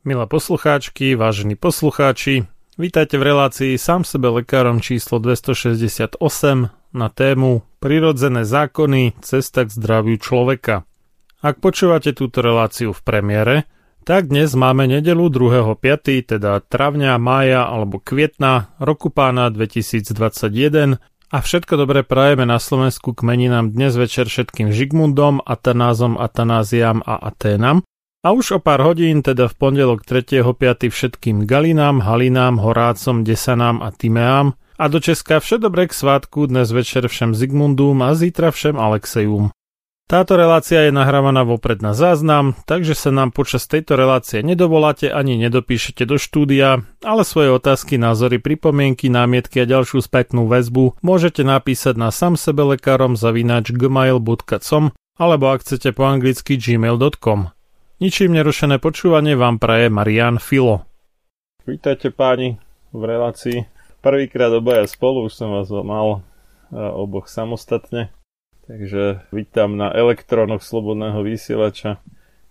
Milé poslucháčky, vážení poslucháči, vítajte v relácii sám sebe lekárom číslo 268 na tému Prirodzené zákony, cesta k zdraviu človeka. Ak počúvate túto reláciu v premiére, tak dnes máme nedelu 2.5., teda travňa, mája alebo kvietna roku pána 2021 a všetko dobre prajeme na Slovensku k meninám dnes večer všetkým Žigmundom, Atanázom, Atanáziam a Aténam a už o pár hodín, teda v pondelok 3.5. všetkým Galinám, Halinám, Horácom, Desanám a Timeám a do Česka vše dobré k svátku dnes večer všem Zigmundum a zítra všem Alexejum. Táto relácia je nahrávaná vopred na záznam, takže sa nám počas tejto relácie nedovoláte ani nedopíšete do štúdia, ale svoje otázky, názory, pripomienky, námietky a ďalšiu spätnú väzbu môžete napísať na samsebelekárom zavinač gmail.com alebo ak chcete po anglicky gmail.com. Ničím nerušené počúvanie vám praje Marian Filo. Vítajte páni v relácii. Prvýkrát obaja spolu, už som vás mal oboch samostatne. Takže vítam na elektrónoch Slobodného vysielača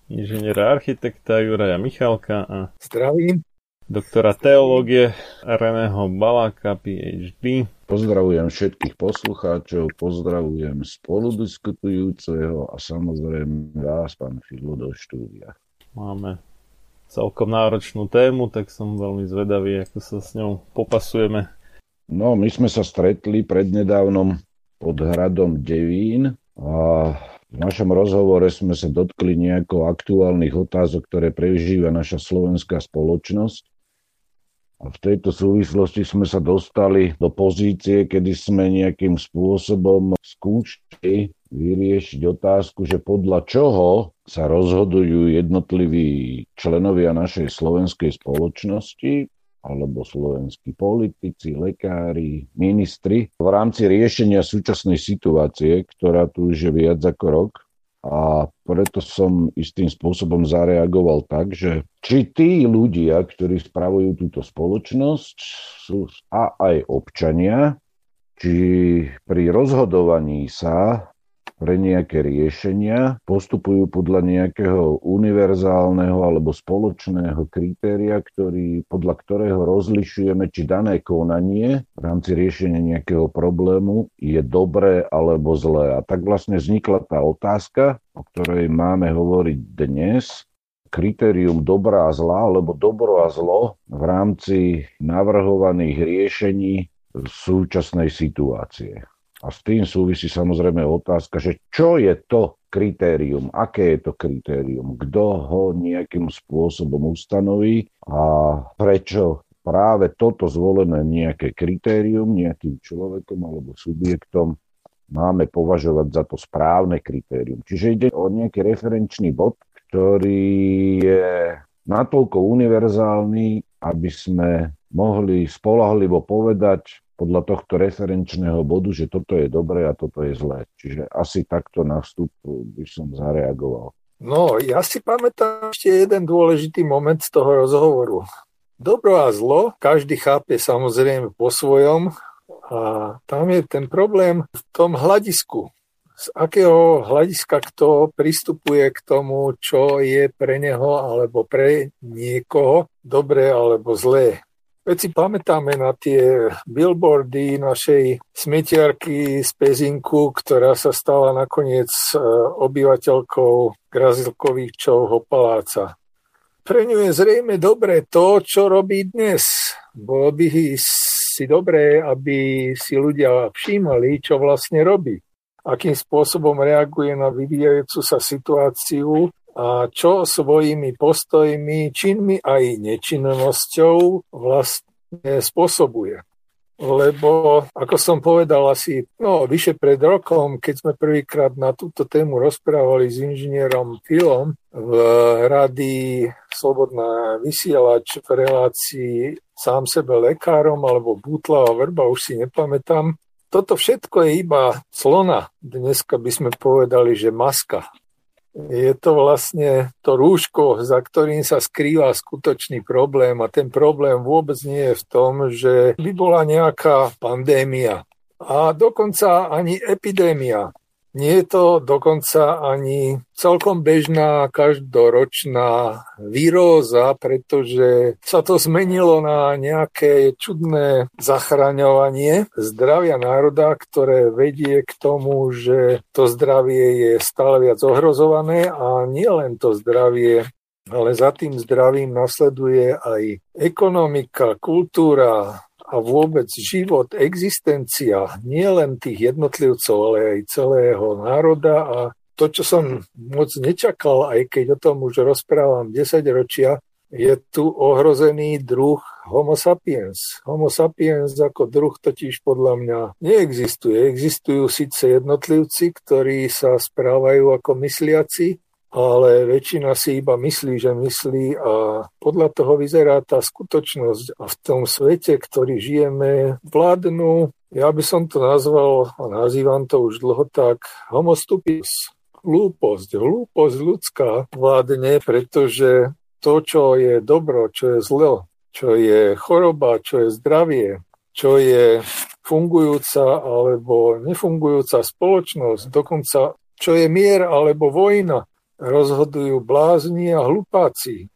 inžiniera architekta Juraja Michalka a Zdravím doktora teológie Reného Baláka, PhD. Pozdravujem všetkých poslucháčov, pozdravujem spoludiskutujúceho a samozrejme vás, pán Filo, do štúdia. Máme celkom náročnú tému, tak som veľmi zvedavý, ako sa s ňou popasujeme. No, my sme sa stretli prednedávnom pod hradom Devín a v našom rozhovore sme sa dotkli nejako aktuálnych otázok, ktoré prežíva naša slovenská spoločnosť. V tejto súvislosti sme sa dostali do pozície, kedy sme nejakým spôsobom skúšali vyriešiť otázku, že podľa čoho sa rozhodujú jednotliví členovia našej slovenskej spoločnosti alebo slovenskí politici, lekári, ministri v rámci riešenia súčasnej situácie, ktorá tu už je viac ako rok a preto som istým spôsobom zareagoval tak, že či tí ľudia, ktorí spravujú túto spoločnosť, sú a aj občania, či pri rozhodovaní sa pre nejaké riešenia, postupujú podľa nejakého univerzálneho alebo spoločného kritéria, ktorý, podľa ktorého rozlišujeme, či dané konanie v rámci riešenia nejakého problému je dobré alebo zlé. A tak vlastne vznikla tá otázka, o ktorej máme hovoriť dnes, kritérium dobrá a zlá, alebo dobro a zlo v rámci navrhovaných riešení súčasnej situácie. A s tým súvisí samozrejme otázka, že čo je to kritérium, aké je to kritérium, kto ho nejakým spôsobom ustanoví a prečo práve toto zvolené nejaké kritérium nejakým človekom alebo subjektom máme považovať za to správne kritérium. Čiže ide o nejaký referenčný bod, ktorý je natoľko univerzálny, aby sme mohli spolahlivo povedať, podľa tohto referenčného bodu, že toto je dobré a toto je zlé. Čiže asi takto na vstup by som zareagoval. No, ja si pamätám ešte jeden dôležitý moment z toho rozhovoru. Dobro a zlo každý chápe samozrejme po svojom a tam je ten problém v tom hľadisku. Z akého hľadiska kto pristupuje k tomu, čo je pre neho alebo pre niekoho dobré alebo zlé. Veď si pamätáme na tie billboardy našej smetiarky z Pezinku, ktorá sa stala nakoniec e, obyvateľkou Grazilkovičovho paláca. Pre ňu je zrejme dobré to, čo robí dnes. Bolo by si dobré, aby si ľudia všímali, čo vlastne robí akým spôsobom reaguje na vyvíjajúcu sa situáciu a čo svojimi postojmi, činmi aj nečinnosťou vlastne spôsobuje. Lebo, ako som povedal asi no, vyše pred rokom, keď sme prvýkrát na túto tému rozprávali s inžinierom Filom v rady Slobodná vysielač v relácii sám sebe lekárom alebo Bútla a Vrba, už si nepamätám, toto všetko je iba slona. Dneska by sme povedali, že maska je to vlastne to rúško, za ktorým sa skrýva skutočný problém a ten problém vôbec nie je v tom, že by bola nejaká pandémia a dokonca ani epidémia. Nie je to dokonca ani celkom bežná každoročná výroza, pretože sa to zmenilo na nejaké čudné zachraňovanie zdravia národa, ktoré vedie k tomu, že to zdravie je stále viac ohrozované a nie len to zdravie ale za tým zdravím nasleduje aj ekonomika, kultúra, a vôbec život, existencia nie len tých jednotlivcov, ale aj celého národa a to, čo som moc nečakal, aj keď o tom už rozprávam 10 ročia, je tu ohrozený druh Homo sapiens. Homo sapiens ako druh totiž podľa mňa neexistuje. Existujú síce jednotlivci, ktorí sa správajú ako mysliaci, ale väčšina si iba myslí, že myslí a podľa toho vyzerá tá skutočnosť. A v tom svete, ktorý žijeme, vládnu, ja by som to nazval, a nazývam to už dlho tak, homo stupidus, hlúposť. Hlúposť ľudská vládne, pretože to, čo je dobro, čo je zlo, čo je choroba, čo je zdravie, čo je fungujúca alebo nefungujúca spoločnosť, dokonca čo je mier alebo vojna, rozhodujú blázni a hlupáci.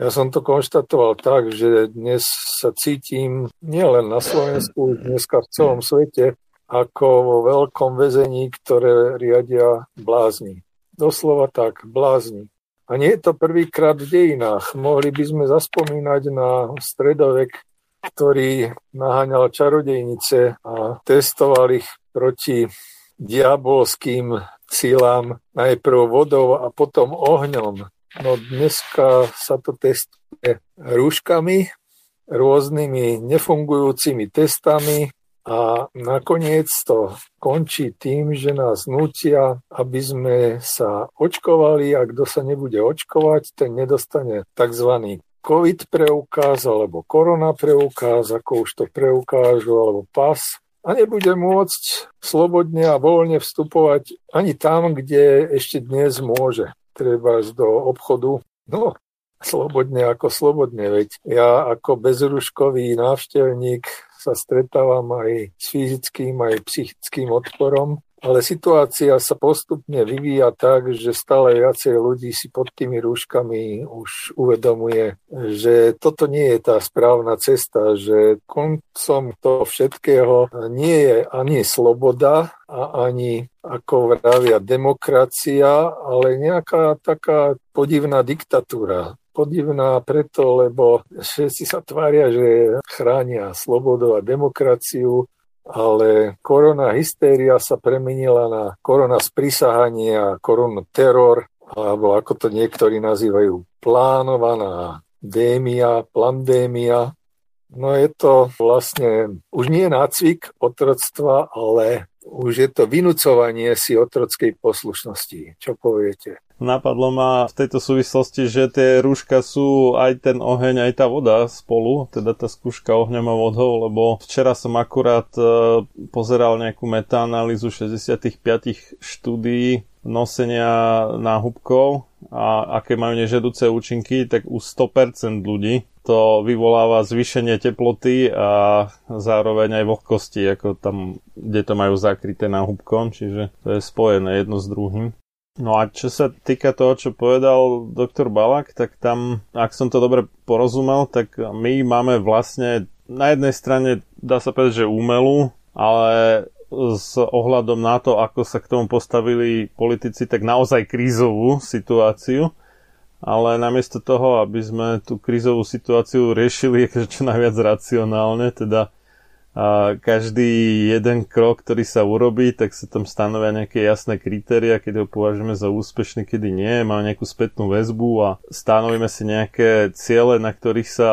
Ja som to konštatoval tak, že dnes sa cítim nielen na Slovensku, dneska v celom svete, ako vo veľkom väzení, ktoré riadia blázni. Doslova tak, blázni. A nie je to prvýkrát v dejinách. Mohli by sme zaspomínať na stredovek, ktorý naháňal čarodejnice a testoval ich proti diabolským sílám najprv vodou a potom ohňom. No dneska sa to testuje rúškami, rôznymi nefungujúcimi testami a nakoniec to končí tým, že nás nutia, aby sme sa očkovali a kto sa nebude očkovať, ten nedostane tzv. COVID preukaz alebo korona preukaz, ako už to preukážu, alebo pas a nebude môcť slobodne a voľne vstupovať ani tam, kde ešte dnes môže. Treba do obchodu. No, slobodne ako slobodne, veď ja ako bezruškový návštevník sa stretávam aj s fyzickým, aj psychickým odporom ale situácia sa postupne vyvíja tak, že stále viacej ľudí si pod tými rúškami už uvedomuje, že toto nie je tá správna cesta, že koncom toho všetkého nie je ani sloboda a ani, ako vravia, demokracia, ale nejaká taká podivná diktatúra. Podivná preto, lebo všetci sa tvária, že chránia slobodu a demokraciu, ale korona hystéria sa premenila na korona sprisahanie a korona teror, alebo ako to niektorí nazývajú plánovaná démia, plandémia. No je to vlastne už nie nácvik otroctva, ale už je to vynúcovanie si otrockej poslušnosti. Čo poviete? Napadlo ma v tejto súvislosti, že tie rúška sú aj ten oheň, aj tá voda spolu, teda tá skúška ohňom a vodou, lebo včera som akurát e, pozeral nejakú metaanalýzu 65 štúdií nosenia náhubkov a aké majú nežedúce účinky, tak u 100% ľudí to vyvoláva zvýšenie teploty a zároveň aj vlhkosti, ako tam, kde to majú zakryté náhubkom, čiže to je spojené jedno s druhým. No a čo sa týka toho, čo povedal doktor Balak, tak tam, ak som to dobre porozumel, tak my máme vlastne na jednej strane, dá sa povedať, že umelú, ale s ohľadom na to, ako sa k tomu postavili politici, tak naozaj krízovú situáciu. Ale namiesto toho, aby sme tú krízovú situáciu riešili čo najviac racionálne, teda a každý jeden krok, ktorý sa urobí, tak sa tam stanovia nejaké jasné kritéria, keď ho považujeme za úspešný, kedy nie, má nejakú spätnú väzbu a stanovíme si nejaké ciele, na ktorých sa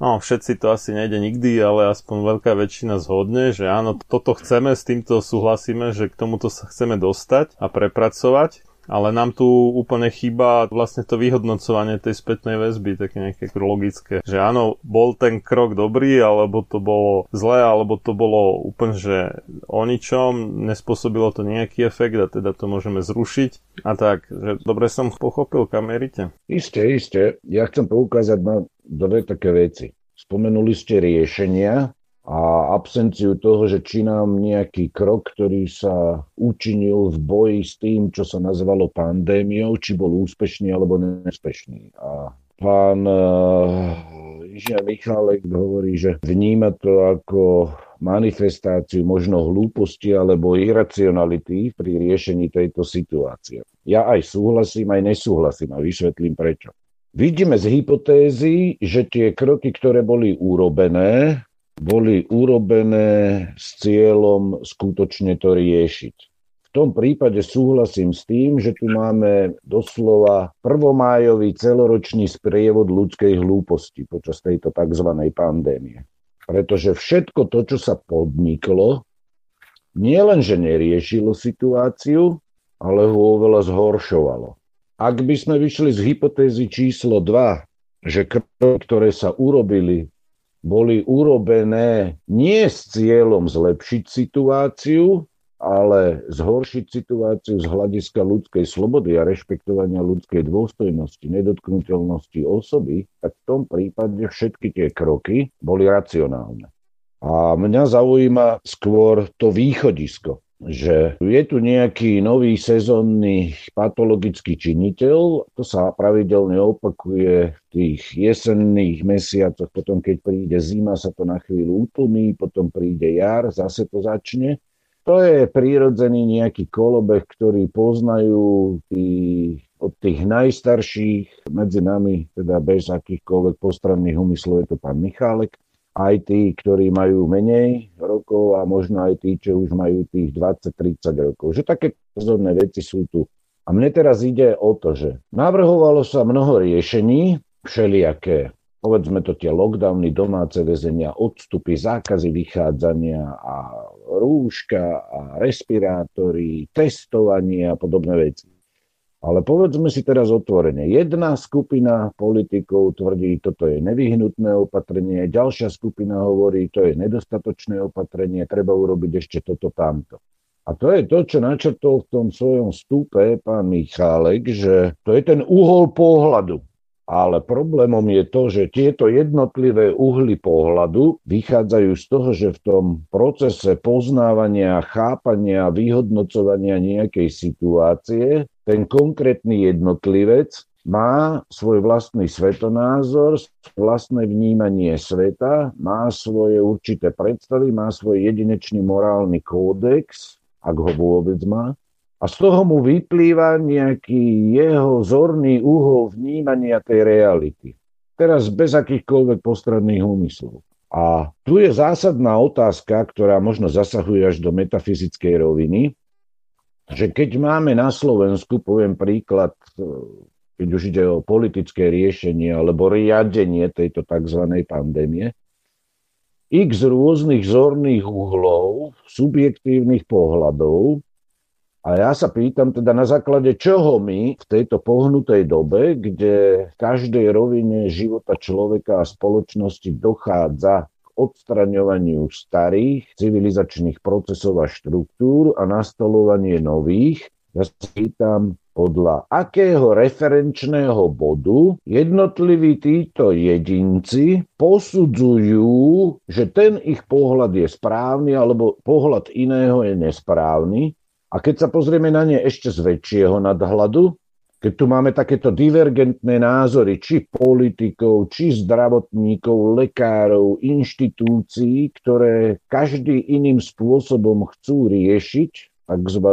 No, všetci to asi nejde nikdy, ale aspoň veľká väčšina zhodne, že áno, toto chceme, s týmto súhlasíme, že k tomuto sa chceme dostať a prepracovať ale nám tu úplne chýba vlastne to vyhodnocovanie tej spätnej väzby, také nejaké logické. Že áno, bol ten krok dobrý, alebo to bolo zlé, alebo to bolo úplne, že o ničom, nespôsobilo to nejaký efekt a teda to môžeme zrušiť. A tak, že dobre som pochopil, kam merite. Isté, isté. Ja chcem poukázať na dve také veci. Spomenuli ste riešenia, a absenciu toho, že či nám nejaký krok, ktorý sa učinil v boji s tým, čo sa nazvalo pandémiou, či bol úspešný alebo neúspešný. A pán uh, inžinier Michalek hovorí, že vníma to ako manifestáciu možno hlúposti alebo iracionality pri riešení tejto situácie. Ja aj súhlasím, aj nesúhlasím a vysvetlím prečo. Vidíme z hypotézy, že tie kroky, ktoré boli urobené, boli urobené s cieľom skutočne to riešiť. V tom prípade súhlasím s tým, že tu máme doslova prvomájový celoročný sprievod ľudskej hlúposti počas tejto tzv. pandémie. Pretože všetko to, čo sa podniklo, nielenže neriešilo situáciu, ale ho oveľa zhoršovalo. Ak by sme vyšli z hypotézy číslo 2, že kroky, ktoré sa urobili boli urobené nie s cieľom zlepšiť situáciu, ale zhoršiť situáciu z hľadiska ľudskej slobody a rešpektovania ľudskej dôstojnosti, nedotknutelnosti osoby, tak v tom prípade všetky tie kroky boli racionálne. A mňa zaujíma skôr to východisko že je tu nejaký nový sezónny patologický činiteľ, to sa pravidelne opakuje v tých jesenných mesiacoch, potom keď príde zima, sa to na chvíľu utlmí, potom príde jar, zase to začne. To je prírodzený nejaký kolobeh, ktorý poznajú tí, od tých najstarších medzi nami, teda bez akýchkoľvek postranných úmyslov, je to pán Michálek, aj tí, ktorí majú menej rokov a možno aj tí, čo už majú tých 20-30 rokov. Že také pozorné veci sú tu. A mne teraz ide o to, že navrhovalo sa mnoho riešení, všelijaké, povedzme to tie lockdowny, domáce väzenia, odstupy, zákazy vychádzania a rúška a respirátory, testovanie a podobné veci. Ale povedzme si teraz otvorene. Jedna skupina politikov tvrdí, toto je nevyhnutné opatrenie, ďalšia skupina hovorí, to je nedostatočné opatrenie, treba urobiť ešte toto tamto. A to je to, čo načrtol v tom svojom stúpe pán Michálek, že to je ten uhol pohľadu. Ale problémom je to, že tieto jednotlivé uhly pohľadu vychádzajú z toho, že v tom procese poznávania, chápania, vyhodnocovania nejakej situácie ten konkrétny jednotlivec má svoj vlastný svetonázor, vlastné vnímanie sveta, má svoje určité predstavy, má svoj jedinečný morálny kódex, ak ho vôbec má, a z toho mu vyplýva nejaký jeho zorný úhol vnímania tej reality. Teraz bez akýchkoľvek postranných úmyslov. A tu je zásadná otázka, ktorá možno zasahuje až do metafyzickej roviny, že keď máme na Slovensku, poviem príklad, keď už ide o politické riešenie alebo riadenie tejto tzv. pandémie, x rôznych zorných uhlov, subjektívnych pohľadov, a ja sa pýtam teda na základe čoho my v tejto pohnutej dobe, kde v každej rovine života človeka a spoločnosti dochádza k odstraňovaniu starých civilizačných procesov a štruktúr a nastolovanie nových, ja sa pýtam, podľa akého referenčného bodu jednotliví títo jedinci posudzujú, že ten ich pohľad je správny alebo pohľad iného je nesprávny a keď sa pozrieme na ne ešte z väčšieho nadhľadu, keď tu máme takéto divergentné názory, či politikov, či zdravotníkov, lekárov, inštitúcií, ktoré každý iným spôsobom chcú riešiť tzv.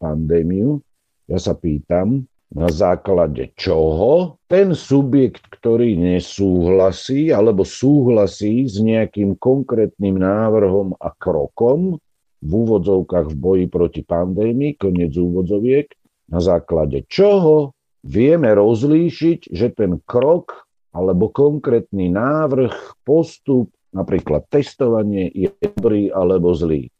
pandémiu, ja sa pýtam, na základe čoho ten subjekt, ktorý nesúhlasí alebo súhlasí s nejakým konkrétnym návrhom a krokom, v úvodzovkách v boji proti pandémii, koniec úvodzoviek, na základe čoho vieme rozlíšiť, že ten krok alebo konkrétny návrh, postup, napríklad testovanie je dobrý alebo zlý.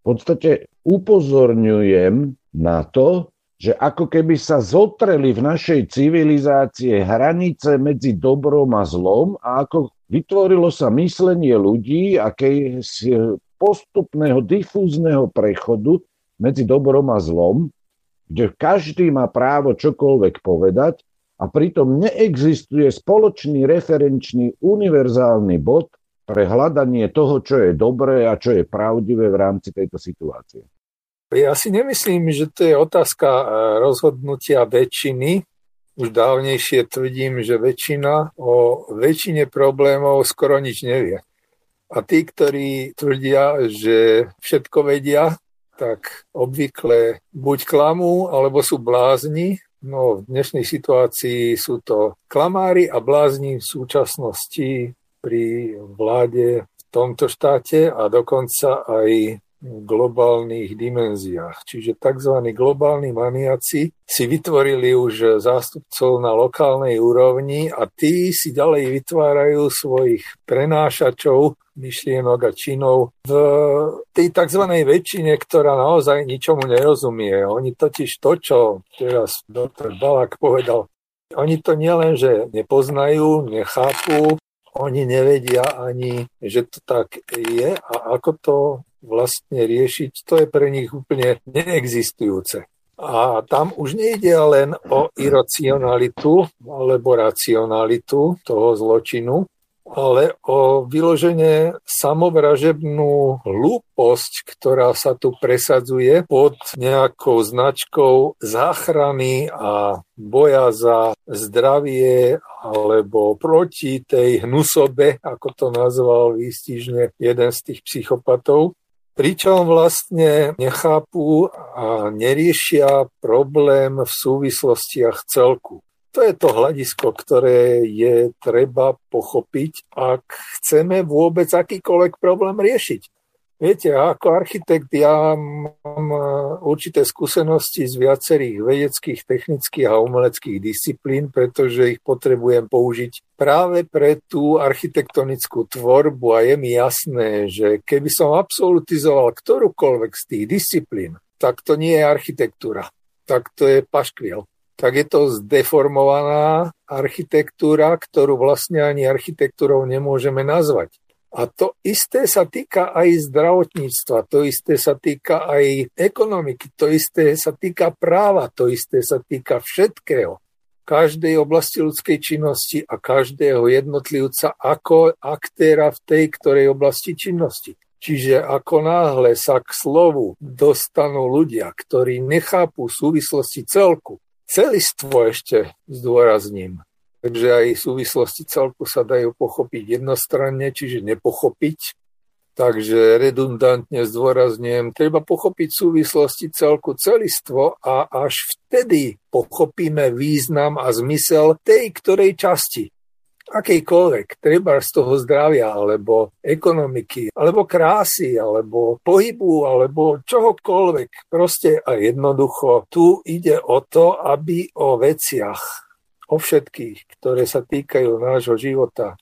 V podstate upozorňujem na to, že ako keby sa zotreli v našej civilizácie hranice medzi dobrom a zlom a ako vytvorilo sa myslenie ľudí, aké postupného difúzneho prechodu medzi dobrom a zlom, kde každý má právo čokoľvek povedať a pritom neexistuje spoločný referenčný univerzálny bod pre hľadanie toho, čo je dobré a čo je pravdivé v rámci tejto situácie. Ja si nemyslím, že to je otázka e, rozhodnutia väčšiny. Už dávnejšie tvrdím, že väčšina o väčšine problémov skoro nič nevie. A tí, ktorí tvrdia, že všetko vedia, tak obvykle buď klamú, alebo sú blázni. No v dnešnej situácii sú to klamári a blázni v súčasnosti pri vláde v tomto štáte a dokonca aj globálnych dimenziách. Čiže tzv. globálni maniaci si vytvorili už zástupcov na lokálnej úrovni a tí si ďalej vytvárajú svojich prenášačov myšlienok a činov v tej tzv. väčšine, ktorá naozaj ničomu nerozumie. Oni totiž to, čo teraz doktor Balak povedal, oni to nielen, že nepoznajú, nechápu, oni nevedia ani, že to tak je a ako to vlastne riešiť, to je pre nich úplne neexistujúce. A tam už nejde len o iracionalitu alebo racionalitu toho zločinu, ale o vyloženie samovražebnú hlúposť, ktorá sa tu presadzuje pod nejakou značkou záchrany a boja za zdravie alebo proti tej hnusobe, ako to nazval výstižne jeden z tých psychopatov pričom vlastne nechápu a neriešia problém v súvislostiach celku. To je to hľadisko, ktoré je treba pochopiť, ak chceme vôbec akýkoľvek problém riešiť. Viete, ako architekt ja mám e, určité skúsenosti z viacerých vedeckých, technických a umeleckých disciplín, pretože ich potrebujem použiť práve pre tú architektonickú tvorbu. A je mi jasné, že keby som absolutizoval ktorúkoľvek z tých disciplín, tak to nie je architektúra, tak to je paškviel. Tak je to zdeformovaná architektúra, ktorú vlastne ani architektúrou nemôžeme nazvať. A to isté sa týka aj zdravotníctva, to isté sa týka aj ekonomiky, to isté sa týka práva, to isté sa týka všetkého. každej oblasti ľudskej činnosti a každého jednotlivca ako aktéra v tej ktorej oblasti činnosti. Čiže ako náhle sa k slovu dostanú ľudia, ktorí nechápu súvislosti celku, celistvo ešte zdôrazním, takže aj súvislosti celku sa dajú pochopiť jednostranne, čiže nepochopiť, Takže redundantne zdôrazňujem, treba pochopiť súvislosti celku celistvo a až vtedy pochopíme význam a zmysel tej ktorej časti. Akejkoľvek, treba z toho zdravia, alebo ekonomiky, alebo krásy, alebo pohybu, alebo čohokoľvek. Proste a jednoducho tu ide o to, aby o veciach, o všetkých, ktoré sa týkajú nášho života,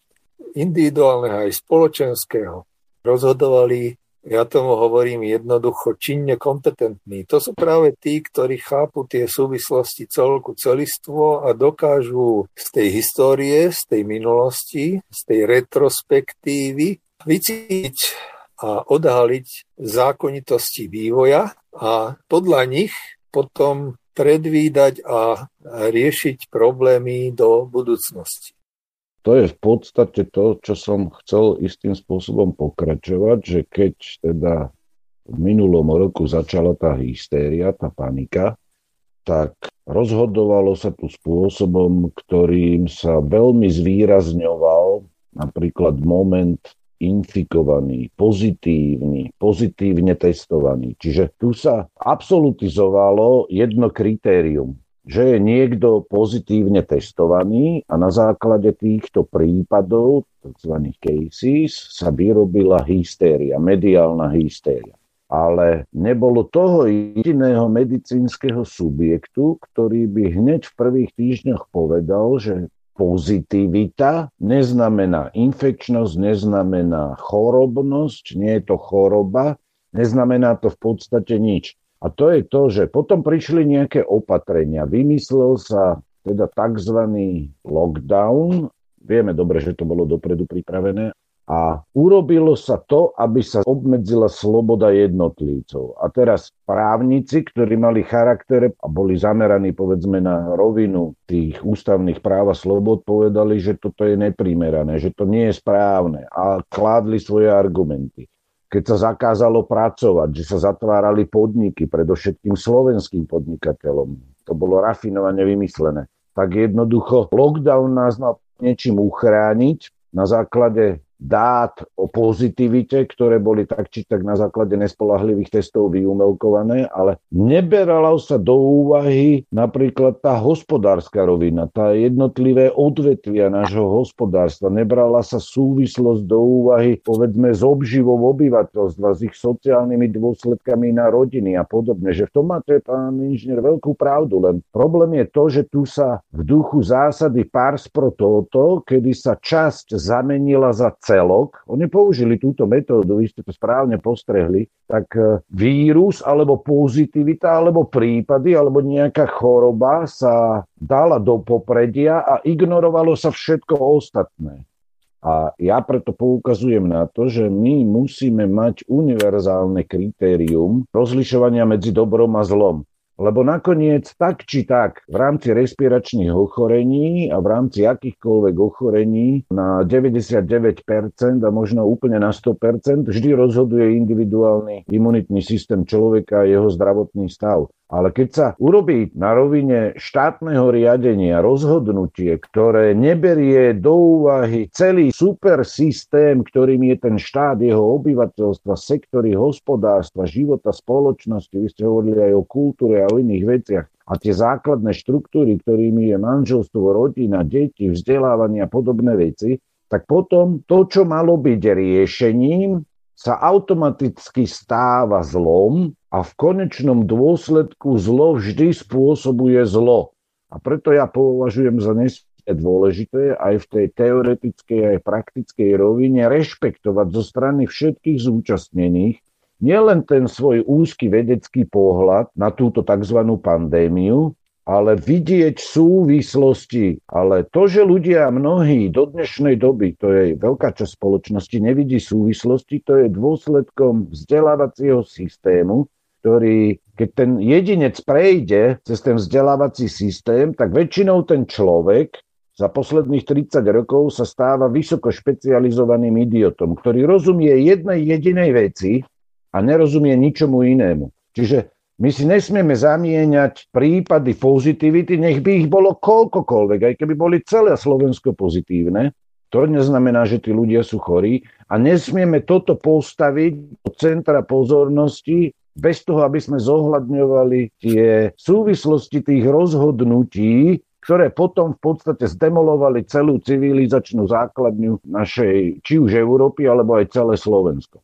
individuálneho aj spoločenského, rozhodovali, ja tomu hovorím jednoducho, činne kompetentní. To sú práve tí, ktorí chápu tie súvislosti celku celistvo a dokážu z tej histórie, z tej minulosti, z tej retrospektívy vycítiť a odhaliť zákonitosti vývoja a podľa nich potom predvídať a riešiť problémy do budúcnosti. To je v podstate to, čo som chcel istým spôsobom pokračovať, že keď teda v minulom roku začala tá hystéria, tá panika, tak rozhodovalo sa tu spôsobom, ktorým sa veľmi zvýrazňoval napríklad moment infikovaný, pozitívny, pozitívne testovaný. Čiže tu sa absolutizovalo jedno kritérium že je niekto pozitívne testovaný a na základe týchto prípadov, tzv. cases, sa vyrobila hystéria, mediálna hystéria. Ale nebolo toho jediného medicínskeho subjektu, ktorý by hneď v prvých týždňoch povedal, že pozitivita neznamená infekčnosť, neznamená chorobnosť, nie je to choroba, neznamená to v podstate nič. A to je to, že potom prišli nejaké opatrenia. Vymyslel sa teda tzv. lockdown. Vieme dobre, že to bolo dopredu pripravené. A urobilo sa to, aby sa obmedzila sloboda jednotlivcov. A teraz právnici, ktorí mali charakter a boli zameraní povedzme na rovinu tých ústavných práv a slobod, povedali, že toto je neprimerané, že to nie je správne a kládli svoje argumenty keď sa zakázalo pracovať, že sa zatvárali podniky, predovšetkým slovenským podnikateľom. To bolo rafinovane vymyslené. Tak jednoducho lockdown nás mal niečím uchrániť na základe dát o pozitivite, ktoré boli tak či tak na základe nespolahlivých testov vyumelkované, ale neberala sa do úvahy napríklad tá hospodárska rovina, tá jednotlivé odvetvia nášho hospodárstva. Nebrala sa súvislosť do úvahy povedzme s obživou obyvateľstva, s ich sociálnymi dôsledkami na rodiny a podobne. Že v tom máte, pán inžinier, veľkú pravdu, len problém je to, že tu sa v duchu zásady pars pro toto, kedy sa časť zamenila za celé, celok, oni použili túto metódu, vy ste to správne postrehli, tak e, vírus alebo pozitivita alebo prípady alebo nejaká choroba sa dala do popredia a ignorovalo sa všetko ostatné. A ja preto poukazujem na to, že my musíme mať univerzálne kritérium rozlišovania medzi dobrom a zlom. Lebo nakoniec tak či tak v rámci respiračných ochorení a v rámci akýchkoľvek ochorení na 99% a možno úplne na 100% vždy rozhoduje individuálny imunitný systém človeka a jeho zdravotný stav. Ale keď sa urobí na rovine štátneho riadenia rozhodnutie, ktoré neberie do úvahy celý super systém, ktorým je ten štát, jeho obyvateľstva, sektory hospodárstva, života spoločnosti, vy ste hovorili aj o kultúre a o iných veciach, a tie základné štruktúry, ktorými je manželstvo, rodina, deti, vzdelávanie a podobné veci, tak potom to, čo malo byť riešením, sa automaticky stáva zlom a v konečnom dôsledku zlo vždy spôsobuje zlo. A preto ja považujem za nesmierne dôležité aj v tej teoretickej aj praktickej rovine rešpektovať zo strany všetkých zúčastnených nielen ten svoj úzky vedecký pohľad na túto tzv. pandémiu, ale vidieť súvislosti. Ale to, že ľudia mnohí do dnešnej doby, to je veľká časť spoločnosti, nevidí súvislosti, to je dôsledkom vzdelávacieho systému, ktorý keď ten jedinec prejde cez ten vzdelávací systém, tak väčšinou ten človek za posledných 30 rokov sa stáva vysoko špecializovaným idiotom, ktorý rozumie jednej jedinej veci a nerozumie ničomu inému. Čiže my si nesmieme zamieňať prípady pozitivity, nech by ich bolo koľkokoľvek, aj keby boli celé Slovensko pozitívne. To neznamená, že tí ľudia sú chorí a nesmieme toto postaviť do centra pozornosti bez toho, aby sme zohľadňovali tie súvislosti tých rozhodnutí, ktoré potom v podstate zdemolovali celú civilizačnú základňu našej, či už Európy, alebo aj celé Slovensko.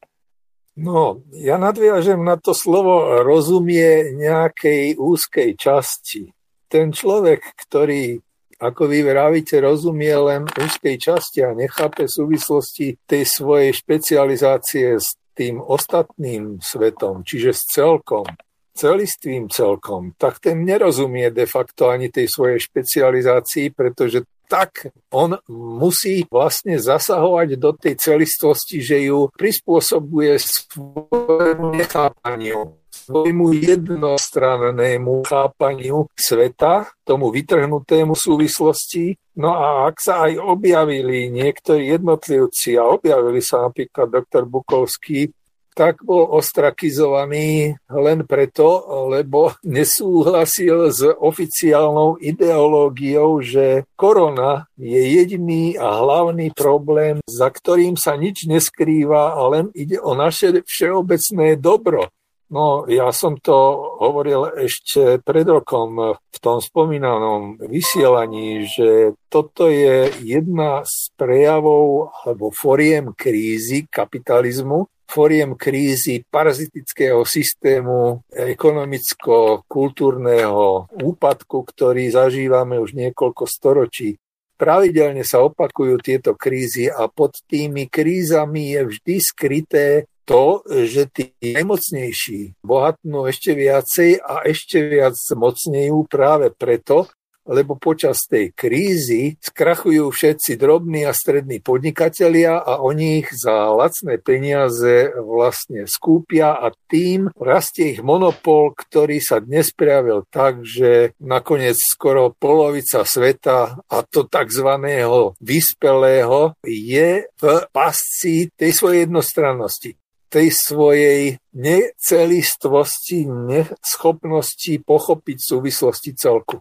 No, ja nadviažem na to slovo rozumie nejakej úzkej časti. Ten človek, ktorý, ako vy vravíte, rozumie len úzkej časti a nechápe súvislosti tej svojej špecializácie s tým ostatným svetom, čiže s celkom, celistvým celkom, tak ten nerozumie de facto ani tej svojej špecializácii, pretože tak on musí vlastne zasahovať do tej celistvosti, že ju prispôsobuje svojmu nechápaniu, svojmu jednostrannému chápaniu sveta, tomu vytrhnutému súvislosti. No a ak sa aj objavili niektorí jednotlivci, a objavili sa napríklad doktor Bukovský, tak bol ostrakizovaný len preto, lebo nesúhlasil s oficiálnou ideológiou, že korona je jediný a hlavný problém, za ktorým sa nič neskrýva a len ide o naše všeobecné dobro. No, ja som to hovoril ešte pred rokom v tom spomínanom vysielaní, že toto je jedna z prejavov alebo foriem krízy kapitalizmu, foriem krízy parazitického systému ekonomicko-kultúrneho úpadku, ktorý zažívame už niekoľko storočí. Pravidelne sa opakujú tieto krízy a pod tými krízami je vždy skryté to, že tí najmocnejší bohatnú ešte viacej a ešte viac mocnejú práve preto, lebo počas tej krízy skrachujú všetci drobní a strední podnikatelia a oni ich za lacné peniaze vlastne skúpia a tým rastie ich monopol, ktorý sa dnes prejavil tak, že nakoniec skoro polovica sveta a to tzv. vyspelého je v pasci tej svojej jednostrannosti tej svojej necelistvosti, neschopnosti pochopiť súvislosti celku.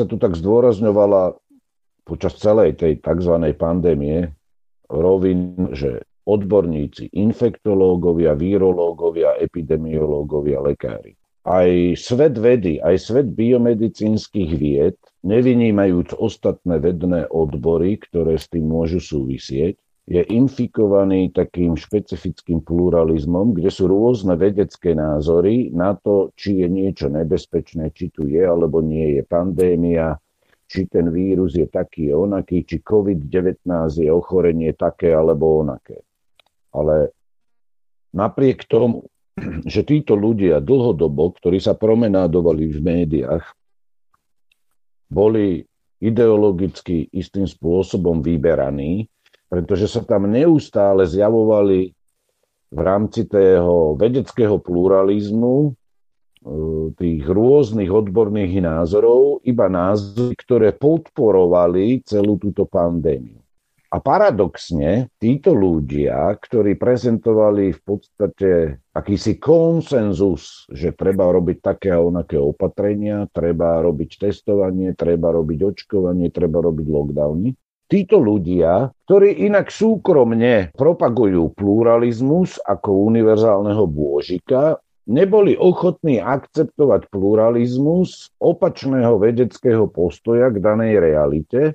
Sa tu tak zdôrazňovala počas celej tej tzv. pandémie rovin, že odborníci, infektológovia, virológovia, epidemiológovia, lekári. Aj svet vedy, aj svet biomedicínskych vied, nevynímajúc ostatné vedné odbory, ktoré s tým môžu súvisieť, je infikovaný takým špecifickým pluralizmom, kde sú rôzne vedecké názory na to, či je niečo nebezpečné, či tu je alebo nie je pandémia, či ten vírus je taký onaký, či COVID-19 je ochorenie také alebo onaké. Ale napriek tomu, že títo ľudia dlhodobo, ktorí sa promenádovali v médiách, boli ideologicky istým spôsobom vyberaní, pretože sa tam neustále zjavovali v rámci tého vedeckého pluralizmu e, tých rôznych odborných názorov, iba názory, ktoré podporovali celú túto pandémiu. A paradoxne, títo ľudia, ktorí prezentovali v podstate akýsi konsenzus, že treba robiť také a onaké opatrenia, treba robiť testovanie, treba robiť očkovanie, treba robiť lockdowny, títo ľudia, ktorí inak súkromne propagujú pluralizmus ako univerzálneho bôžika, neboli ochotní akceptovať pluralizmus opačného vedeckého postoja k danej realite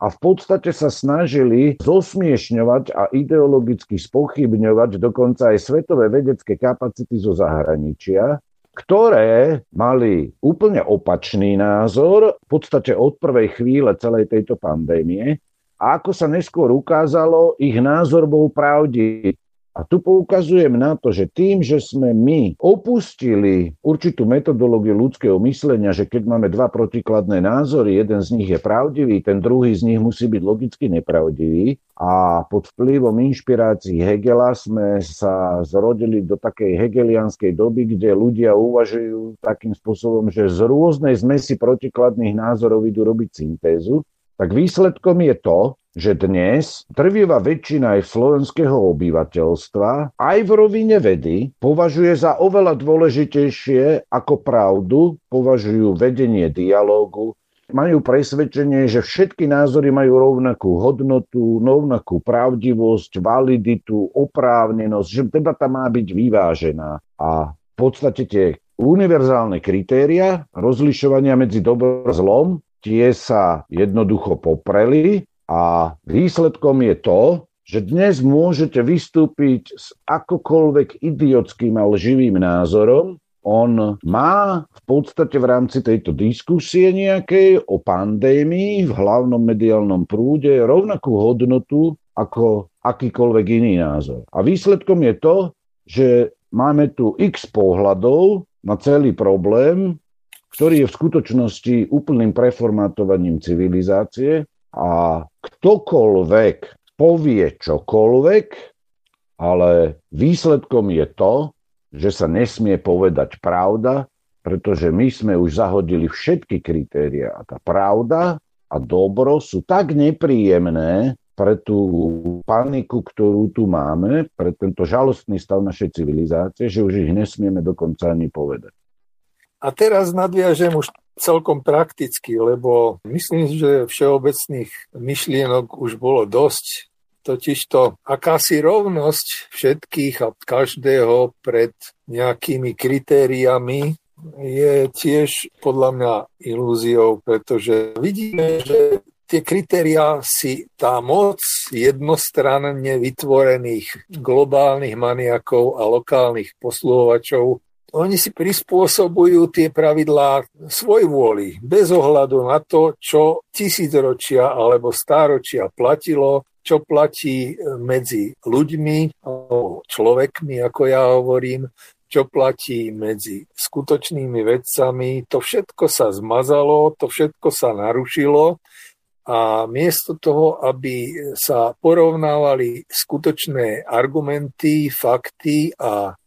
a v podstate sa snažili zosmiešňovať a ideologicky spochybňovať dokonca aj svetové vedecké kapacity zo zahraničia, ktoré mali úplne opačný názor v podstate od prvej chvíle celej tejto pandémie a ako sa neskôr ukázalo, ich názor bol pravdivý. A tu poukazujem na to, že tým, že sme my opustili určitú metodológiu ľudského myslenia, že keď máme dva protikladné názory, jeden z nich je pravdivý, ten druhý z nich musí byť logicky nepravdivý a pod vplyvom inšpirácií Hegela sme sa zrodili do takej hegelianskej doby, kde ľudia uvažujú takým spôsobom, že z rôznej zmesi protikladných názorov idú robiť syntézu tak výsledkom je to, že dnes drvivá väčšina aj slovenského obyvateľstva aj v rovine vedy považuje za oveľa dôležitejšie ako pravdu, považujú vedenie dialógu, majú presvedčenie, že všetky názory majú rovnakú hodnotu, rovnakú pravdivosť, validitu, oprávnenosť, že debata má byť vyvážená. A v podstate tie univerzálne kritéria rozlišovania medzi dobrom a zlom tie sa jednoducho popreli a výsledkom je to, že dnes môžete vystúpiť s akokoľvek idiotským a lživým názorom. On má v podstate v rámci tejto diskusie nejakej o pandémii v hlavnom mediálnom prúde rovnakú hodnotu ako akýkoľvek iný názor. A výsledkom je to, že máme tu x pohľadov na celý problém, ktorý je v skutočnosti úplným preformátovaním civilizácie a ktokoľvek povie čokoľvek, ale výsledkom je to, že sa nesmie povedať pravda, pretože my sme už zahodili všetky kritéria a tá pravda a dobro sú tak nepríjemné pre tú paniku, ktorú tu máme, pre tento žalostný stav našej civilizácie, že už ich nesmieme dokonca ani povedať. A teraz nadviažem už celkom prakticky, lebo myslím, že všeobecných myšlienok už bolo dosť. Totižto akási rovnosť všetkých a každého pred nejakými kritériami je tiež podľa mňa ilúziou, pretože vidíme, že tie kritériá si tá moc jednostranne vytvorených globálnych maniakov a lokálnych posluhovačov oni si prispôsobujú tie pravidlá svoj vôli, bez ohľadu na to, čo tisícročia alebo stáročia platilo, čo platí medzi ľuďmi, človekmi, ako ja hovorím, čo platí medzi skutočnými vedcami. To všetko sa zmazalo, to všetko sa narušilo a miesto toho, aby sa porovnávali skutočné argumenty, fakty a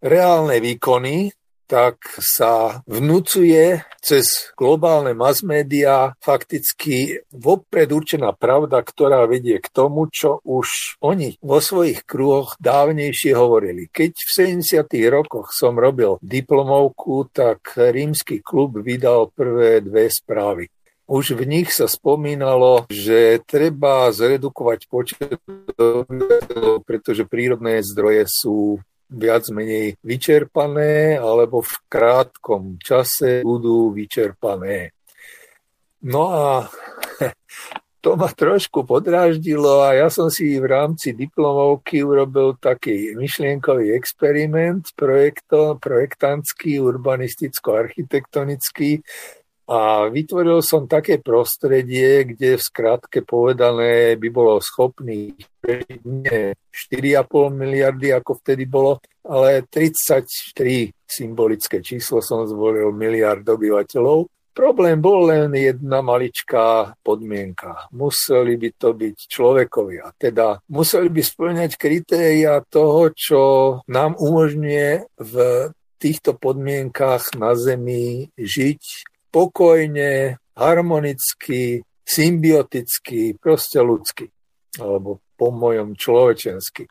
reálne výkony, tak sa vnúcuje cez globálne mass media fakticky vopred určená pravda, ktorá vedie k tomu, čo už oni vo svojich kruhoch dávnejšie hovorili. Keď v 70. rokoch som robil diplomovku, tak rímsky klub vydal prvé dve správy. Už v nich sa spomínalo, že treba zredukovať počet pretože prírodné zdroje sú viac menej vyčerpané alebo v krátkom čase budú vyčerpané. No a to ma trošku podráždilo a ja som si v rámci diplomovky urobil taký myšlienkový experiment projekto, projektantský, urbanisticko-architektonický, a vytvoril som také prostredie, kde v skratke povedané by bolo schopný nie 4,5 miliardy, ako vtedy bolo, ale 33 symbolické číslo som zvolil miliard obyvateľov. Problém bol len jedna maličká podmienka. Museli by to byť človekovia. Teda museli by splňať kritéria toho, čo nám umožňuje v týchto podmienkach na Zemi žiť pokojne, harmonicky, symbioticky, proste ľudsky. Alebo po mojom človečensky.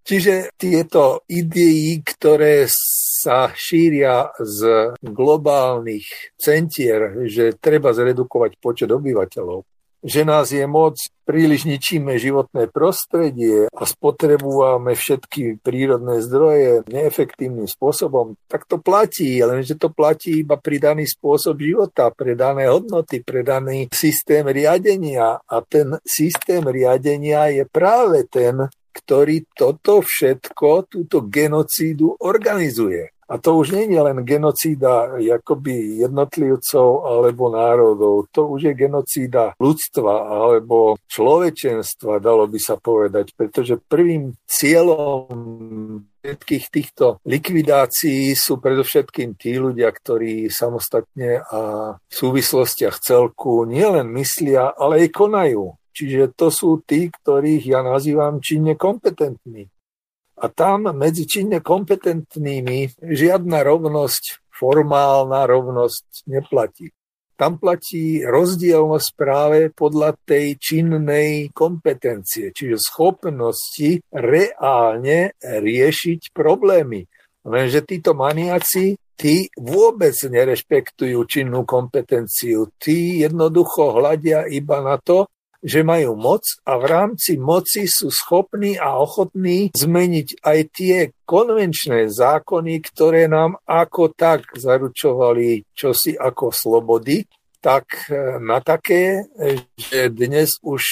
Čiže tieto idei, ktoré sa šíria z globálnych centier, že treba zredukovať počet obyvateľov, že nás je moc, príliš ničíme životné prostredie a spotrebujeme všetky prírodné zdroje neefektívnym spôsobom, tak to platí, lenže to platí iba pri daný spôsob života, pre dané hodnoty, pre daný systém riadenia. A ten systém riadenia je práve ten, ktorý toto všetko, túto genocídu organizuje. A to už nie je len genocída jakoby jednotlivcov alebo národov, to už je genocída ľudstva alebo človečenstva, dalo by sa povedať, pretože prvým cieľom všetkých týchto likvidácií sú predovšetkým tí ľudia, ktorí samostatne a v súvislostiach celku nielen myslia, ale aj konajú. Čiže to sú tí, ktorých ja nazývam činne kompetentní. A tam medzi činne kompetentnými žiadna rovnosť, formálna rovnosť neplatí. Tam platí rozdielnosť práve podľa tej činnej kompetencie, čiže schopnosti reálne riešiť problémy. Lenže títo maniaci, tí vôbec nerešpektujú činnú kompetenciu. Tí jednoducho hľadia iba na to, že majú moc a v rámci moci sú schopní a ochotní zmeniť aj tie konvenčné zákony, ktoré nám ako tak zaručovali čosi ako slobody, tak e, na také, že dnes už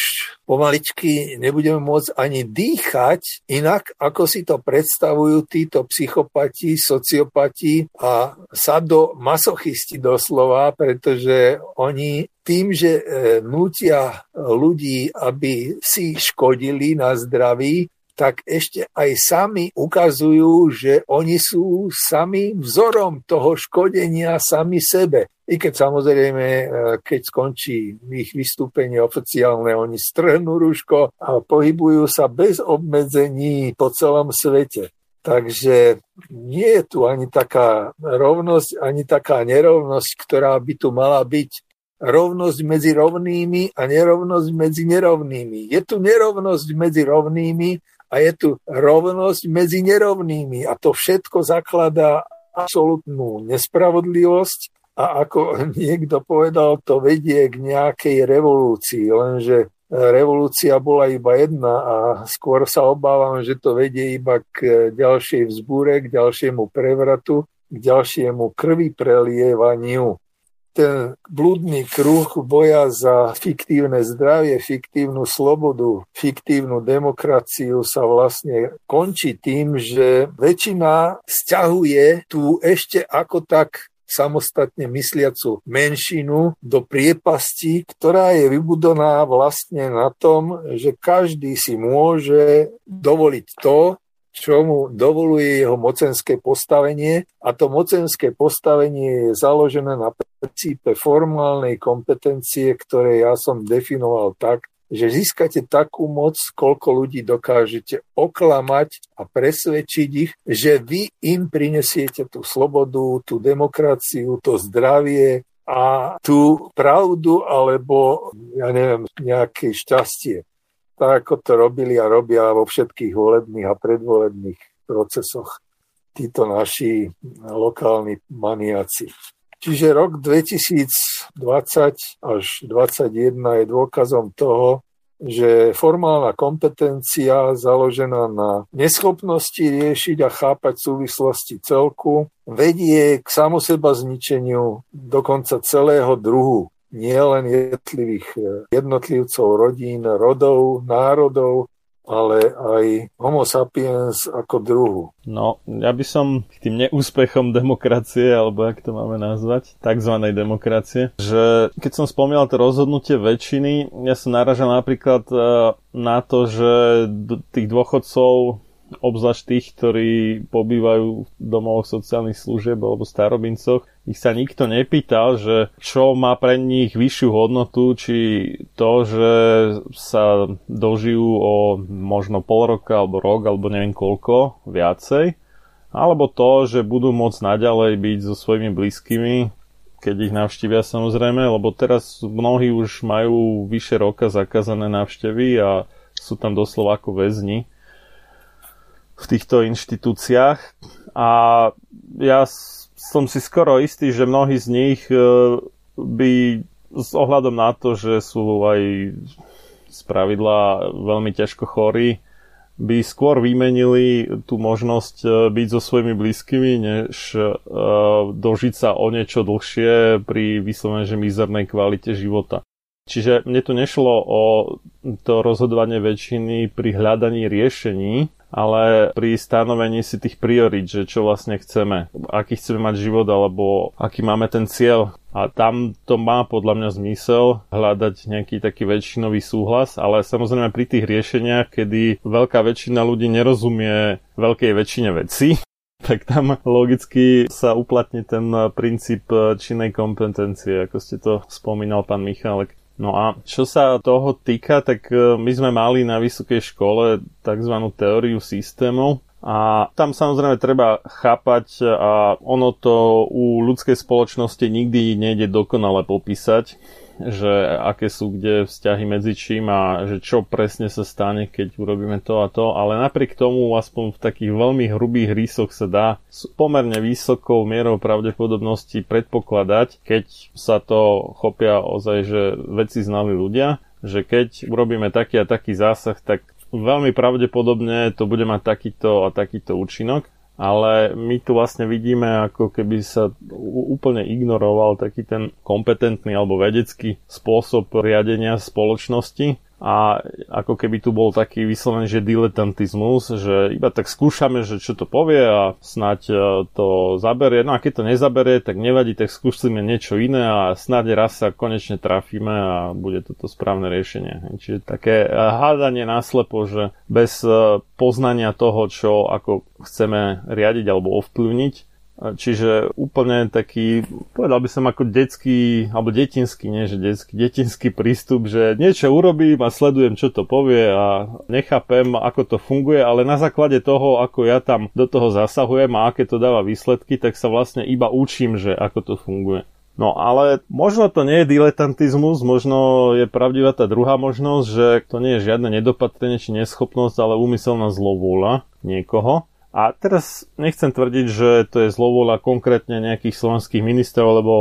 pomaličky nebudeme môcť ani dýchať inak, ako si to predstavujú títo psychopati, sociopati a sadomasochisti doslova, pretože oni tým, že e, nútia ľudí, aby si škodili na zdraví, tak ešte aj sami ukazujú, že oni sú sami vzorom toho škodenia sami sebe. I keď samozrejme, e, keď skončí ich vystúpenie oficiálne, oni strhnú rúško a pohybujú sa bez obmedzení po celom svete. Takže nie je tu ani taká rovnosť, ani taká nerovnosť, ktorá by tu mala byť rovnosť medzi rovnými a nerovnosť medzi nerovnými. Je tu nerovnosť medzi rovnými a je tu rovnosť medzi nerovnými. A to všetko zakladá absolútnu nespravodlivosť a ako niekto povedal, to vedie k nejakej revolúcii, lenže revolúcia bola iba jedna a skôr sa obávam, že to vedie iba k ďalšej vzbúre, k ďalšiemu prevratu, k ďalšiemu krvi prelievaniu. Ten blúdny kruh boja za fiktívne zdravie, fiktívnu slobodu, fiktívnu demokraciu sa vlastne končí tým, že väčšina stiahuje tu ešte ako tak samostatne mysliacu menšinu do priepasti, ktorá je vybudovaná vlastne na tom, že každý si môže dovoliť to, čo mu dovoluje jeho mocenské postavenie a to mocenské postavenie je založené na princípe formálnej kompetencie, ktoré ja som definoval tak, že získate takú moc, koľko ľudí dokážete oklamať a presvedčiť ich, že vy im prinesiete tú slobodu, tú demokraciu, to zdravie a tú pravdu alebo, ja neviem, nejaké šťastie. Tak ako to robili a robia vo všetkých volebných a predvolebných procesoch títo naši lokálni maniaci. Čiže rok 2020 až 2021 je dôkazom toho, že formálna kompetencia založená na neschopnosti riešiť a chápať súvislosti celku vedie k samoseba zničeniu dokonca celého druhu nie len jednotlivých jednotlivcov, rodín, rodov, národov, ale aj homo sapiens ako druhu. No, ja by som k tým neúspechom demokracie, alebo jak to máme nazvať, takzvanej demokracie, že keď som spomínal to rozhodnutie väčšiny, ja som naražal napríklad eh, na to, že tých dôchodcov obzvlášť tých, ktorí pobývajú v domovoch sociálnych služieb alebo starobincoch, ich sa nikto nepýtal, že čo má pre nich vyššiu hodnotu, či to, že sa dožijú o možno pol roka alebo rok alebo neviem koľko viacej, alebo to, že budú môcť naďalej byť so svojimi blízkymi, keď ich navštívia samozrejme, lebo teraz mnohí už majú vyše roka zakázané návštevy a sú tam doslova ako väzni v týchto inštitúciách a ja som si skoro istý, že mnohí z nich e, by s ohľadom na to, že sú aj z pravidla veľmi ťažko chorí, by skôr vymenili tú možnosť e, byť so svojimi blízkymi, než uh, dožiť sa o niečo dlhšie pri vyslovene, že mizernej kvalite života. Čiže mne tu nešlo o to rozhodovanie väčšiny pri hľadaní riešení, ale pri stanovení si tých priorit, že čo vlastne chceme, aký chceme mať život alebo aký máme ten cieľ. A tam to má podľa mňa zmysel hľadať nejaký taký väčšinový súhlas, ale samozrejme pri tých riešeniach, kedy veľká väčšina ľudí nerozumie veľkej väčšine veci, tak tam logicky sa uplatní ten princíp činnej kompetencie, ako ste to spomínal pán Michalek. No a čo sa toho týka, tak e, my sme mali na vysokej škole tzv. teóriu systémov a tam samozrejme treba chápať a ono to u ľudskej spoločnosti nikdy nejde dokonale popísať že aké sú kde vzťahy medzi čím a že čo presne sa stane, keď urobíme to a to, ale napriek tomu aspoň v takých veľmi hrubých rýsoch sa dá s pomerne vysokou mierou pravdepodobnosti predpokladať, keď sa to chopia ozaj, že veci znali ľudia, že keď urobíme taký a taký zásah, tak veľmi pravdepodobne to bude mať takýto a takýto účinok ale my tu vlastne vidíme, ako keby sa úplne ignoroval taký ten kompetentný alebo vedecký spôsob riadenia spoločnosti a ako keby tu bol taký vyslovený, že diletantizmus, že iba tak skúšame, že čo to povie a snáď e, to zaberie. No a keď to nezaberie, tak nevadí, tak skúsime niečo iné a snáď raz sa konečne trafíme a bude toto správne riešenie. Čiže také e, hádanie náslepo, že bez e, poznania toho, čo ako chceme riadiť alebo ovplyvniť, Čiže úplne taký, povedal by som ako detský, alebo detinský, nie že detský, detinský prístup, že niečo urobím a sledujem, čo to povie a nechápem, ako to funguje, ale na základe toho, ako ja tam do toho zasahujem a aké to dáva výsledky, tak sa vlastne iba učím, že ako to funguje. No ale možno to nie je diletantizmus, možno je pravdivá tá druhá možnosť, že to nie je žiadne nedopatrenie či neschopnosť, ale úmyselná zlovôľa niekoho. A teraz nechcem tvrdiť, že to je zlovôľa konkrétne nejakých slovenských ministrov, lebo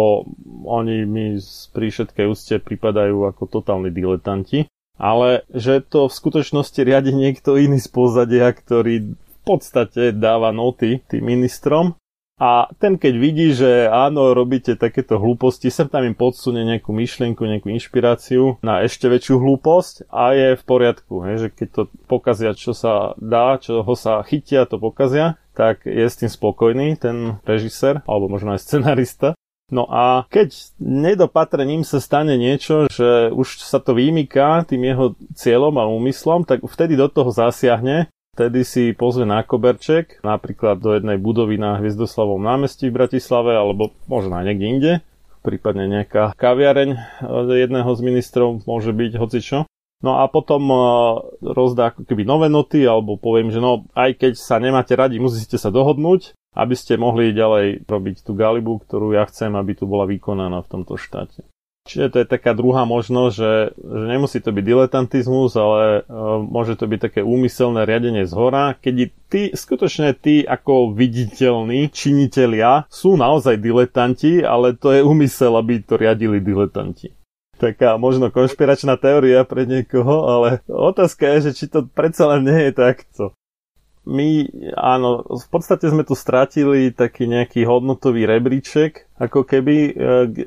oni mi pri všetkej úste pripadajú ako totálni diletanti. Ale že to v skutočnosti riadi niekto iný z pozadia, ktorý v podstate dáva noty tým ministrom a ten keď vidí, že áno, robíte takéto hlúposti, sem tam im podsunie nejakú myšlienku, nejakú inšpiráciu na ešte väčšiu hlúposť a je v poriadku, hej, že keď to pokazia, čo sa dá, čo ho sa chytia, to pokazia, tak je s tým spokojný ten režisér, alebo možno aj scenarista. No a keď nedopatrením sa stane niečo, že už sa to vymýka tým jeho cieľom a úmyslom, tak vtedy do toho zasiahne Vtedy si pozve na koberček, napríklad do jednej budovy na Hviezdoslavom námestí v Bratislave, alebo možno aj niekde inde, prípadne nejaká kaviareň jedného z ministrov, môže byť hocičo. No a potom uh, rozdá ako keby nové noty, alebo poviem, že no aj keď sa nemáte radi, musíte sa dohodnúť, aby ste mohli ďalej robiť tú galibu, ktorú ja chcem, aby tu bola vykonaná v tomto štáte. Čiže to je taká druhá možnosť, že, že nemusí to byť diletantizmus, ale uh, môže to byť také úmyselné riadenie z hora, keď ty, skutočne ty ako viditeľní činitelia sú naozaj diletanti, ale to je úmysel, aby to riadili diletanti. Taká možno konšpiračná teória pre niekoho, ale otázka je, že či to predsa len nie je takto my, áno, v podstate sme tu strátili taký nejaký hodnotový rebríček, ako keby e,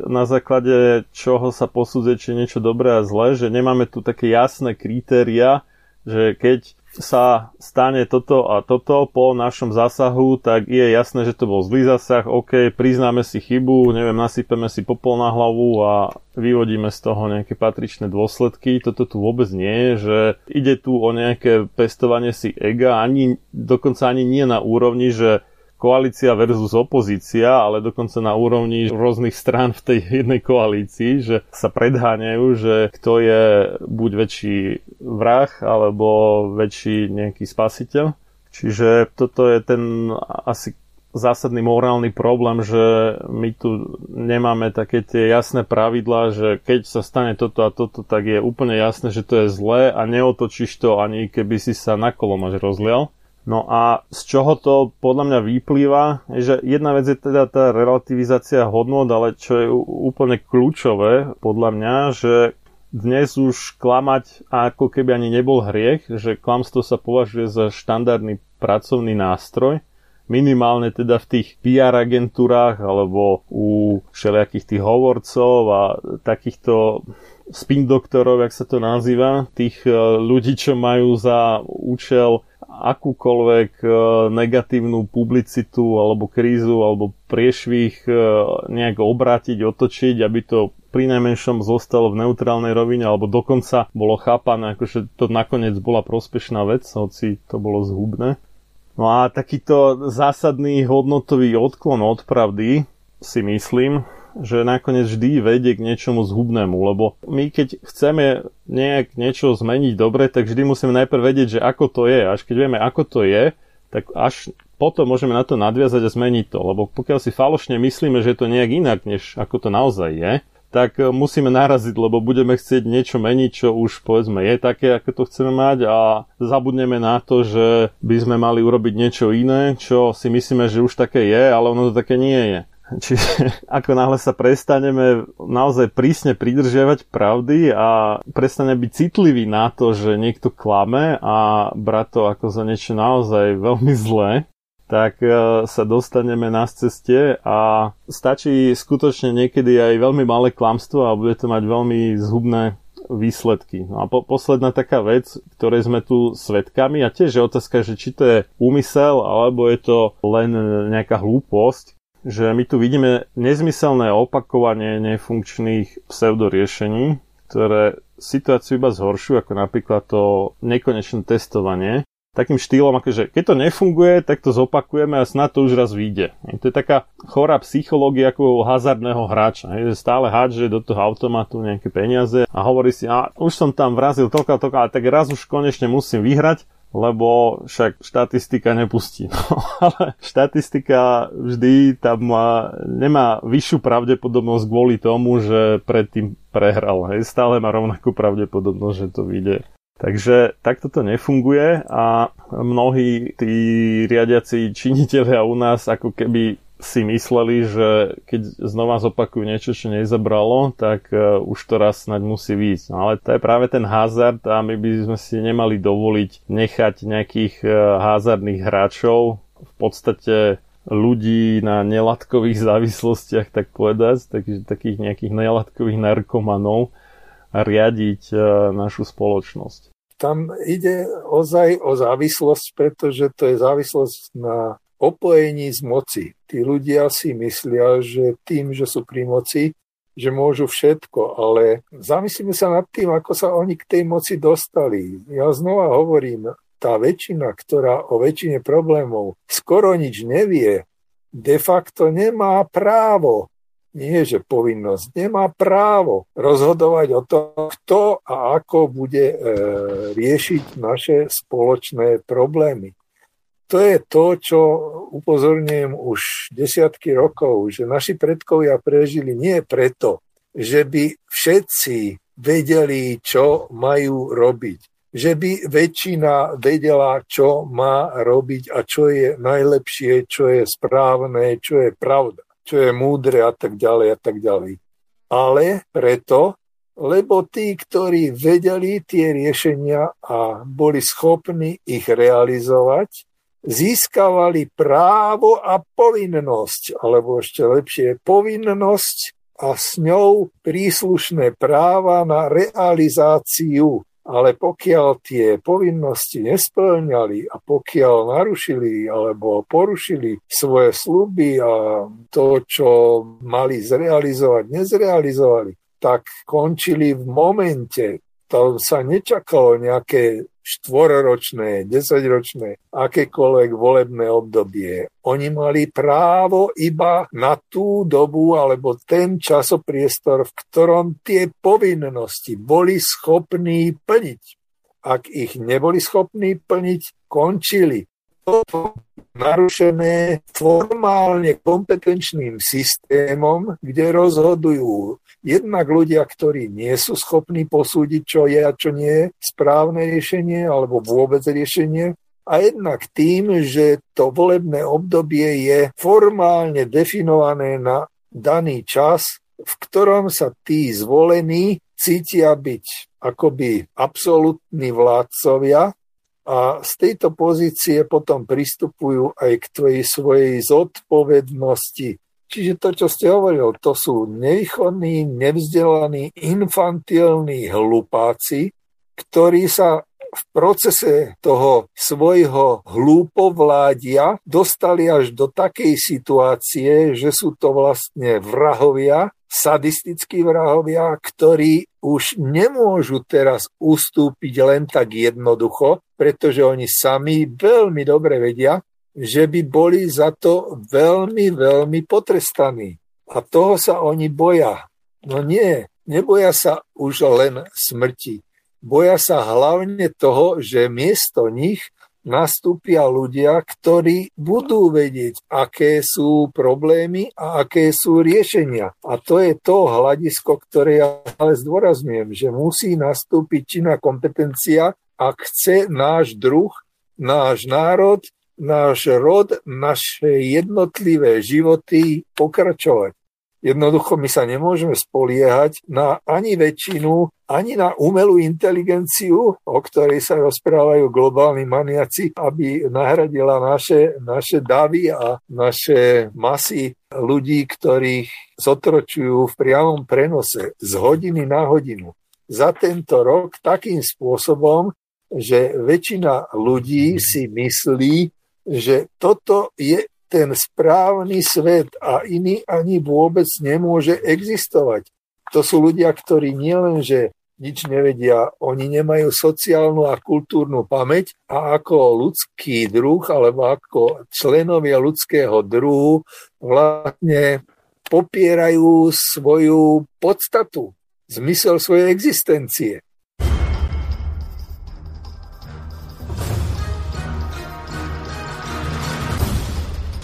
na základe čoho sa posudzuje, či niečo dobré a zlé, že nemáme tu také jasné kritéria, že keď sa stane toto a toto po našom zásahu, tak je jasné, že to bol zlý zásah, OK, priznáme si chybu, neviem, nasypeme si popol na hlavu a vyvodíme z toho nejaké patričné dôsledky. Toto tu vôbec nie je, že ide tu o nejaké pestovanie si ega, ani dokonca ani nie na úrovni, že koalícia versus opozícia, ale dokonca na úrovni rôznych strán v tej jednej koalícii, že sa predháňajú, že kto je buď väčší vrah alebo väčší nejaký spasiteľ. Čiže toto je ten asi zásadný morálny problém, že my tu nemáme také tie jasné pravidlá, že keď sa stane toto a toto, tak je úplne jasné, že to je zlé a neotočíš to ani keby si sa na kolomaž rozlial. No a z čoho to podľa mňa vyplýva, že jedna vec je teda tá relativizácia hodnot, ale čo je úplne kľúčové podľa mňa, že dnes už klamať ako keby ani nebol hriech, že klamstvo sa považuje za štandardný pracovný nástroj, minimálne teda v tých PR agentúrách alebo u všelijakých tých hovorcov a takýchto spin doktorov, jak sa to nazýva, tých eh, ľudí, čo majú za účel akúkoľvek e, negatívnu publicitu alebo krízu alebo priešvih e, nejak obrátiť, otočiť, aby to pri najmenšom zostalo v neutrálnej rovine alebo dokonca bolo chápané, akože to nakoniec bola prospešná vec, hoci to bolo zhubné. No a takýto zásadný hodnotový odklon od pravdy si myslím, že nakoniec vždy vedie k niečomu zhubnému, lebo my keď chceme nejak niečo zmeniť dobre, tak vždy musíme najprv vedieť, že ako to je. Až keď vieme, ako to je, tak až potom môžeme na to nadviazať a zmeniť to. Lebo pokiaľ si falošne myslíme, že je to nejak inak, než ako to naozaj je, tak e, musíme naraziť, lebo budeme chcieť niečo meniť, čo už povedzme je také, ako to chceme mať a zabudneme na to, že by sme mali urobiť niečo iné, čo si myslíme, že už také je, ale ono to také nie je. Čiže ako náhle sa prestaneme naozaj prísne pridržiavať pravdy a prestane byť citlivý na to, že niekto klame a brať to ako za niečo naozaj veľmi zlé, tak e, sa dostaneme na ceste a stačí skutočne niekedy aj veľmi malé klamstvo a bude to mať veľmi zhubné výsledky. No a po, posledná taká vec, ktorej sme tu svetkami a tiež je otázka, že či to je úmysel alebo je to len nejaká hlúposť, že my tu vidíme nezmyselné opakovanie nefunkčných pseudoriešení, ktoré situáciu iba zhoršujú, ako napríklad to nekonečné testovanie. Takým štýlom, akože keď to nefunguje, tak to zopakujeme a snad to už raz vyjde. To je taká chorá psychológia ako hazardného hráča. Je stále hádže do toho automatu nejaké peniaze a hovorí si, a už som tam vrazil toľko toľko, ale tak raz už konečne musím vyhrať lebo však štatistika nepustí. No, ale štatistika vždy tam má, nemá vyššiu pravdepodobnosť kvôli tomu, že predtým prehral. Hej. Stále má rovnakú pravdepodobnosť, že to vyjde. Takže takto to nefunguje a mnohí tí riadiaci činiteľia u nás ako keby si mysleli, že keď znova zopakujú niečo, čo nezabralo, tak uh, už to raz snať musí výjsť. No ale to je práve ten hazard a my by sme si nemali dovoliť nechať nejakých uh, hazardných hráčov v podstate ľudí na nelatkových závislostiach, tak povedať, takže takých nejakých nelatkových narkomanov a riadiť uh, našu spoločnosť. Tam ide ozaj o závislosť, pretože to je závislosť na opojení z moci. Tí ľudia si myslia, že tým, že sú pri moci, že môžu všetko, ale zamyslíme sa nad tým, ako sa oni k tej moci dostali. Ja znova hovorím, tá väčšina, ktorá o väčšine problémov skoro nič nevie, de facto nemá právo, nie že povinnosť, nemá právo rozhodovať o tom, kto a ako bude e, riešiť naše spoločné problémy to je to, čo upozorňujem už desiatky rokov, že naši predkovia prežili nie preto, že by všetci vedeli, čo majú robiť. Že by väčšina vedela, čo má robiť a čo je najlepšie, čo je správne, čo je pravda, čo je múdre a tak ďalej a tak ďalej. Ale preto, lebo tí, ktorí vedeli tie riešenia a boli schopní ich realizovať, získavali právo a povinnosť, alebo ešte lepšie povinnosť a s ňou príslušné práva na realizáciu. Ale pokiaľ tie povinnosti nesplňali a pokiaľ narušili alebo porušili svoje sluby a to, čo mali zrealizovať, nezrealizovali, tak končili v momente. To sa nečakalo nejaké štvororočné, desaťročné, akékoľvek volebné obdobie. Oni mali právo iba na tú dobu alebo ten časopriestor, v ktorom tie povinnosti boli schopní plniť. Ak ich neboli schopní plniť, končili. Toto narušené formálne kompetenčným systémom, kde rozhodujú jednak ľudia, ktorí nie sú schopní posúdiť, čo je a čo nie správne riešenie alebo vôbec riešenie, a jednak tým, že to volebné obdobie je formálne definované na daný čas, v ktorom sa tí zvolení cítia byť akoby absolútni vládcovia a z tejto pozície potom pristupujú aj k tvojej svojej zodpovednosti. Čiže to, čo ste hovorili, to sú nevýchodní, nevzdelaní, infantilní hlupáci, ktorí sa v procese toho svojho hlúpovládia dostali až do takej situácie, že sú to vlastne vrahovia, sadistickí vrahovia, ktorí už nemôžu teraz ustúpiť len tak jednoducho, pretože oni sami veľmi dobre vedia, že by boli za to veľmi, veľmi potrestaní. A toho sa oni boja. No nie, neboja sa už len smrti. Boja sa hlavne toho, že miesto nich nastúpia ľudia, ktorí budú vedieť, aké sú problémy a aké sú riešenia. A to je to hľadisko, ktoré ja ale zdôrazňujem, že musí nastúpiť činná kompetencia, ak chce náš druh, náš národ, náš rod, naše jednotlivé životy pokračovať. Jednoducho my sa nemôžeme spoliehať na ani väčšinu, ani na umelú inteligenciu, o ktorej sa rozprávajú globálni maniaci, aby nahradila naše, naše davy a naše masy ľudí, ktorých zotročujú v priamom prenose z hodiny na hodinu. Za tento rok takým spôsobom, že väčšina ľudí si myslí, že toto je ten správny svet a iný ani vôbec nemôže existovať. To sú ľudia, ktorí nielenže nič nevedia, oni nemajú sociálnu a kultúrnu pamäť a ako ľudský druh alebo ako členovia ľudského druhu vlastne popierajú svoju podstatu, zmysel svojej existencie.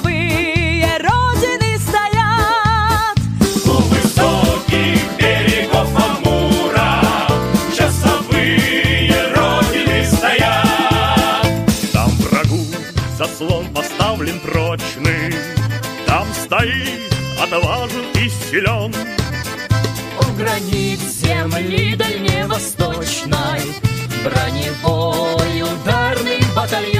мировые родины стоят. У высоких берегов Амура часовые родины стоят. Там врагу заслон поставлен прочный, там стоит отважен и силен. У земли дальневосточной броневой ударный батальон.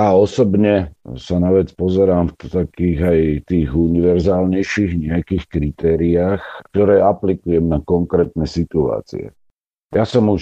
Ja osobne sa na vec pozerám v takých aj tých univerzálnejších nejakých kritériách, ktoré aplikujem na konkrétne situácie. Ja som už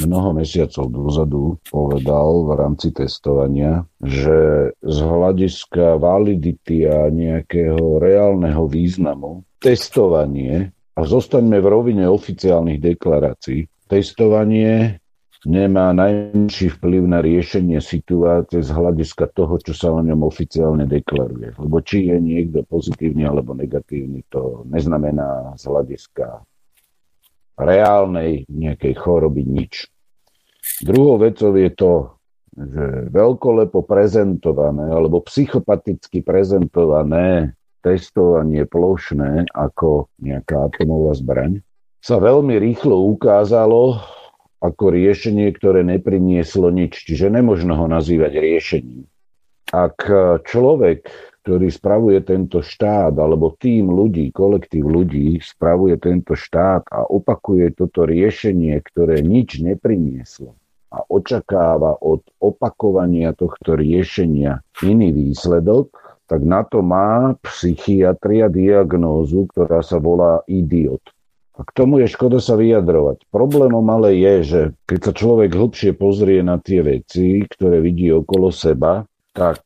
mnoho mesiacov dozadu povedal v rámci testovania, že z hľadiska validity a nejakého reálneho významu testovanie, a zostaňme v rovine oficiálnych deklarácií, testovanie nemá najmenší vplyv na riešenie situácie z hľadiska toho, čo sa o ňom oficiálne deklaruje. Lebo či je niekto pozitívny alebo negatívny, to neznamená z hľadiska reálnej nejakej choroby nič. Druhou vecou je to, že veľkolepo prezentované alebo psychopaticky prezentované testovanie plošné ako nejaká atomová zbraň, sa veľmi rýchlo ukázalo ako riešenie, ktoré neprinieslo nič, čiže nemožno ho nazývať riešením. Ak človek, ktorý spravuje tento štát, alebo tým ľudí, kolektív ľudí spravuje tento štát a opakuje toto riešenie, ktoré nič neprinieslo a očakáva od opakovania tohto riešenia iný výsledok, tak na to má psychiatria diagnózu, ktorá sa volá idiot. A k tomu je škoda sa vyjadrovať. Problémom ale je, že keď sa človek hlbšie pozrie na tie veci, ktoré vidí okolo seba, tak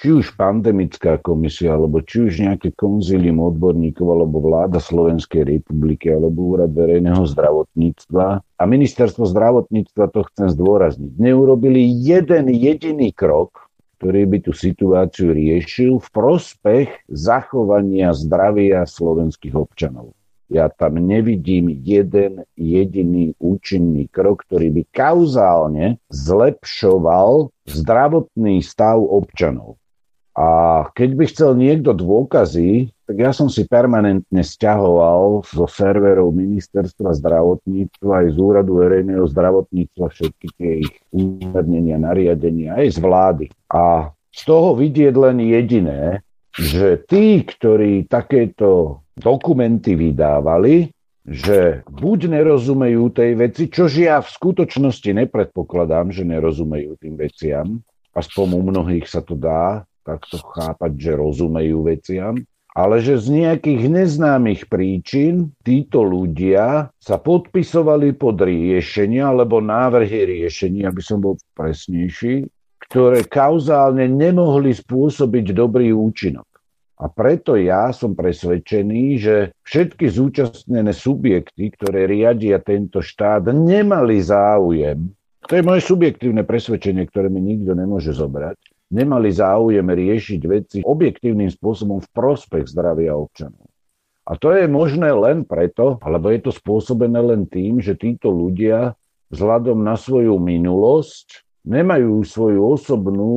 či už pandemická komisia, alebo či už nejaké konzílium odborníkov, alebo vláda Slovenskej republiky, alebo úrad verejného zdravotníctva a ministerstvo zdravotníctva, to chcem zdôrazniť, neurobili jeden jediný krok, ktorý by tú situáciu riešil v prospech zachovania zdravia slovenských občanov. Ja tam nevidím jeden jediný účinný krok, ktorý by kauzálne zlepšoval zdravotný stav občanov. A keď by chcel niekto dôkazy, tak ja som si permanentne stiahoval zo serverov ministerstva zdravotníctva aj z úradu verejného zdravotníctva všetky tie ich úmernenia, nariadenia, aj z vlády. A z toho vidieť len jediné, že tí, ktorí takéto dokumenty vydávali, že buď nerozumejú tej veci, čož ja v skutočnosti nepredpokladám, že nerozumejú tým veciam, aspoň u mnohých sa to dá takto chápať, že rozumejú veciam, ale že z nejakých neznámych príčin títo ľudia sa podpisovali pod riešenia alebo návrhy riešenia, aby som bol presnejší, ktoré kauzálne nemohli spôsobiť dobrý účinok. A preto ja som presvedčený, že všetky zúčastnené subjekty, ktoré riadia tento štát, nemali záujem, to je moje subjektívne presvedčenie, ktoré mi nikto nemôže zobrať, nemali záujem riešiť veci objektívnym spôsobom v prospech zdravia občanov. A to je možné len preto, alebo je to spôsobené len tým, že títo ľudia vzhľadom na svoju minulosť nemajú svoju osobnú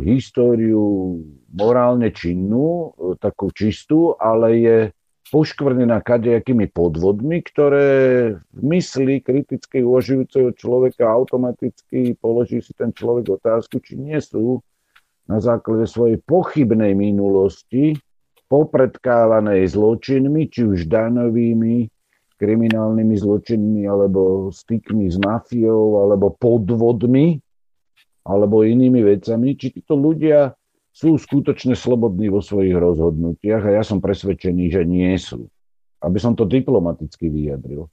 históriu morálne činnú, e, takú čistú, ale je poškvrnená kadejakými podvodmi, ktoré v mysli kriticky uvažujúceho človeka automaticky položí si ten človek otázku, či nie sú na základe svojej pochybnej minulosti popredkávanej zločinmi, či už daňovými, kriminálnymi zločinmi, alebo stykmi s mafiou, alebo podvodmi, alebo inými vecami, či títo ľudia sú skutočne slobodní vo svojich rozhodnutiach a ja som presvedčený, že nie sú. Aby som to diplomaticky vyjadril.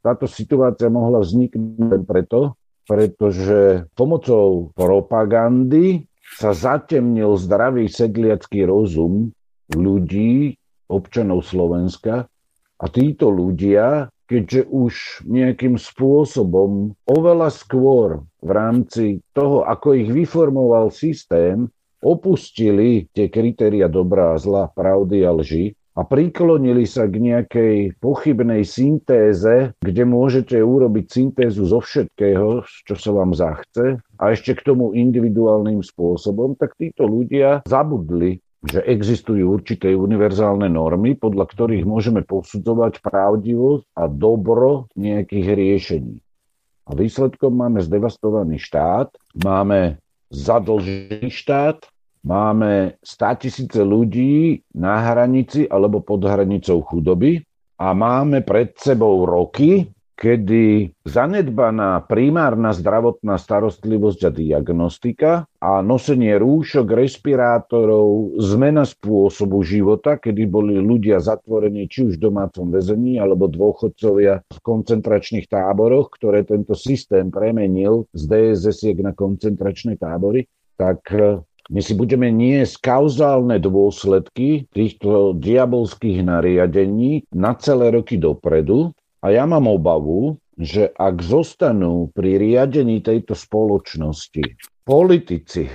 Táto situácia mohla vzniknúť len preto, pretože pomocou propagandy sa zatemnil zdravý sedliacký rozum ľudí, občanov Slovenska a títo ľudia keďže už nejakým spôsobom oveľa skôr v rámci toho, ako ich vyformoval systém, opustili tie kritéria dobrá zla, pravdy a lži a priklonili sa k nejakej pochybnej syntéze, kde môžete urobiť syntézu zo všetkého, čo sa vám zachce. A ešte k tomu individuálnym spôsobom, tak títo ľudia zabudli že existujú určité univerzálne normy, podľa ktorých môžeme posudzovať pravdivosť a dobro nejakých riešení. A výsledkom máme zdevastovaný štát, máme zadlžený štát, máme 100 tisíce ľudí na hranici alebo pod hranicou chudoby a máme pred sebou roky, kedy zanedbaná primárna zdravotná starostlivosť a diagnostika a nosenie rúšok, respirátorov, zmena spôsobu života, kedy boli ľudia zatvorení či už v domácom väzení alebo dôchodcovia v koncentračných táboroch, ktoré tento systém premenil z DSS na koncentračné tábory, tak eh, my si budeme niesť kauzálne dôsledky týchto diabolských nariadení na celé roky dopredu a ja mám obavu, že ak zostanú pri riadení tejto spoločnosti politici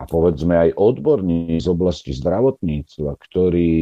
a povedzme aj odborníci z oblasti zdravotníctva, ktorí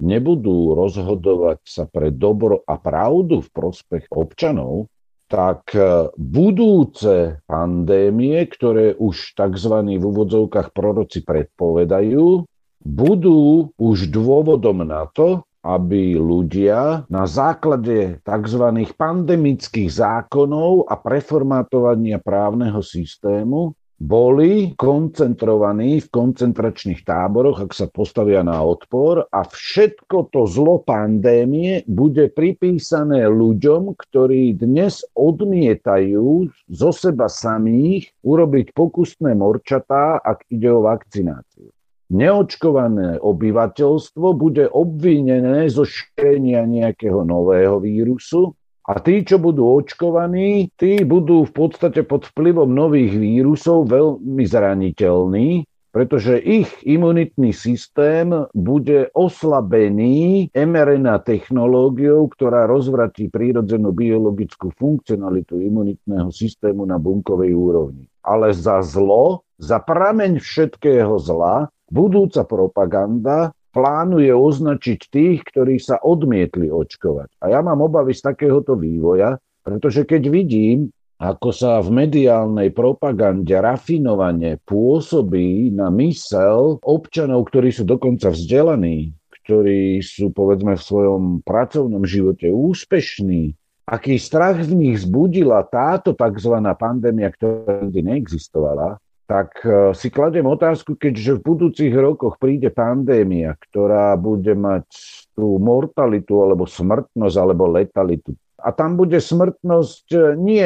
nebudú rozhodovať sa pre dobro a pravdu v prospech občanov, tak budúce pandémie, ktoré už tzv. v úvodzovkách proroci predpovedajú, budú už dôvodom na to, aby ľudia na základe tzv. pandemických zákonov a preformátovania právneho systému boli koncentrovaní v koncentračných táboroch, ak sa postavia na odpor a všetko to zlo pandémie bude pripísané ľuďom, ktorí dnes odmietajú zo seba samých urobiť pokusné morčatá, ak ide o vakcináciu neočkované obyvateľstvo bude obvinené zo šírenia nejakého nového vírusu a tí, čo budú očkovaní, tí budú v podstate pod vplyvom nových vírusov veľmi zraniteľní, pretože ich imunitný systém bude oslabený mRNA technológiou, ktorá rozvratí prírodzenú biologickú funkcionalitu imunitného systému na bunkovej úrovni. Ale za zlo, za prameň všetkého zla, budúca propaganda plánuje označiť tých, ktorí sa odmietli očkovať. A ja mám obavy z takéhoto vývoja, pretože keď vidím, ako sa v mediálnej propagande rafinovane pôsobí na mysel občanov, ktorí sú dokonca vzdelaní, ktorí sú povedzme v svojom pracovnom živote úspešní, aký strach v nich zbudila táto tzv. pandémia, ktorá nikdy neexistovala, tak e, si kladem otázku, keďže v budúcich rokoch príde pandémia, ktorá bude mať tú mortalitu alebo smrtnosť alebo letalitu. A tam bude smrtnosť e, nie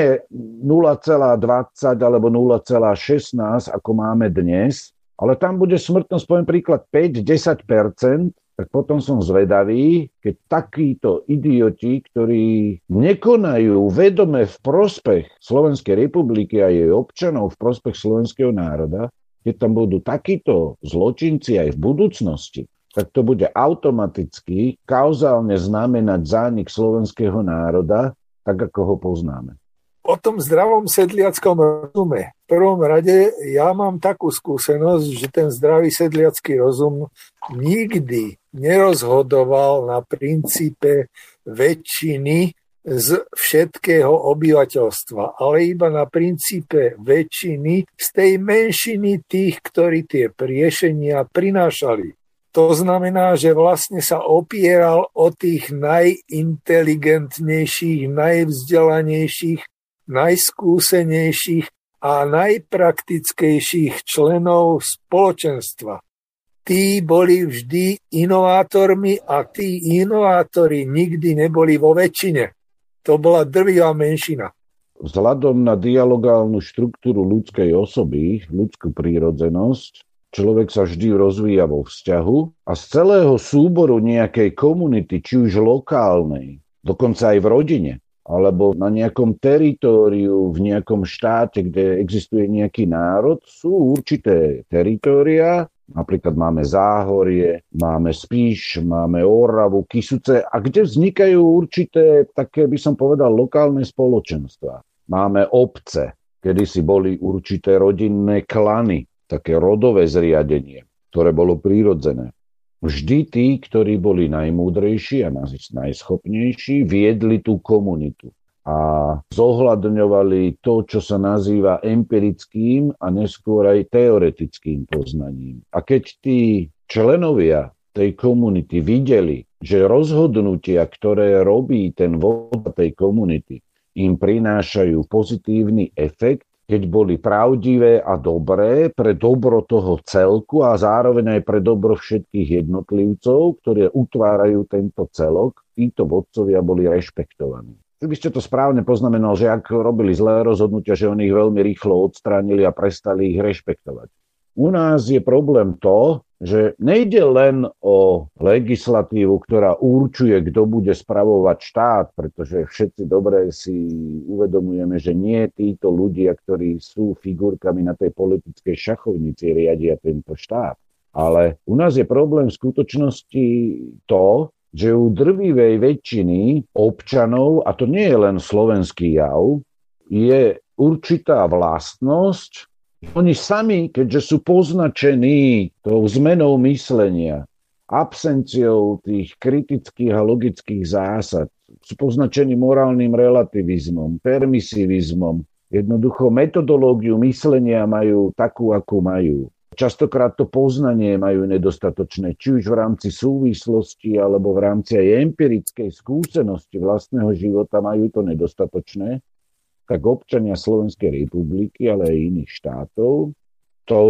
0,20 alebo 0,16, ako máme dnes, ale tam bude smrtnosť, poviem príklad, 5-10 tak potom som zvedavý, keď takíto idioti, ktorí nekonajú vedome v prospech Slovenskej republiky a jej občanov, v prospech slovenského národa, keď tam budú takíto zločinci aj v budúcnosti, tak to bude automaticky kauzálne znamenať zánik slovenského národa, tak ako ho poznáme o tom zdravom sedliackom rozume. V prvom rade ja mám takú skúsenosť, že ten zdravý sedliacký rozum nikdy nerozhodoval na princípe väčšiny z všetkého obyvateľstva, ale iba na princípe väčšiny z tej menšiny tých, ktorí tie riešenia prinášali. To znamená, že vlastne sa opieral o tých najinteligentnejších, najvzdelanejších najskúsenejších a najpraktickejších členov spoločenstva. Tí boli vždy inovátormi a tí inovátori nikdy neboli vo väčšine. To bola drvivá menšina. Vzhľadom na dialogálnu štruktúru ľudskej osoby, ľudskú prírodzenosť, človek sa vždy rozvíja vo vzťahu a z celého súboru nejakej komunity, či už lokálnej, dokonca aj v rodine, alebo na nejakom teritóriu, v nejakom štáte, kde existuje nejaký národ, sú určité teritória, napríklad máme Záhorie, máme Spíš, máme Oravu, Kisuce, a kde vznikajú určité, také by som povedal, lokálne spoločenstva. Máme obce, kedy si boli určité rodinné klany, také rodové zriadenie, ktoré bolo prírodzené. Vždy tí, ktorí boli najmúdrejší a najschopnejší, viedli tú komunitu a zohľadňovali to, čo sa nazýva empirickým a neskôr aj teoretickým poznaním. A keď tí členovia tej komunity videli, že rozhodnutia, ktoré robí ten vod tej komunity, im prinášajú pozitívny efekt, keď boli pravdivé a dobré pre dobro toho celku a zároveň aj pre dobro všetkých jednotlivcov, ktorí utvárajú tento celok, títo vodcovia boli rešpektovaní. Vy by ste to správne poznamenal, že ak robili zlé rozhodnutia, že oni ich veľmi rýchlo odstránili a prestali ich rešpektovať. U nás je problém to, že nejde len o legislatívu, ktorá určuje, kto bude spravovať štát, pretože všetci dobre si uvedomujeme, že nie títo ľudia, ktorí sú figurkami na tej politickej šachovnici, riadia tento štát. Ale u nás je problém v skutočnosti to, že u drvivej väčšiny občanov, a to nie je len slovenský jav, je určitá vlastnosť, oni sami, keďže sú poznačení tou zmenou myslenia, absenciou tých kritických a logických zásad, sú poznačení morálnym relativizmom, permisivizmom, jednoducho metodológiu myslenia majú takú, akú majú. Častokrát to poznanie majú nedostatočné, či už v rámci súvislosti alebo v rámci aj empirickej skúsenosti vlastného života majú to nedostatočné, tak občania Slovenskej republiky, ale aj iných štátov, tou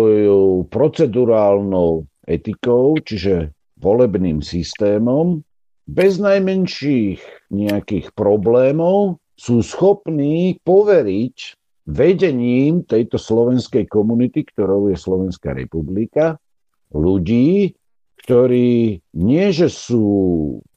procedurálnou etikou, čiže volebným systémom, bez najmenších nejakých problémov sú schopní poveriť vedením tejto slovenskej komunity, ktorou je Slovenská republika, ľudí, ktorí nie, že sú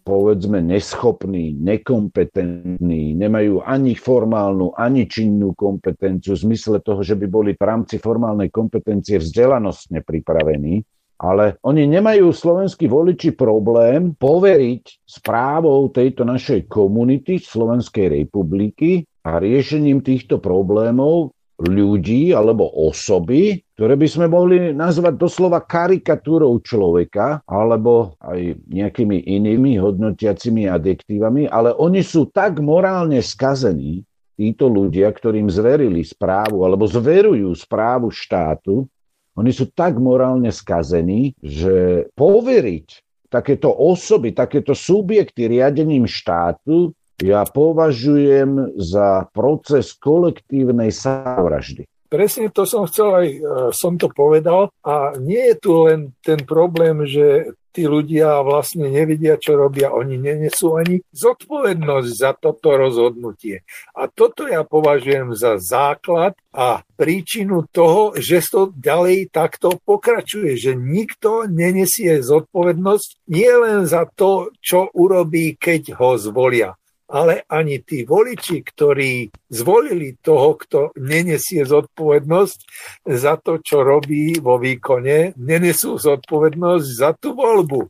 povedzme neschopní, nekompetentní, nemajú ani formálnu, ani činnú kompetenciu v zmysle toho, že by boli v rámci formálnej kompetencie vzdelanostne pripravení, ale oni nemajú slovenskí voliči problém poveriť správou tejto našej komunity Slovenskej republiky a riešením týchto problémov ľudí alebo osoby, ktoré by sme mohli nazvať doslova karikatúrou človeka alebo aj nejakými inými hodnotiacimi adjektívami, ale oni sú tak morálne skazení, títo ľudia, ktorým zverili správu alebo zverujú správu štátu, oni sú tak morálne skazení, že poveriť takéto osoby, takéto subjekty riadením štátu ja považujem za proces kolektívnej samovraždy. Presne to som chcel aj, e, som to povedal. A nie je tu len ten problém, že tí ľudia vlastne nevedia, čo robia, oni nenesú ani zodpovednosť za toto rozhodnutie. A toto ja považujem za základ a príčinu toho, že to ďalej takto pokračuje, že nikto nenesie zodpovednosť nie len za to, čo urobí, keď ho zvolia ale ani tí voliči, ktorí zvolili toho, kto nenesie zodpovednosť za to, čo robí vo výkone, nenesú zodpovednosť za tú voľbu.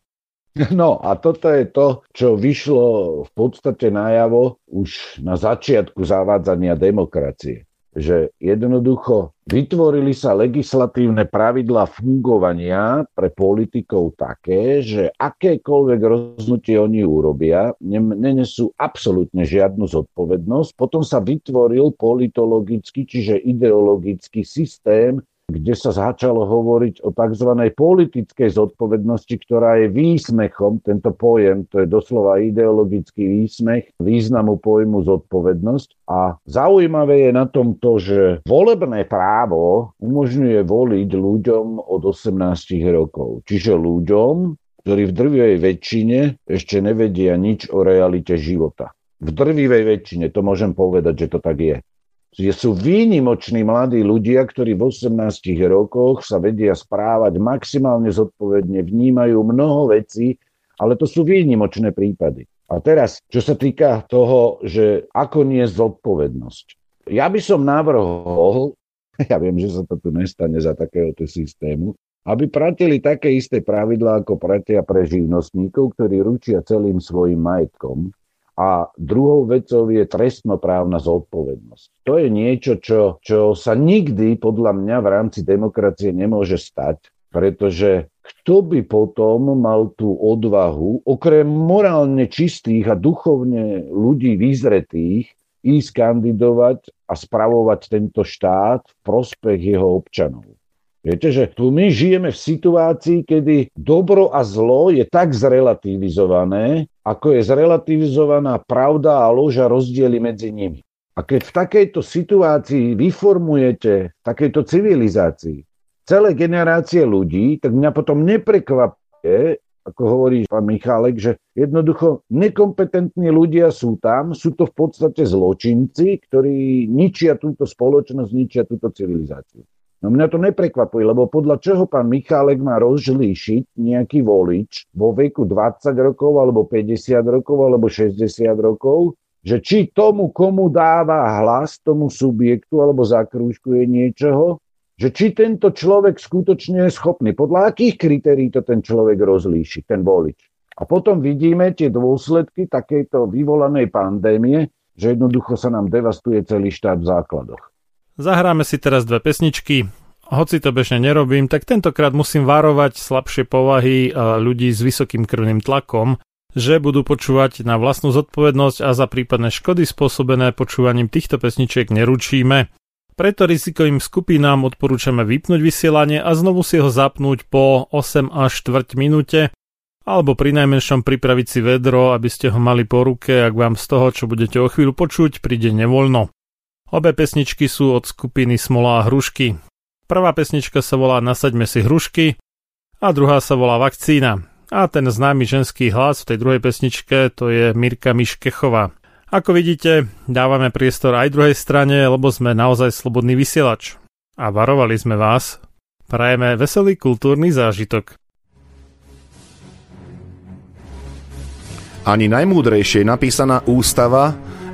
No a toto je to, čo vyšlo v podstate najavo už na začiatku zavádzania demokracie že jednoducho vytvorili sa legislatívne pravidlá fungovania pre politikov také, že akékoľvek rozhodnutie oni urobia, nenesú absolútne žiadnu zodpovednosť. Potom sa vytvoril politologický, čiže ideologický systém kde sa začalo hovoriť o tzv. politickej zodpovednosti, ktorá je výsmechom, tento pojem, to je doslova ideologický výsmech významu pojmu zodpovednosť. A zaujímavé je na tom to, že volebné právo umožňuje voliť ľuďom od 18 rokov. Čiže ľuďom, ktorí v drvivej väčšine ešte nevedia nič o realite života. V drvivej väčšine, to môžem povedať, že to tak je že sú výnimoční mladí ľudia, ktorí v 18 rokoch sa vedia správať maximálne zodpovedne, vnímajú mnoho vecí, ale to sú výnimočné prípady. A teraz, čo sa týka toho, že ako nie zodpovednosť. Ja by som navrhol, ja viem, že sa to tu nestane za takéhoto systému, aby pratili také isté pravidlá, ako pratia pre živnostníkov, ktorí ručia celým svojim majetkom, a druhou vecou je trestnoprávna zodpovednosť. To je niečo, čo, čo sa nikdy podľa mňa v rámci demokracie nemôže stať, pretože kto by potom mal tú odvahu, okrem morálne čistých a duchovne ľudí vyzretých, ísť kandidovať a spravovať tento štát v prospech jeho občanov. Viete, že tu my žijeme v situácii, kedy dobro a zlo je tak zrelativizované, ako je zrelativizovaná pravda a lož a rozdiely medzi nimi. A keď v takejto situácii vyformujete, v takejto civilizácii, celé generácie ľudí, tak mňa potom neprekvapuje, ako hovorí pán Michálek, že jednoducho nekompetentní ľudia sú tam, sú to v podstate zločinci, ktorí ničia túto spoločnosť, ničia túto civilizáciu. No mňa to neprekvapuje, lebo podľa čoho pán Michálek má rozlíšiť nejaký volič vo veku 20 rokov, alebo 50 rokov, alebo 60 rokov, že či tomu, komu dáva hlas, tomu subjektu alebo zakrúžkuje niečoho, že či tento človek skutočne je schopný, podľa akých kritérií to ten človek rozlíši, ten volič. A potom vidíme tie dôsledky takejto vyvolanej pandémie, že jednoducho sa nám devastuje celý štát v základoch. Zahráme si teraz dve pesničky. Hoci to bežne nerobím, tak tentokrát musím varovať slabšie povahy ľudí s vysokým krvným tlakom, že budú počúvať na vlastnú zodpovednosť a za prípadné škody spôsobené počúvaním týchto pesničiek neručíme. Preto rizikovým skupinám odporúčame vypnúť vysielanie a znovu si ho zapnúť po 8 až 4 minúte, alebo pri najmenšom pripraviť si vedro, aby ste ho mali po ruke, ak vám z toho, čo budete o chvíľu počuť, príde nevoľno. Obe pesničky sú od skupiny Smola a Hrušky. Prvá pesnička sa volá Nasaďme si hrušky a druhá sa volá Vakcína. A ten známy ženský hlas v tej druhej pesničke to je Mirka Miškechová. Ako vidíte, dávame priestor aj druhej strane, lebo sme naozaj slobodný vysielač. A varovali sme vás. Prajeme veselý kultúrny zážitok. Ani najmúdrejšie napísaná ústava,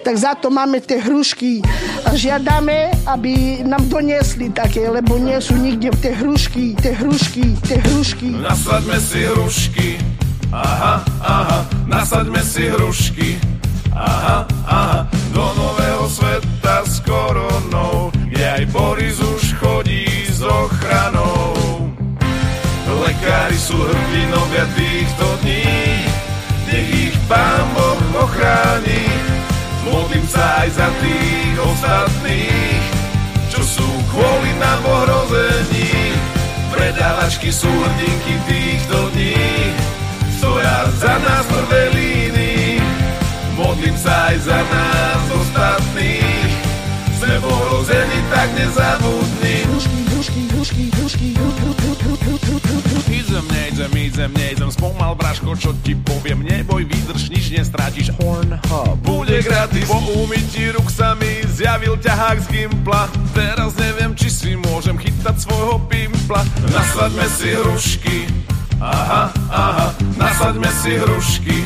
Tak za to máme tie hrušky a žiadame, aby nám doniesli také, lebo nie sú nikde tie hrušky, tie hrušky, tie hrušky. Nasaďme si hrušky, aha, aha, nasaďme si hrušky, aha, aha, do nového sveta s koronou, kde aj Boris už chodí s ochranou. Lekári sú hrdinovia týchto dní, nech ich Pán Boh ochráni. Modlím sa aj za tých ostatných, čo sú kvôli nám ohrození. Predávačky sú hrdinky týchto dní, stoja za nás v prvej. Modlím sa aj za nás ostatných, sme ohrození, tak nezabudni. Idem, nejdem, spomal vražko, čo ti poviem, neboj, vydrž, nič nestratíš. Pornhub bude gratis, po umytí ruk sa mi zjavil ťahák z Gimpla. Teraz neviem, či si môžem chytať svojho pimpla. Nasaďme si hrušky, aha, aha, nasaďme si hrušky,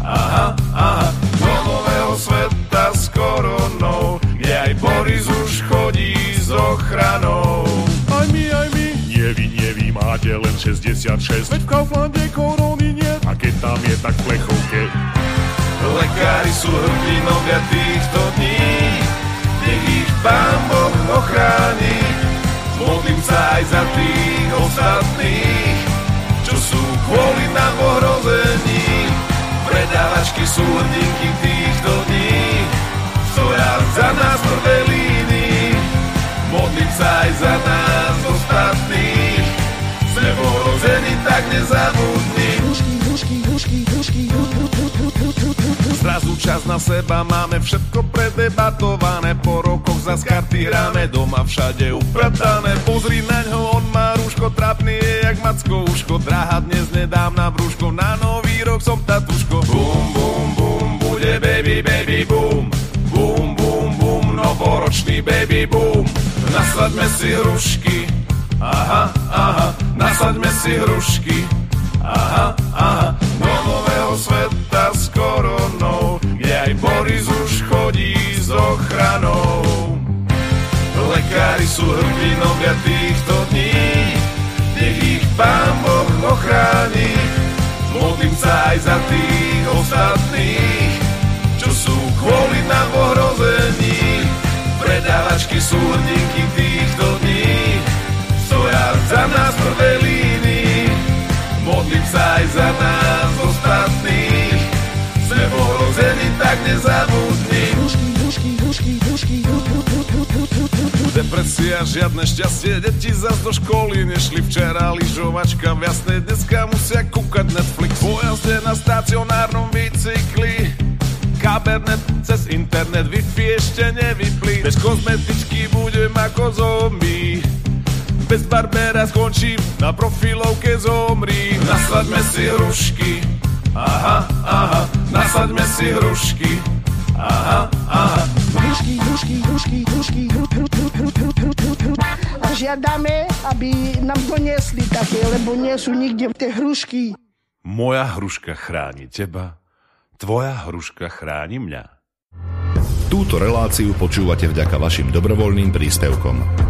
aha, aha, do nového sveta s koronou, kde aj Boris už chodí s ochranou. Neví, neví, máte len 66, veď v Kauflande korony nie, a keď tam je, tak v plechovke. Lekári sú hrdinovia týchto dní, nech ich Pán Boh ochráni. Modlím sa aj za tých ostatných, čo sú kvôli nám ohrození. Predávačky sú hrdinky týchto dní, stoja za nás v prvej línii. Modlím sa aj za nás ostatných, tak nezabudni. Zrazu čas na seba, máme všetko predebatované Po rokoch za karty hráme doma všade upratané Pozri na ňo, on má rúško, trapný je jak macko uško Drahá dnes nedám na brúško, na nový rok som tatuško Bum, bum, bum, bude baby, baby, boom Bum, bum, bum, novoročný baby, boom Nasaďme si hrušky, aha, aha Nasaďme si hrušky, aha, aha Do nového sveta s koronou. Kde aj Boris už chodí s ochranou. Lekári sú hrdinovia týchto dní. Nech ich Pán Boh ochráni. Modlím sa aj za tých ostatných Čo sú kvôli nám ohrození. Predávačky sú hrdinky týchto dní Stoja za nás v prvej línii Modlím sa aj za nás ostatných Sme ohrození, tak nezabudni Depresia, žiadne šťastie, deti zas do školy nešli včera lyžovačka v jasnej, dneska musia kúkať Netflix po jazde na stacionárnom bicykli Kabernet cez internet, Wi-Fi ešte nevypli Bez kozmetičky budem ako zombie bez barbera skončím na profilovke zomri. Nasadme si hrušky, aha, aha, nasadme si hrušky, aha, aha. Hrušky, hrušky, hrušky, hrušky, a žiadame, aby nám doniesli také, lebo nie sú nikde tie hrušky. Moja hruška chráni teba, tvoja hruška chráni mňa. Túto reláciu počúvate vďaka vašim dobrovoľným príspevkom.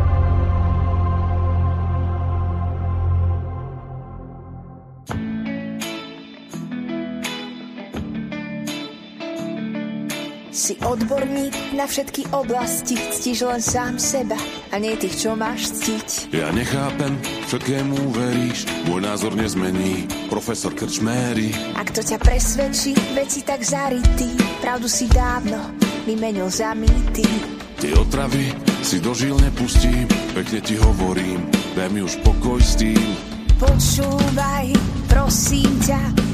Si odborník na všetky oblasti, ctíš len sám seba a nie tých, čo máš ctiť. Ja nechápem, všetkému veríš, môj názor nezmení, profesor Krčméry. Ak to ťa presvedčí, veci tak zarytý, pravdu si dávno vymenil za mýty. Tie otravy si dožil nepustím, pekne ti hovorím, daj mi už pokoj s tým. Počúvaj, prosím ťa.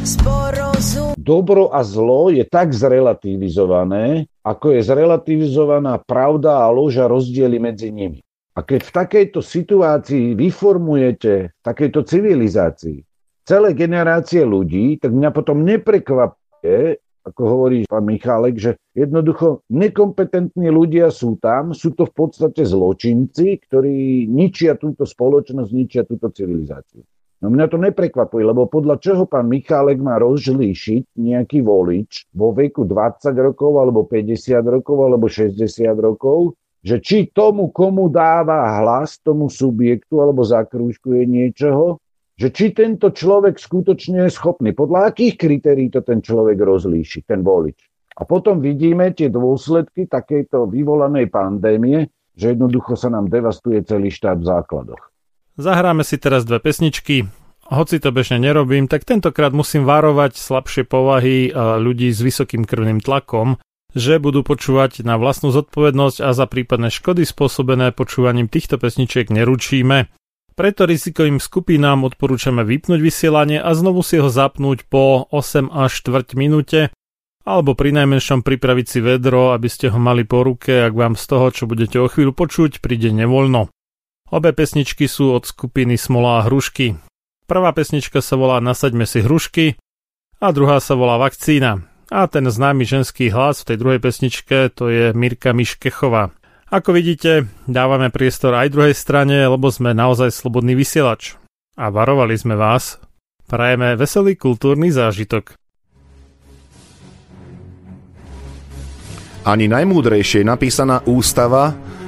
Dobro a zlo je tak zrelativizované, ako je zrelativizovaná pravda a lož a rozdiely medzi nimi. A keď v takejto situácii vyformujete, v takejto civilizácii, celé generácie ľudí, tak mňa potom neprekvapuje, ako hovorí pán Michálek, že jednoducho nekompetentní ľudia sú tam, sú to v podstate zločinci, ktorí ničia túto spoločnosť, ničia túto civilizáciu. No mňa to neprekvapuje, lebo podľa čoho pán Michálek má rozlíšiť nejaký volič vo veku 20 rokov, alebo 50 rokov, alebo 60 rokov, že či tomu, komu dáva hlas, tomu subjektu alebo zakrúžkuje niečoho, že či tento človek skutočne je schopný, podľa akých kritérií to ten človek rozlíši, ten volič. A potom vidíme tie dôsledky takejto vyvolanej pandémie, že jednoducho sa nám devastuje celý štát v základoch. Zahráme si teraz dve pesničky. Hoci to bežne nerobím, tak tentokrát musím varovať slabšie povahy a ľudí s vysokým krvným tlakom, že budú počúvať na vlastnú zodpovednosť a za prípadné škody spôsobené počúvaním týchto pesničiek neručíme. Preto rizikovým skupinám odporúčame vypnúť vysielanie a znovu si ho zapnúť po 8 až 4 minúte, alebo pri najmenšom pripraviť si vedro, aby ste ho mali po ruke, ak vám z toho, čo budete o chvíľu počuť, príde nevoľno. Obe pesničky sú od skupiny Smola a Hrušky. Prvá pesnička sa volá Nasaďme si hrušky a druhá sa volá Vakcína. A ten známy ženský hlas v tej druhej pesničke to je Mirka Miškechová. Ako vidíte, dávame priestor aj druhej strane, lebo sme naozaj slobodný vysielač. A varovali sme vás. Prajeme veselý kultúrny zážitok. Ani najmúdrejšie napísaná ústava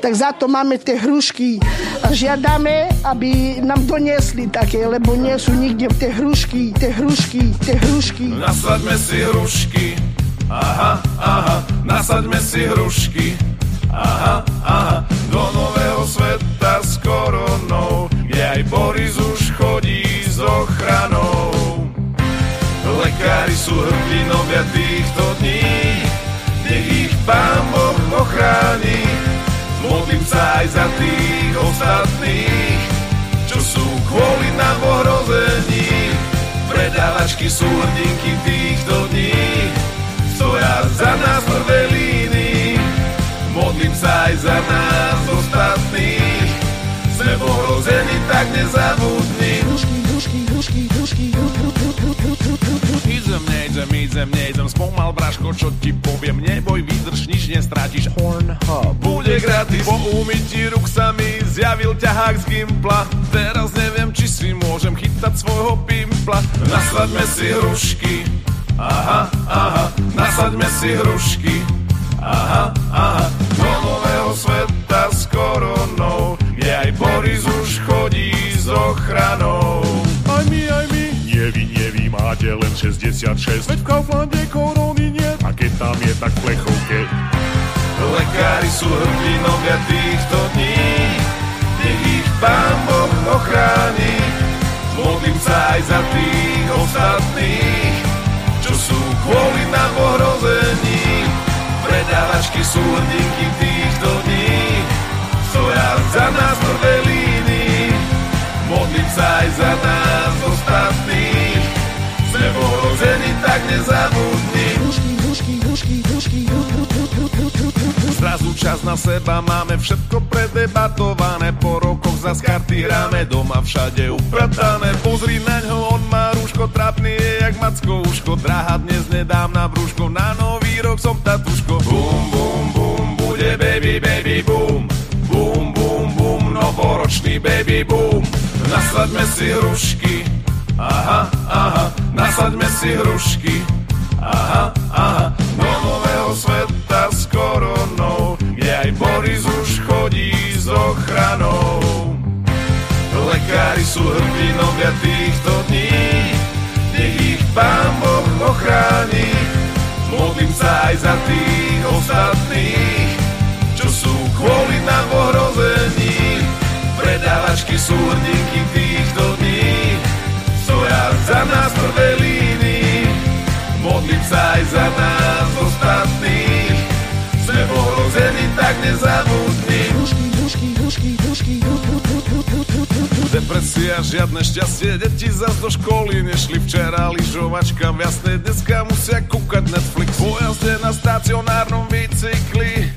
Tak za to máme tie hrušky a žiadame, aby nám doniesli také, lebo nie sú nikde tie hrušky, tie hrušky, tie hrušky. Nasaďme si hrušky, aha, aha, nasaďme si hrušky, aha, aha, do nového sveta s koronou, kde aj Boris už chodí s ochranou. Lekári sú hrdinovia týchto dní, nech ich Pán Boh ochráni. Modlím sa aj za tých ostatných, čo sú kvôli nám v ohrození. Predávačky sú hrdinky týchto dní, stoja za nás v prvej. Modlím sa aj za nás ostatných, sme v ohrození, tak nezabudni. Hrušky, hrušky, hrušky, hrušky, Idem, idem, nejdem, spomal Braško, čo ti poviem, neboj, vydrž, nič nestratíš. Pornhub. Bude gratis, po umytí ruk sa mi zjavil ťahák z Gimpla, teraz neviem, či si môžem chytať svojho pimpla. Nasaďme si hrušky, aha, aha, nasaďme si hrušky, aha, aha, do nového sveta s koronou, kde aj Boris už chodí s ochranou. Aj my, aj my, vy, nie máte len 66. Veď v Kauflande korony nie, a keď tam je, tak v plechovke. Lekári sú hrdinovia týchto dní, nech ich Pán Boh ochráni. Modlím sa aj za tých ostatných, čo sú kvôli nám ohrození. Predávačky sú hrdinky týchto dní, stoja za nás v prvej línii. Modlím sa aj za nás ostatných, sme v ohrození, tak nezabudni. Zrazu čas na seba, máme všetko predebatované. Po rokoch za karty hráme doma všade upratané. Pozri na ňo, on má rúško trapný je jak macko uško. Draha dnes nedám na brúško, na nový rok som tatuško. Bum, bum, bum, bude baby, baby, boom Bum, bum, bum, novoročný baby, boom Nasaďme si hrušky, aha, aha Nasaďme si hrušky, aha, aha Do nového sveta s koronou Kde aj Boris už chodí s ochranou. Lekári sú hrdinovia týchto dní. Nech ich Pán Boh ochráni. Modlím sa aj za tých ostatných Čo sú kvôli nám ohrození. Predávačky sú hrdinky týchto dní Stoja za nás v prvej línii Modlím sa aj za nás ostatných Sme v ohrození, tak nezabudni Depresia, žiadne šťastie, deti zas do školy nešli včera lyžovačka jasné, dneska musia kúkať Netflix Po jazde na stacionárnom bicykli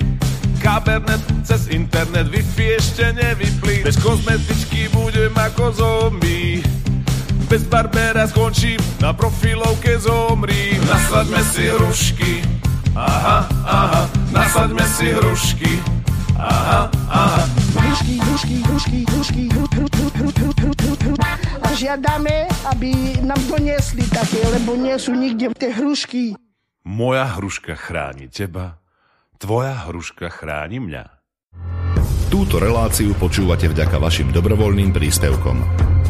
Kabernet cez internet, Wi-Fi ešte nevypli Bez kozmetičky budem ako zombie bez barbera skončím na profilovke zomri Nasadme si hrušky Aha, aha Nasadme si hrušky Aha, aha Hrušky, hrušky, hrušky, hrušky A žiadame, aby nám doniesli také Lebo nie sú nikde tie hrušky Moja hruška chráni teba Tvoja hruška chráni mňa Túto reláciu počúvate vďaka vašim dobrovoľným príspevkom.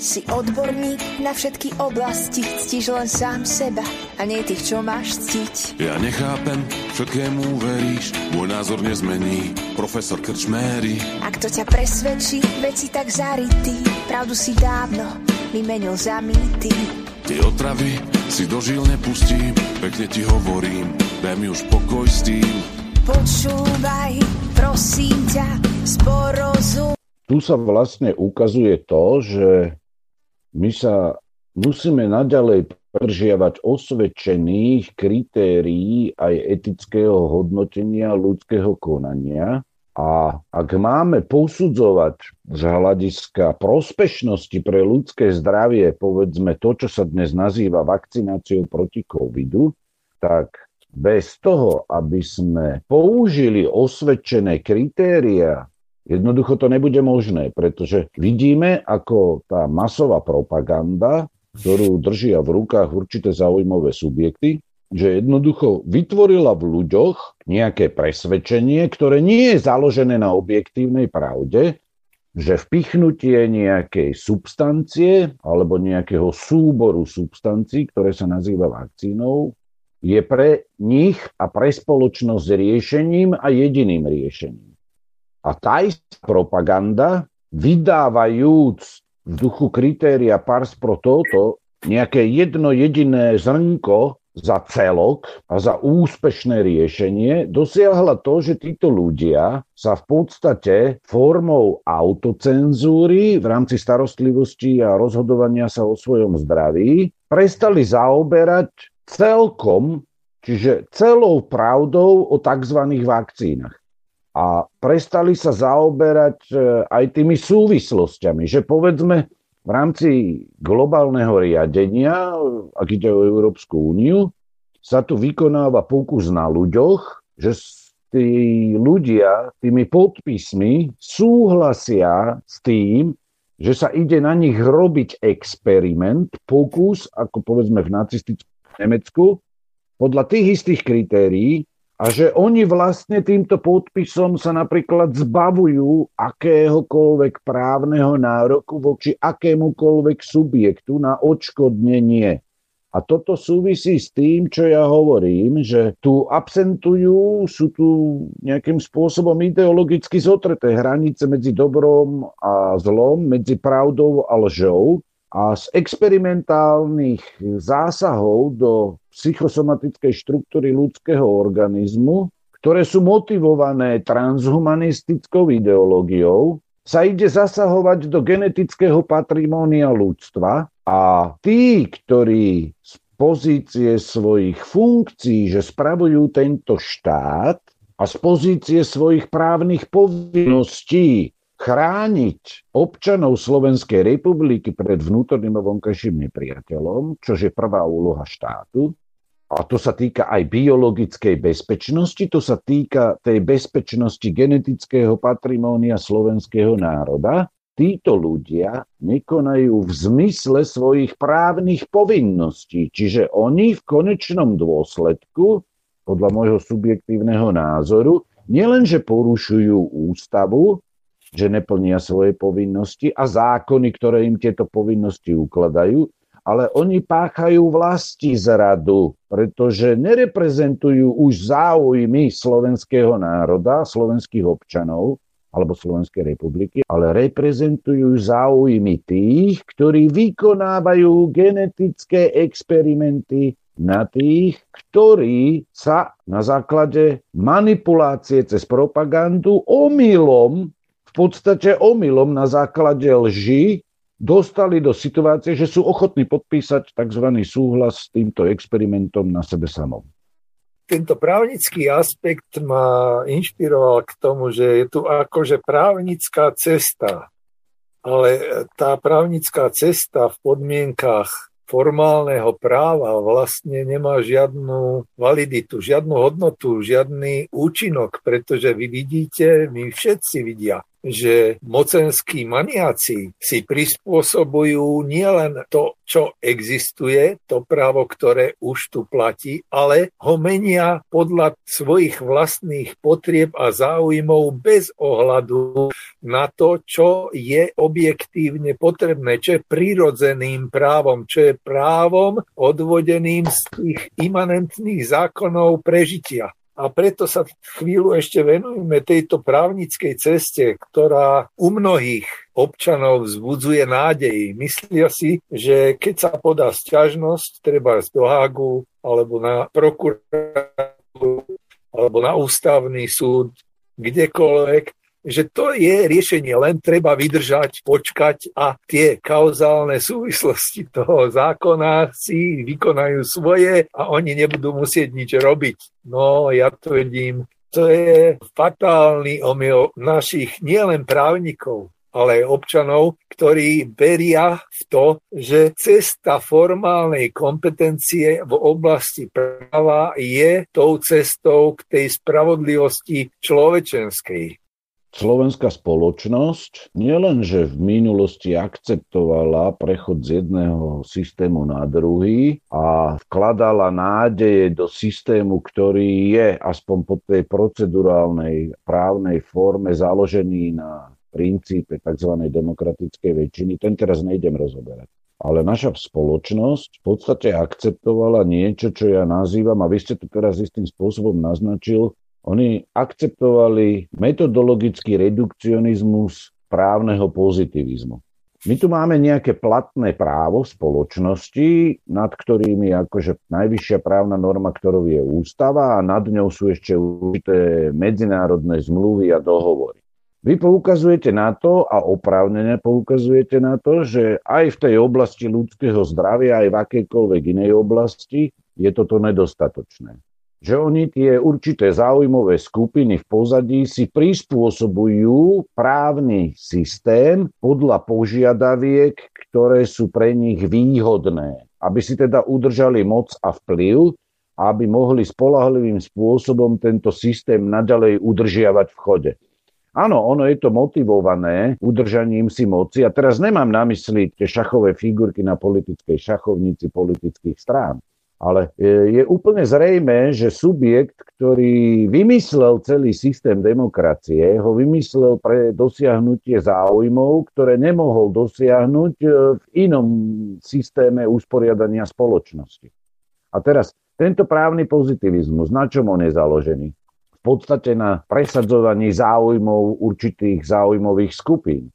Si odborník na všetky oblasti, ctíš len sám seba a nie tých, čo máš ctiť. Ja nechápem, všetkému veríš, môj názor nezmení, profesor Krčméry. Ak to ťa presvedčí, veci tak zarytý, pravdu si dávno vymenil za mýty. Tie otravy si dožil nepustím, pekne ti hovorím, daj mi už pokoj s tým. Počúvaj, prosím ťa, sporozum. Tu sa vlastne ukazuje to, že my sa musíme naďalej pržiavať osvedčených kritérií aj etického hodnotenia ľudského konania. A ak máme posudzovať z hľadiska prospešnosti pre ľudské zdravie, povedzme to, čo sa dnes nazýva vakcináciou proti covidu, tak bez toho, aby sme použili osvedčené kritéria Jednoducho to nebude možné, pretože vidíme, ako tá masová propaganda, ktorú držia v rukách určité zaujímavé subjekty, že jednoducho vytvorila v ľuďoch nejaké presvedčenie, ktoré nie je založené na objektívnej pravde, že vpichnutie nejakej substancie alebo nejakého súboru substancií, ktoré sa nazýva vakcínou, je pre nich a pre spoločnosť riešením a jediným riešením. A tá istá propaganda, vydávajúc v duchu kritéria pars pro toto nejaké jedno jediné zrnko za celok a za úspešné riešenie, dosiahla to, že títo ľudia sa v podstate formou autocenzúry v rámci starostlivosti a rozhodovania sa o svojom zdraví prestali zaoberať celkom, čiže celou pravdou o tzv. vakcínach a prestali sa zaoberať e, aj tými súvislostiami, že povedzme v rámci globálneho riadenia, ak ide o Európsku úniu, sa tu vykonáva pokus na ľuďoch, že tí ľudia tými podpismi súhlasia s tým, že sa ide na nich robiť experiment, pokus, ako povedzme v nacistickom Nemecku, podľa tých istých kritérií, a že oni vlastne týmto podpisom sa napríklad zbavujú akéhokoľvek právneho nároku voči akémukoľvek subjektu na odškodnenie. A toto súvisí s tým, čo ja hovorím, že tu absentujú, sú tu nejakým spôsobom ideologicky zotreté hranice medzi dobrom a zlom, medzi pravdou a lžou. A z experimentálnych zásahov do psychosomatickej štruktúry ľudského organizmu, ktoré sú motivované transhumanistickou ideológiou, sa ide zasahovať do genetického patrimónia ľudstva a tí, ktorí z pozície svojich funkcií, že spravujú tento štát a z pozície svojich právnych povinností chrániť občanov Slovenskej republiky pred vnútorným a vonkajším nepriateľom, čo je prvá úloha štátu, a to sa týka aj biologickej bezpečnosti, to sa týka tej bezpečnosti genetického patrimónia slovenského národa. Títo ľudia nekonajú v zmysle svojich právnych povinností, čiže oni v konečnom dôsledku, podľa môjho subjektívneho názoru, nielenže porušujú ústavu, že neplnia svoje povinnosti a zákony, ktoré im tieto povinnosti ukladajú, ale oni páchajú vlasti zradu, pretože nereprezentujú už záujmy slovenského národa, slovenských občanov alebo Slovenskej republiky, ale reprezentujú záujmy tých, ktorí vykonávajú genetické experimenty na tých, ktorí sa na základe manipulácie cez propagandu omylom, v podstate omylom na základe lži dostali do situácie, že sú ochotní podpísať tzv. súhlas s týmto experimentom na sebe samom. Tento právnický aspekt ma inšpiroval k tomu, že je tu akože právnická cesta, ale tá právnická cesta v podmienkach formálneho práva vlastne nemá žiadnu validitu, žiadnu hodnotu, žiadny účinok, pretože vy vidíte, my všetci vidia, že mocenskí maniaci si prispôsobujú nielen to, čo existuje, to právo, ktoré už tu platí, ale ho menia podľa svojich vlastných potrieb a záujmov bez ohľadu na to, čo je objektívne potrebné, čo je prirodzeným právom, čo je právom odvodeným z tých imanentných zákonov prežitia. A preto sa chvíľu ešte venujeme tejto právnickej ceste, ktorá u mnohých občanov vzbudzuje nádej. Myslia si, že keď sa podá sťažnosť, treba z Hágu, alebo na prokuratúru, alebo na ústavný súd, kdekoľvek, že to je riešenie, len treba vydržať, počkať a tie kauzálne súvislosti toho zákona si vykonajú svoje a oni nebudú musieť nič robiť. No, ja to vidím, to je fatálny omyl našich nielen právnikov, ale aj občanov, ktorí veria v to, že cesta formálnej kompetencie v oblasti práva je tou cestou k tej spravodlivosti človečenskej. Slovenská spoločnosť nielenže v minulosti akceptovala prechod z jedného systému na druhý a vkladala nádeje do systému, ktorý je aspoň po tej procedurálnej právnej forme založený na princípe tzv. demokratickej väčšiny, ten teraz nejdem rozoberať. Ale naša spoločnosť v podstate akceptovala niečo, čo ja nazývam, a vy ste to teraz istým spôsobom naznačil, oni akceptovali metodologický redukcionizmus právneho pozitivizmu. My tu máme nejaké platné právo spoločnosti, nad ktorými akože najvyššia právna norma, ktorou je ústava a nad ňou sú ešte určité medzinárodné zmluvy a dohovory. Vy poukazujete na to a oprávnene poukazujete na to, že aj v tej oblasti ľudského zdravia, aj v akejkoľvek inej oblasti je toto nedostatočné že oni tie určité záujmové skupiny v pozadí si prispôsobujú právny systém podľa požiadaviek, ktoré sú pre nich výhodné, aby si teda udržali moc a vplyv, aby mohli spolahlivým spôsobom tento systém naďalej udržiavať v chode. Áno, ono je to motivované udržaním si moci. A teraz nemám na mysli tie šachové figurky na politickej šachovnici politických strán ale je úplne zrejme, že subjekt, ktorý vymyslel celý systém demokracie, ho vymyslel pre dosiahnutie záujmov, ktoré nemohol dosiahnuť e, v inom systéme usporiadania spoločnosti. A teraz, tento právny pozitivizmus, na čom on je založený? V podstate na presadzovaní záujmov určitých záujmových skupín.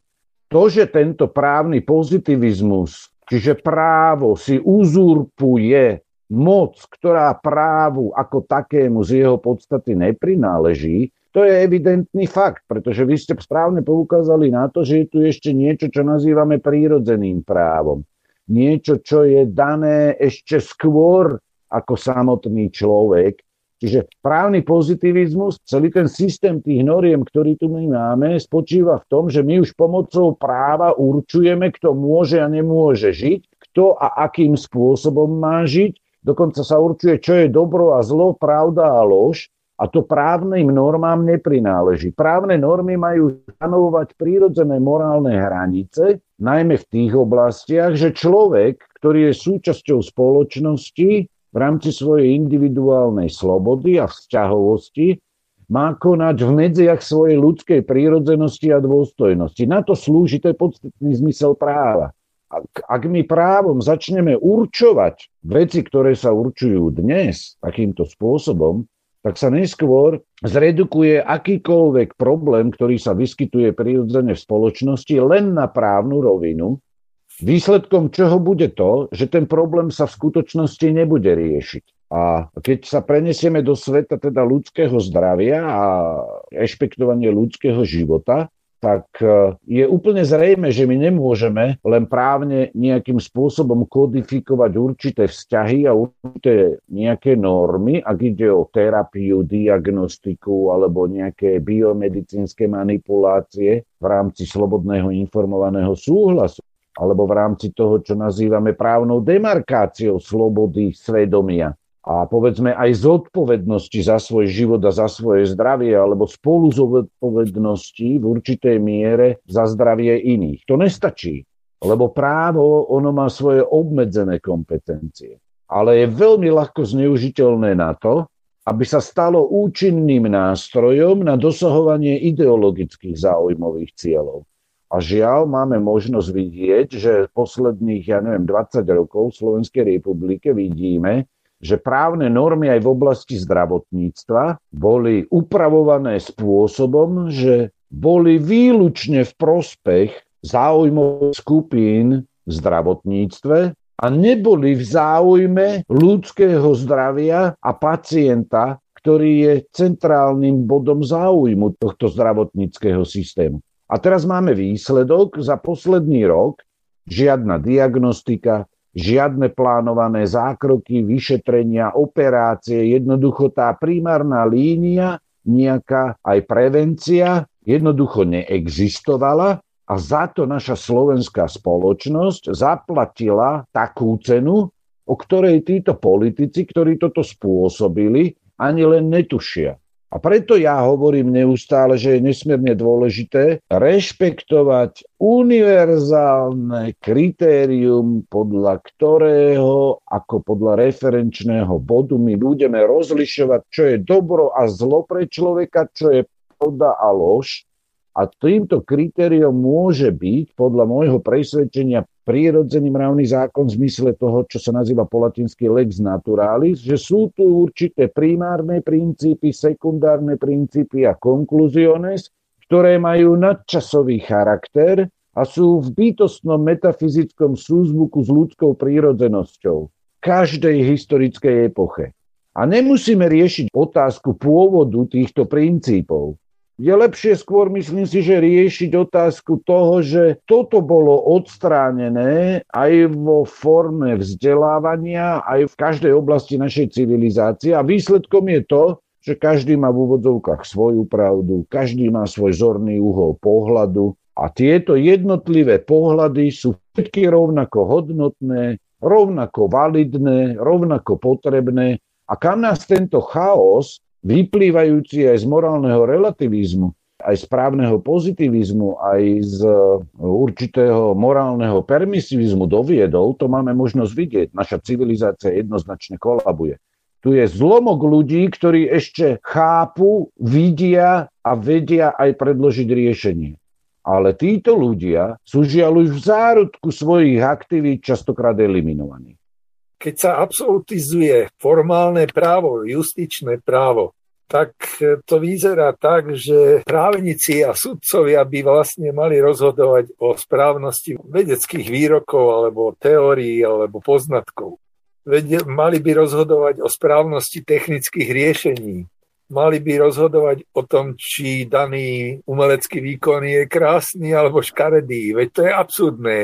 To, že tento právny pozitivizmus, čiže právo si uzurpuje moc, ktorá právu ako takému z jeho podstaty neprináleží, to je evidentný fakt, pretože vy ste správne poukázali na to, že je tu ešte niečo, čo nazývame prírodzeným právom. Niečo, čo je dané ešte skôr ako samotný človek. Čiže právny pozitivizmus, celý ten systém tých noriem, ktorý tu my máme, spočíva v tom, že my už pomocou práva určujeme, kto môže a nemôže žiť, kto a akým spôsobom má žiť. Dokonca sa určuje, čo je dobro a zlo, pravda a lož. A to právnym normám neprináleží. Právne normy majú stanovovať prírodzené morálne hranice, najmä v tých oblastiach, že človek, ktorý je súčasťou spoločnosti, v rámci svojej individuálnej slobody a vzťahovosti má konať v medziach svojej ľudskej prírodzenosti a dôstojnosti. Na to slúži, to je podstatný zmysel práva. Ak, ak my právom začneme určovať veci, ktoré sa určujú dnes takýmto spôsobom, tak sa neskôr zredukuje akýkoľvek problém, ktorý sa vyskytuje prirodzene v spoločnosti, len na právnu rovinu Výsledkom čoho bude to, že ten problém sa v skutočnosti nebude riešiť. A keď sa prenesieme do sveta teda ľudského zdravia a rešpektovanie ľudského života, tak e, je úplne zrejme, že my nemôžeme len právne nejakým spôsobom kodifikovať určité vzťahy a určité nejaké normy, ak ide o terapiu, diagnostiku alebo nejaké biomedicínske manipulácie v rámci slobodného informovaného súhlasu alebo v rámci toho, čo nazývame právnou demarkáciou slobody svedomia a povedzme aj zodpovednosti za svoj život a za svoje zdravie, alebo spolu zodpovednosti v určitej miere za zdravie iných. To nestačí, lebo právo ono má svoje obmedzené kompetencie. Ale je veľmi ľahko zneužiteľné na to, aby sa stalo účinným nástrojom na dosahovanie ideologických záujmových cieľov. A žiaľ, máme možnosť vidieť, že posledných, ja neviem, 20 rokov v Slovenskej republike vidíme, že právne normy aj v oblasti zdravotníctva boli upravované spôsobom, že boli výlučne v prospech záujmov skupín v zdravotníctve a neboli v záujme ľudského zdravia a pacienta, ktorý je centrálnym bodom záujmu tohto zdravotníckého systému. A teraz máme výsledok za posledný rok, žiadna diagnostika, žiadne plánované zákroky, vyšetrenia, operácie, jednoducho tá primárna línia, nejaká aj prevencia jednoducho neexistovala a za to naša slovenská spoločnosť zaplatila takú cenu, o ktorej títo politici, ktorí toto spôsobili, ani len netušia. A preto ja hovorím neustále, že je nesmierne dôležité rešpektovať univerzálne kritérium, podľa ktorého, ako podľa referenčného bodu, my budeme rozlišovať, čo je dobro a zlo pre človeka, čo je pravda a lož. A týmto kritériom môže byť, podľa môjho presvedčenia, prírodzený mravný zákon v zmysle toho, čo sa nazýva po latinsky lex naturalis, že sú tu určité primárne princípy, sekundárne princípy a konkluziones, ktoré majú nadčasový charakter a sú v bytostnom metafyzickom súzvuku s ľudskou prírodzenosťou každej historickej epoche. A nemusíme riešiť otázku pôvodu týchto princípov je lepšie skôr, myslím si, že riešiť otázku toho, že toto bolo odstránené aj vo forme vzdelávania, aj v každej oblasti našej civilizácie. A výsledkom je to, že každý má v úvodzovkách svoju pravdu, každý má svoj zorný uhol pohľadu. A tieto jednotlivé pohľady sú všetky rovnako hodnotné, rovnako validné, rovnako potrebné. A kam nás tento chaos vyplývajúci aj z morálneho relativizmu, aj z právneho pozitivizmu, aj z e, určitého morálneho permisivizmu doviedol, to máme možnosť vidieť. Naša civilizácia jednoznačne kolabuje. Tu je zlomok ľudí, ktorí ešte chápu, vidia a vedia aj predložiť riešenie. Ale títo ľudia sú žiaľ už v zárodku svojich aktivít častokrát eliminovaní keď sa absolutizuje formálne právo, justičné právo, tak to vyzerá tak, že právnici a sudcovia by vlastne mali rozhodovať o správnosti vedeckých výrokov alebo teórií alebo poznatkov. Mali by rozhodovať o správnosti technických riešení. Mali by rozhodovať o tom, či daný umelecký výkon je krásny alebo škaredý. Veď to je absurdné.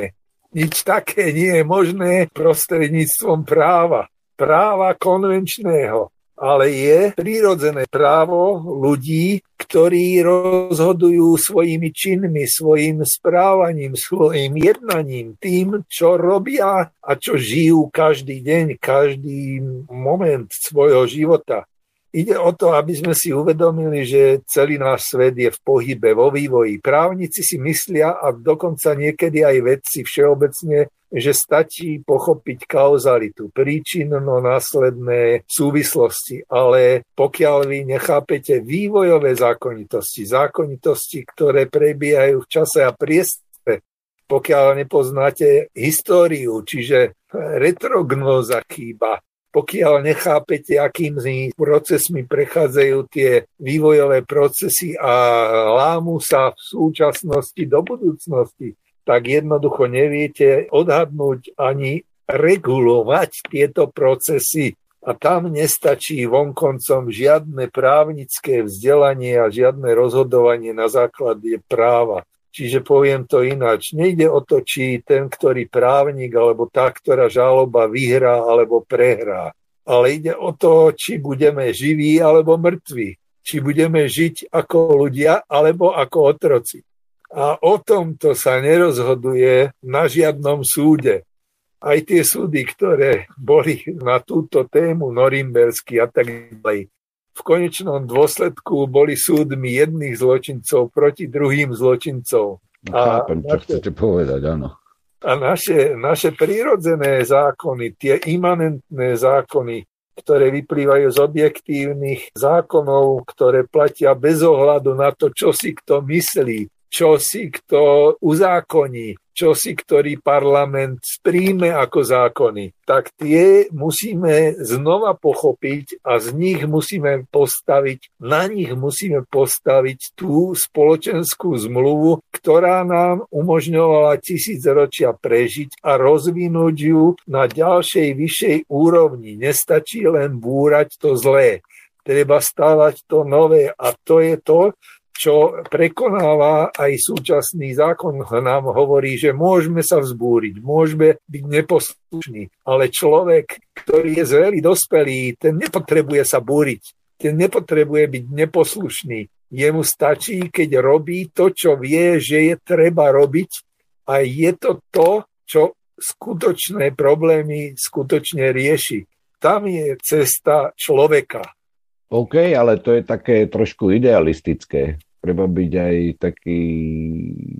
Nič také nie je možné prostredníctvom práva. Práva konvenčného ale je prírodzené právo ľudí, ktorí rozhodujú svojimi činmi, svojim správaním, svojim jednaním, tým, čo robia a čo žijú každý deň, každý moment svojho života. Ide o to, aby sme si uvedomili, že celý náš svet je v pohybe, vo vývoji. Právnici si myslia a dokonca niekedy aj vedci všeobecne, že stačí pochopiť kauzalitu, príčinno-následné súvislosti, ale pokiaľ vy nechápete vývojové zákonitosti, zákonitosti, ktoré prebiehajú v čase a priestore, pokiaľ nepoznáte históriu, čiže retrognóza chýba, pokiaľ nechápete, akými procesmi prechádzajú tie vývojové procesy a lámu sa v súčasnosti do budúcnosti, tak jednoducho neviete odhadnúť ani regulovať tieto procesy. A tam nestačí vonkoncom žiadne právnické vzdelanie a žiadne rozhodovanie na základe práva. Čiže poviem to ináč. Nejde o to, či ten, ktorý právnik alebo tá, ktorá žaloba vyhrá alebo prehrá. Ale ide o to, či budeme živí alebo mŕtvi. Či budeme žiť ako ľudia alebo ako otroci. A o tomto sa nerozhoduje na žiadnom súde. Aj tie súdy, ktoré boli na túto tému norimbersky a tak ďalej, v konečnom dôsledku boli súdmi jedných zločincov proti druhým zločincov. No, chápem, čo naše, chcete povedať, áno. A naše, naše prírodzené zákony, tie imanentné zákony, ktoré vyplývajú z objektívnych zákonov, ktoré platia bez ohľadu na to, čo si kto myslí, čo si kto uzákoní, čo si ktorý parlament príjme ako zákony, tak tie musíme znova pochopiť a z nich musíme postaviť, na nich musíme postaviť tú spoločenskú zmluvu, ktorá nám umožňovala tisícročia prežiť a rozvinúť ju na ďalšej vyššej úrovni. Nestačí len búrať to zlé treba stávať to nové a to je to, čo prekonáva aj súčasný zákon, nám hovorí, že môžeme sa vzbúriť, môžeme byť neposlušní, ale človek, ktorý je zrelý, dospelý, ten nepotrebuje sa búriť, ten nepotrebuje byť neposlušný. Jemu stačí, keď robí to, čo vie, že je treba robiť a je to to, čo skutočné problémy skutočne rieši. Tam je cesta človeka. OK, ale to je také trošku idealistické treba byť aj taký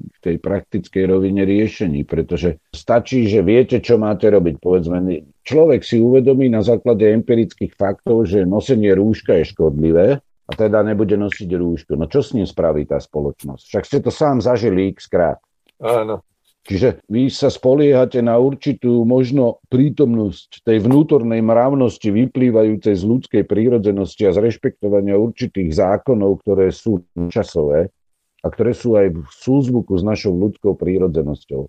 v tej praktickej rovine riešení, pretože stačí, že viete, čo máte robiť. Povedzme, človek si uvedomí na základe empirických faktov, že nosenie rúška je škodlivé a teda nebude nosiť rúško. No čo s ním spraví tá spoločnosť? Však ste to sám zažili x krát. Áno. Čiže vy sa spoliehate na určitú možno prítomnosť tej vnútornej mravnosti vyplývajúcej z ľudskej prírodzenosti a z rešpektovania určitých zákonov, ktoré sú časové a ktoré sú aj v súzvuku s našou ľudskou prírodzenosťou.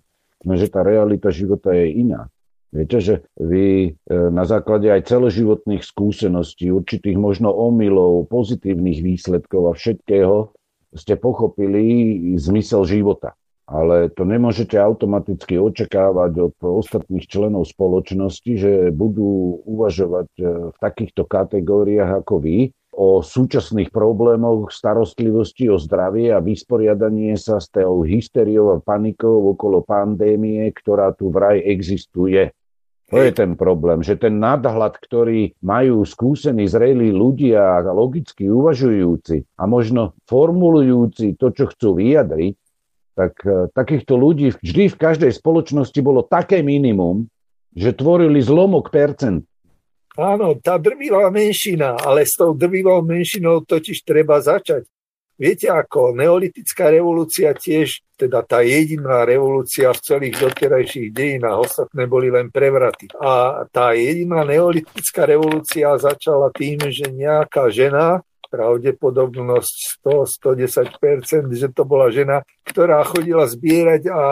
No, že tá realita života je iná. Viete, že vy e, na základe aj celoživotných skúseností, určitých možno omylov, pozitívnych výsledkov a všetkého ste pochopili zmysel života ale to nemôžete automaticky očakávať od ostatných členov spoločnosti, že budú uvažovať e, v takýchto kategóriách ako vy o súčasných problémoch starostlivosti o zdravie a vysporiadanie sa s tou hysteriou a panikou okolo pandémie, ktorá tu vraj existuje. To je ten problém, že ten nadhľad, ktorý majú skúsení, zrelí ľudia, logicky uvažujúci a možno formulujúci to, čo chcú vyjadriť, tak e, takýchto ľudí vždy v každej spoločnosti bolo také minimum, že tvorili zlomok percent. Áno, tá drvivá menšina, ale s tou drvivou menšinou totiž treba začať. Viete ako, neolitická revolúcia tiež, teda tá jediná revolúcia v celých doterajších dejinách, ostatné boli len prevraty. A tá jediná neolitická revolúcia začala tým, že nejaká žena pravdepodobnosť 100-110%, že to bola žena, ktorá chodila zbierať a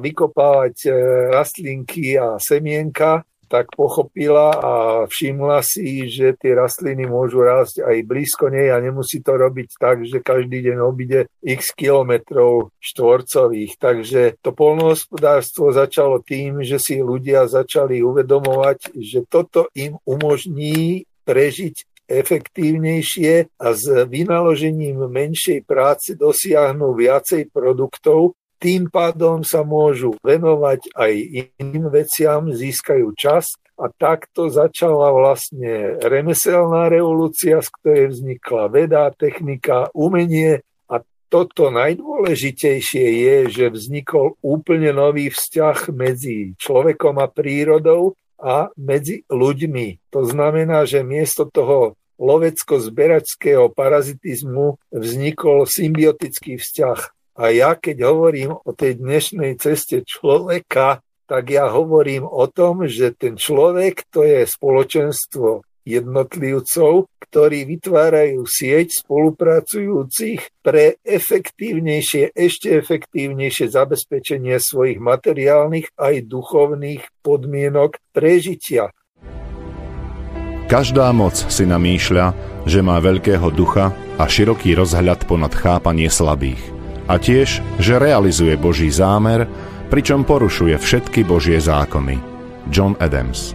vykopávať e, rastlinky a semienka tak pochopila a všimla si, že tie rastliny môžu rásť aj blízko nej a nemusí to robiť tak, že každý deň obide x kilometrov štvorcových. Takže to polnohospodárstvo začalo tým, že si ľudia začali uvedomovať, že toto im umožní prežiť efektívnejšie a s vynaložením menšej práce dosiahnu viacej produktov tým pádom sa môžu venovať aj iným veciam, získajú čas. A takto začala vlastne remeselná revolúcia, z ktorej vznikla veda, technika, umenie. A toto najdôležitejšie je, že vznikol úplne nový vzťah medzi človekom a prírodou a medzi ľuďmi. To znamená, že miesto toho lovecko-zberačského parazitizmu vznikol symbiotický vzťah a ja, keď hovorím o tej dnešnej ceste človeka, tak ja hovorím o tom, že ten človek to je spoločenstvo jednotlivcov, ktorí vytvárajú sieť spolupracujúcich pre efektívnejšie, ešte efektívnejšie zabezpečenie svojich materiálnych aj duchovných podmienok prežitia. Každá moc si namýšľa, že má veľkého ducha a široký rozhľad ponad chápanie slabých a tiež, že realizuje Boží zámer, pričom porušuje všetky Božie zákony. John Adams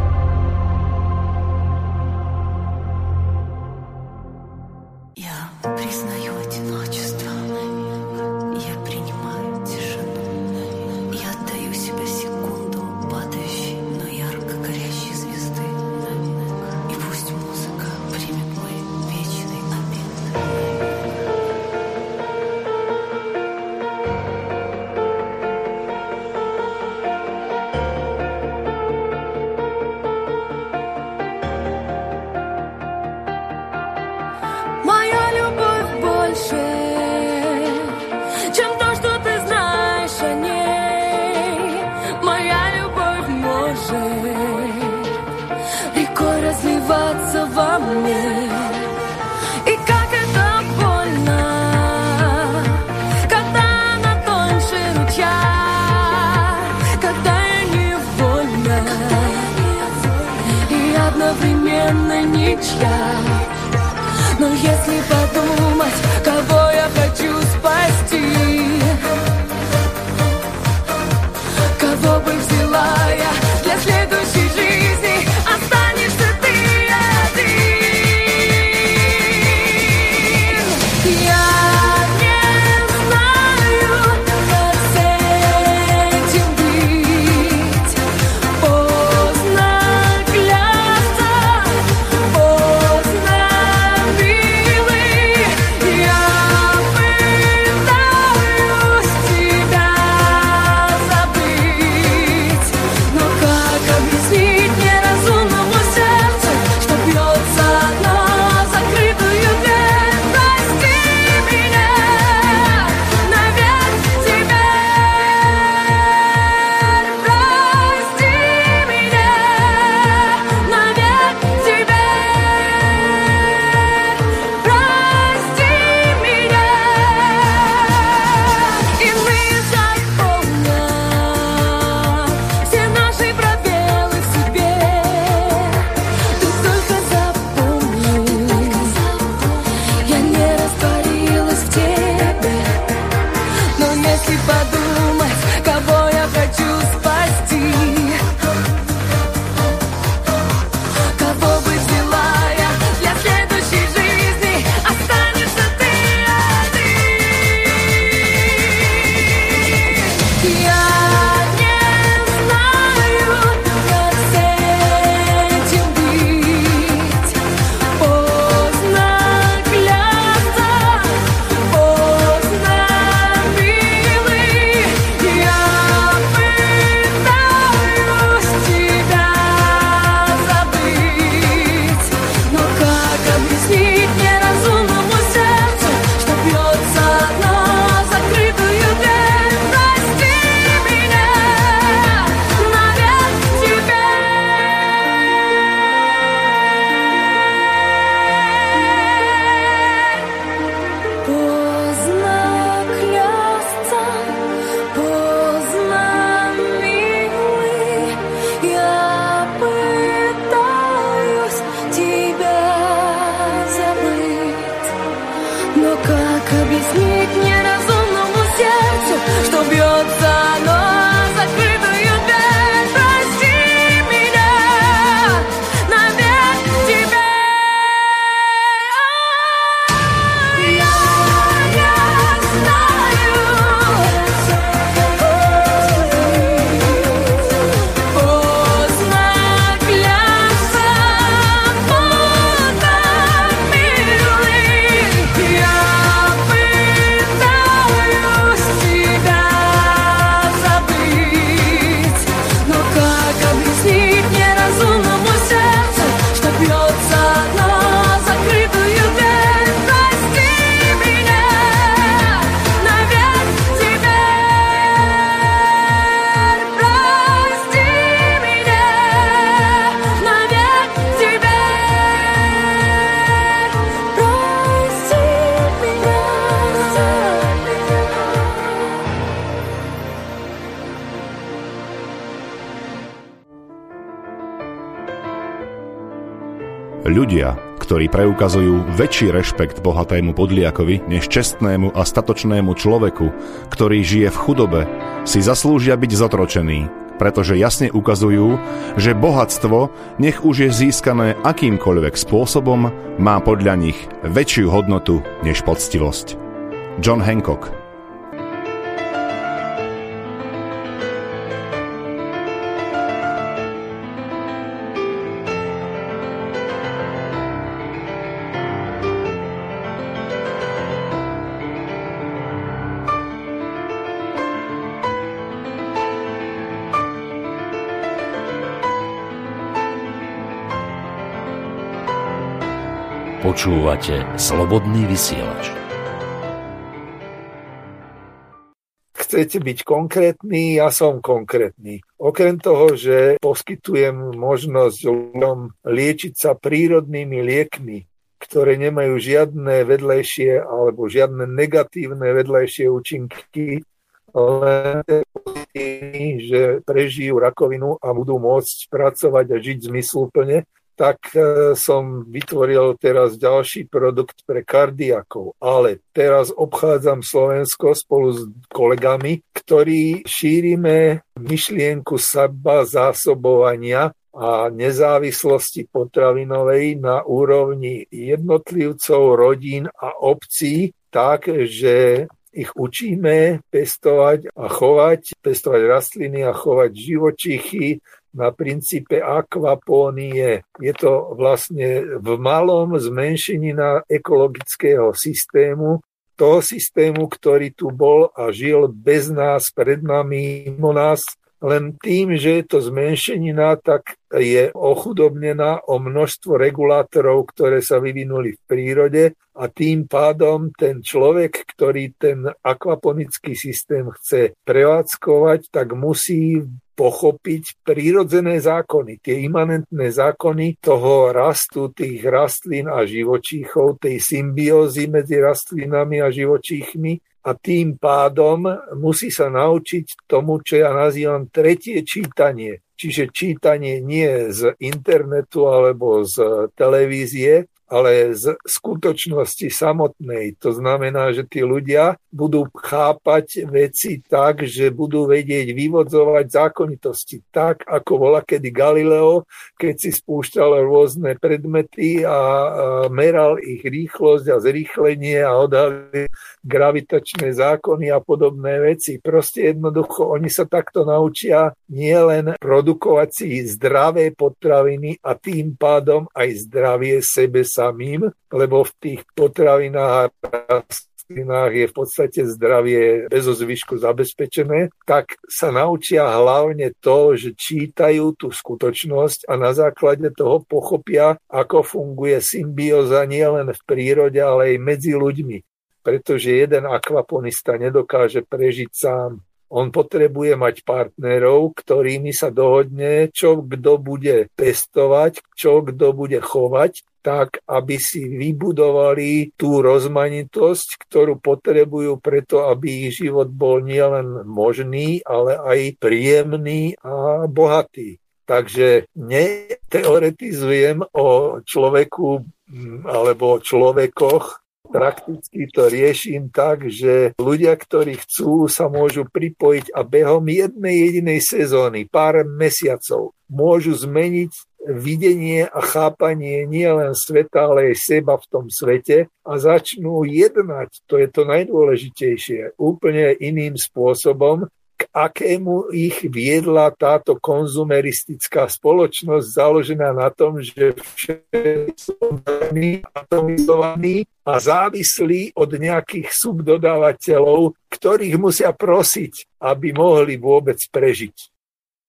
Preukazujú väčší rešpekt bohatému podliakovi než čestnému a statočnému človeku, ktorý žije v chudobe, si zaslúžia byť zotročený, pretože jasne ukazujú, že bohatstvo, nech už je získané akýmkoľvek spôsobom, má podľa nich väčšiu hodnotu než poctivosť. John Hancock Počúvate Slobodný vysielač. Chcete byť konkrétny, ja som konkrétny. Okrem toho, že poskytujem možnosť ľuďom liečiť sa prírodnými liekmi, ktoré nemajú žiadne vedlejšie alebo žiadne negatívne vedlejšie účinky, len že prežijú rakovinu a budú môcť pracovať a žiť zmysluplne, tak e, som vytvoril teraz ďalší produkt pre kardiakov. Ale teraz obchádzam Slovensko spolu s kolegami, ktorí šírime myšlienku seba zásobovania a nezávislosti potravinovej na úrovni jednotlivcov, rodín a obcí tak, že ich učíme pestovať a chovať, pestovať rastliny a chovať živočichy na princípe akvapónie. Je to vlastne v malom zmenšení na ekologického systému, toho systému, ktorý tu bol a žil bez nás, pred nami, mimo nás, len tým, že je to zmenšenina, tak je ochudobnená o množstvo regulátorov, ktoré sa vyvinuli v prírode a tým pádom ten človek, ktorý ten akvaponický systém chce prevádzkovať, tak musí pochopiť prírodzené zákony, tie imanentné zákony toho rastu tých rastlín a živočíchov, tej symbiózy medzi rastlinami a živočíchmi a tým pádom musí sa naučiť tomu, čo ja nazývam tretie čítanie. Čiže čítanie nie z internetu alebo z televízie, ale z skutočnosti samotnej. To znamená, že tí ľudia budú chápať veci tak, že budú vedieť vyvodzovať zákonitosti. Tak, ako bola kedy Galileo, keď si spúšťal rôzne predmety a meral ich rýchlosť a zrýchlenie a odhalil gravitačné zákony a podobné veci. Proste jednoducho oni sa takto naučia nielen produkovať si zdravé potraviny a tým pádom aj zdravie sebe sa samým, lebo v tých potravinách a rastlinách je v podstate zdravie bez zvyšku zabezpečené, tak sa naučia hlavne to, že čítajú tú skutočnosť a na základe toho pochopia, ako funguje symbióza nielen v prírode, ale aj medzi ľuďmi. Pretože jeden akvaponista nedokáže prežiť sám. On potrebuje mať partnerov, ktorými sa dohodne, čo kto bude pestovať, čo kto bude chovať, tak aby si vybudovali tú rozmanitosť, ktorú potrebujú preto, aby ich život bol nielen možný, ale aj príjemný a bohatý. Takže neteoretizujem o človeku alebo o človekoch, prakticky to riešim tak, že ľudia, ktorí chcú, sa môžu pripojiť a behom jednej jedinej sezóny, pár mesiacov, môžu zmeniť videnie a chápanie nielen sveta, ale aj seba v tom svete a začnú jednať, to je to najdôležitejšie, úplne iným spôsobom, akému ich viedla táto konzumeristická spoločnosť založená na tom, že všetci sú atomizovaní a závislí od nejakých subdodávateľov, ktorých musia prosiť, aby mohli vôbec prežiť.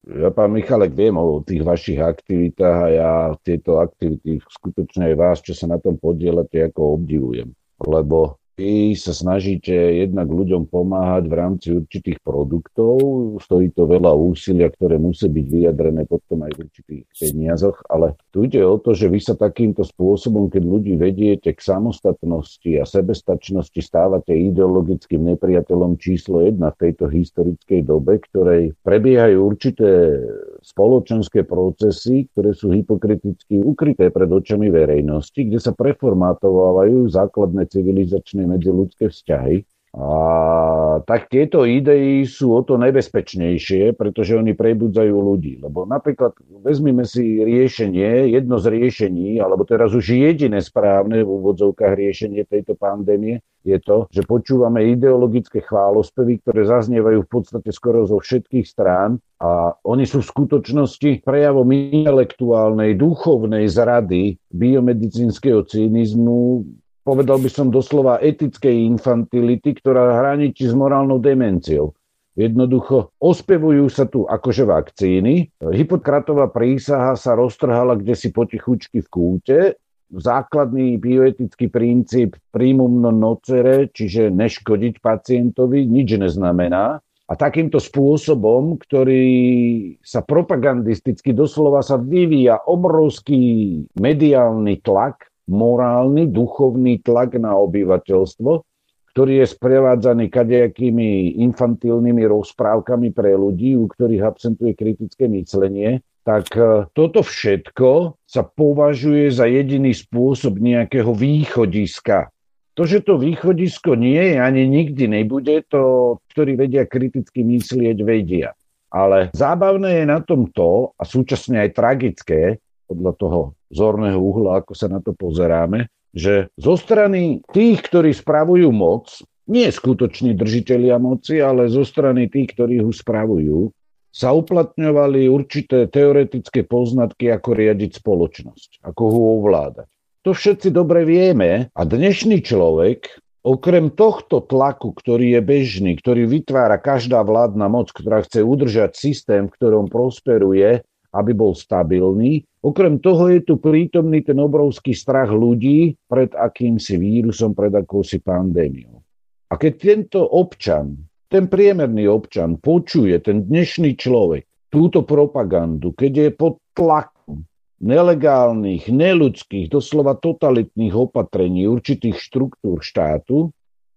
Ja, pán Michalek, viem o tých vašich aktivitách a ja tieto aktivity skutočne aj vás, čo sa na tom podielate, ako obdivujem. Lebo vy sa snažíte jednak ľuďom pomáhať v rámci určitých produktov, stojí to veľa úsilia, ktoré musí byť vyjadrené potom aj v určitých peniazoch, ale tu ide o to, že vy sa takýmto spôsobom, keď ľudí vediete k samostatnosti a sebestačnosti, stávate ideologickým nepriateľom číslo jedna v tejto historickej dobe, ktorej prebiehajú určité spoločenské procesy, ktoré sú hypokriticky ukryté pred očami verejnosti, kde sa preformátovávajú základné civilizačné medziludské vzťahy. A tak tieto idei sú o to nebezpečnejšie, pretože oni prebudzajú ľudí. Lebo napríklad vezmime si riešenie, jedno z riešení, alebo teraz už jediné správne v úvodzovkách riešenie tejto pandémie, je to, že počúvame ideologické chválospevy, ktoré zaznievajú v podstate skoro zo všetkých strán a oni sú v skutočnosti prejavom intelektuálnej, duchovnej zrady biomedicínskeho cynizmu, povedal by som doslova etickej infantility, ktorá hraničí s morálnou demenciou. Jednoducho ospevujú sa tu akože vakcíny. Hypokratová prísaha sa roztrhala kde si potichučky v kúte. Základný bioetický princíp primum non nocere, čiže neškodiť pacientovi, nič neznamená. A takýmto spôsobom, ktorý sa propagandisticky doslova sa vyvíja obrovský mediálny tlak, morálny, duchovný tlak na obyvateľstvo, ktorý je sprevádzaný kadejakými infantilnými rozprávkami pre ľudí, u ktorých absentuje kritické myslenie, tak e, toto všetko sa považuje za jediný spôsob nejakého východiska. To, že to východisko nie je ani nikdy nebude, to, ktorí vedia kriticky myslieť, vedia. Ale zábavné je na tom to, a súčasne aj tragické, podľa toho zorného uhla, ako sa na to pozeráme, že zo strany tých, ktorí spravujú moc, nie skutoční držiteľia moci, ale zo strany tých, ktorí ho spravujú, sa uplatňovali určité teoretické poznatky, ako riadiť spoločnosť, ako ho ovládať. To všetci dobre vieme a dnešný človek, okrem tohto tlaku, ktorý je bežný, ktorý vytvára každá vládna moc, ktorá chce udržať systém, v ktorom prosperuje, aby bol stabilný, okrem toho je tu prítomný ten obrovský strach ľudí pred akýmsi vírusom, pred akousi pandémiou. A keď tento občan ten priemerný občan počuje, ten dnešný človek, túto propagandu, keď je pod tlakom nelegálnych, neludských, doslova totalitných opatrení určitých štruktúr štátu,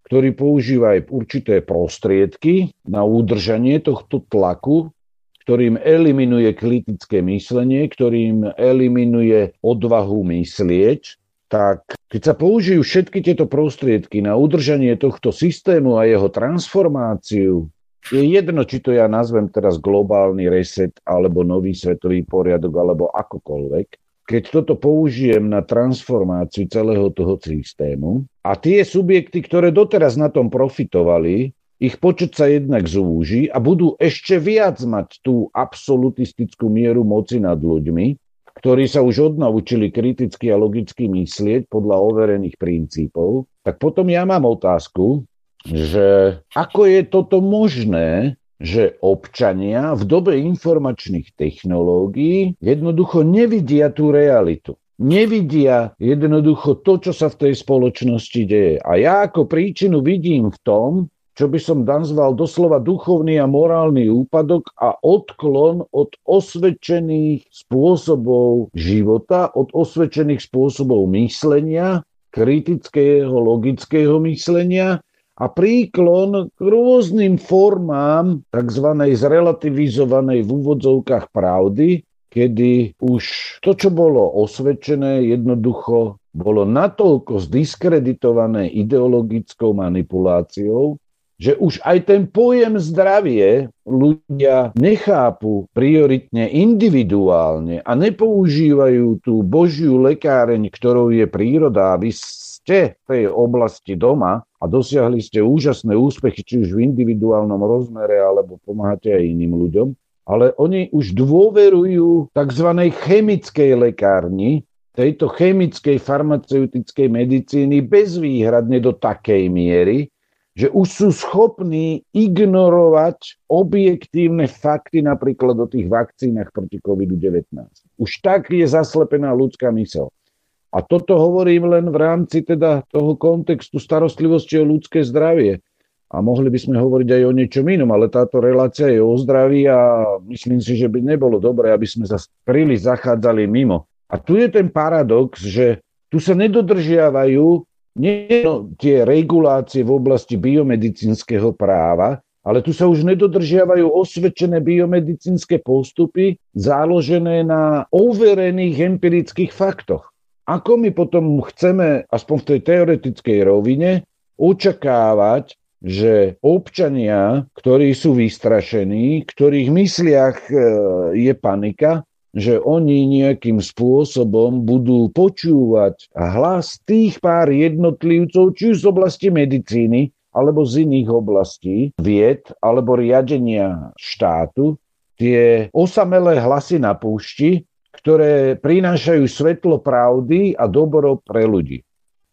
ktorý používa aj určité prostriedky na udržanie tohto tlaku, ktorým eliminuje kritické myslenie, ktorým eliminuje odvahu myslieť, tak keď sa použijú všetky tieto prostriedky na udržanie tohto systému a jeho transformáciu, je jedno, či to ja nazvem teraz globálny reset, alebo nový svetový poriadok, alebo akokoľvek, keď toto použijem na transformáciu celého toho systému a tie subjekty, ktoré doteraz na tom profitovali, ich počet sa jednak zúži a budú ešte viac mať tú absolutistickú mieru moci nad ľuďmi, ktorí sa už odnaučili kriticky a logicky myslieť podľa overených princípov, tak potom ja mám otázku, že ako je toto možné, že občania v dobe informačných technológií jednoducho nevidia tú realitu. Nevidia jednoducho to, čo sa v tej spoločnosti deje. A ja ako príčinu vidím v tom, čo by som nazval doslova duchovný a morálny úpadok a odklon od osvedčených spôsobov života, od osvedčených spôsobov myslenia, kritického, logického myslenia a príklon k rôznym formám tzv. zrelativizovanej v úvodzovkách pravdy, kedy už to, čo bolo osvedčené, jednoducho bolo natoľko zdiskreditované ideologickou manipuláciou, že už aj ten pojem zdravie ľudia nechápu prioritne individuálne a nepoužívajú tú božiu lekáreň, ktorou je príroda a vy ste v tej oblasti doma a dosiahli ste úžasné úspechy, či už v individuálnom rozmere, alebo pomáhate aj iným ľuďom, ale oni už dôverujú tzv. chemickej lekárni, tejto chemickej farmaceutickej medicíny bezvýhradne do takej miery, že už sú schopní ignorovať objektívne fakty napríklad o tých vakcínach proti COVID-19. Už tak je zaslepená ľudská mysel. A toto hovorím len v rámci teda toho kontextu starostlivosti o ľudské zdravie. A mohli by sme hovoriť aj o niečom inom, ale táto relácia je o zdraví a myslím si, že by nebolo dobré, aby sme sa príliš zachádzali mimo. A tu je ten paradox, že tu sa nedodržiavajú nie tie regulácie v oblasti biomedicínskeho práva, Ale tu sa už nedodržiavajú osvedčené biomedicínske postupy založené na overených empirických faktoch. Ako my potom chceme, aspoň v tej teoretickej rovine, očakávať, že občania, ktorí sú vystrašení, ktorých mysliach e, je panika, že oni nejakým spôsobom budú počúvať hlas tých pár jednotlivcov, či už z oblasti medicíny, alebo z iných oblastí, vied alebo riadenia štátu, tie osamelé hlasy na púšti, ktoré prinášajú svetlo pravdy a dobro pre ľudí.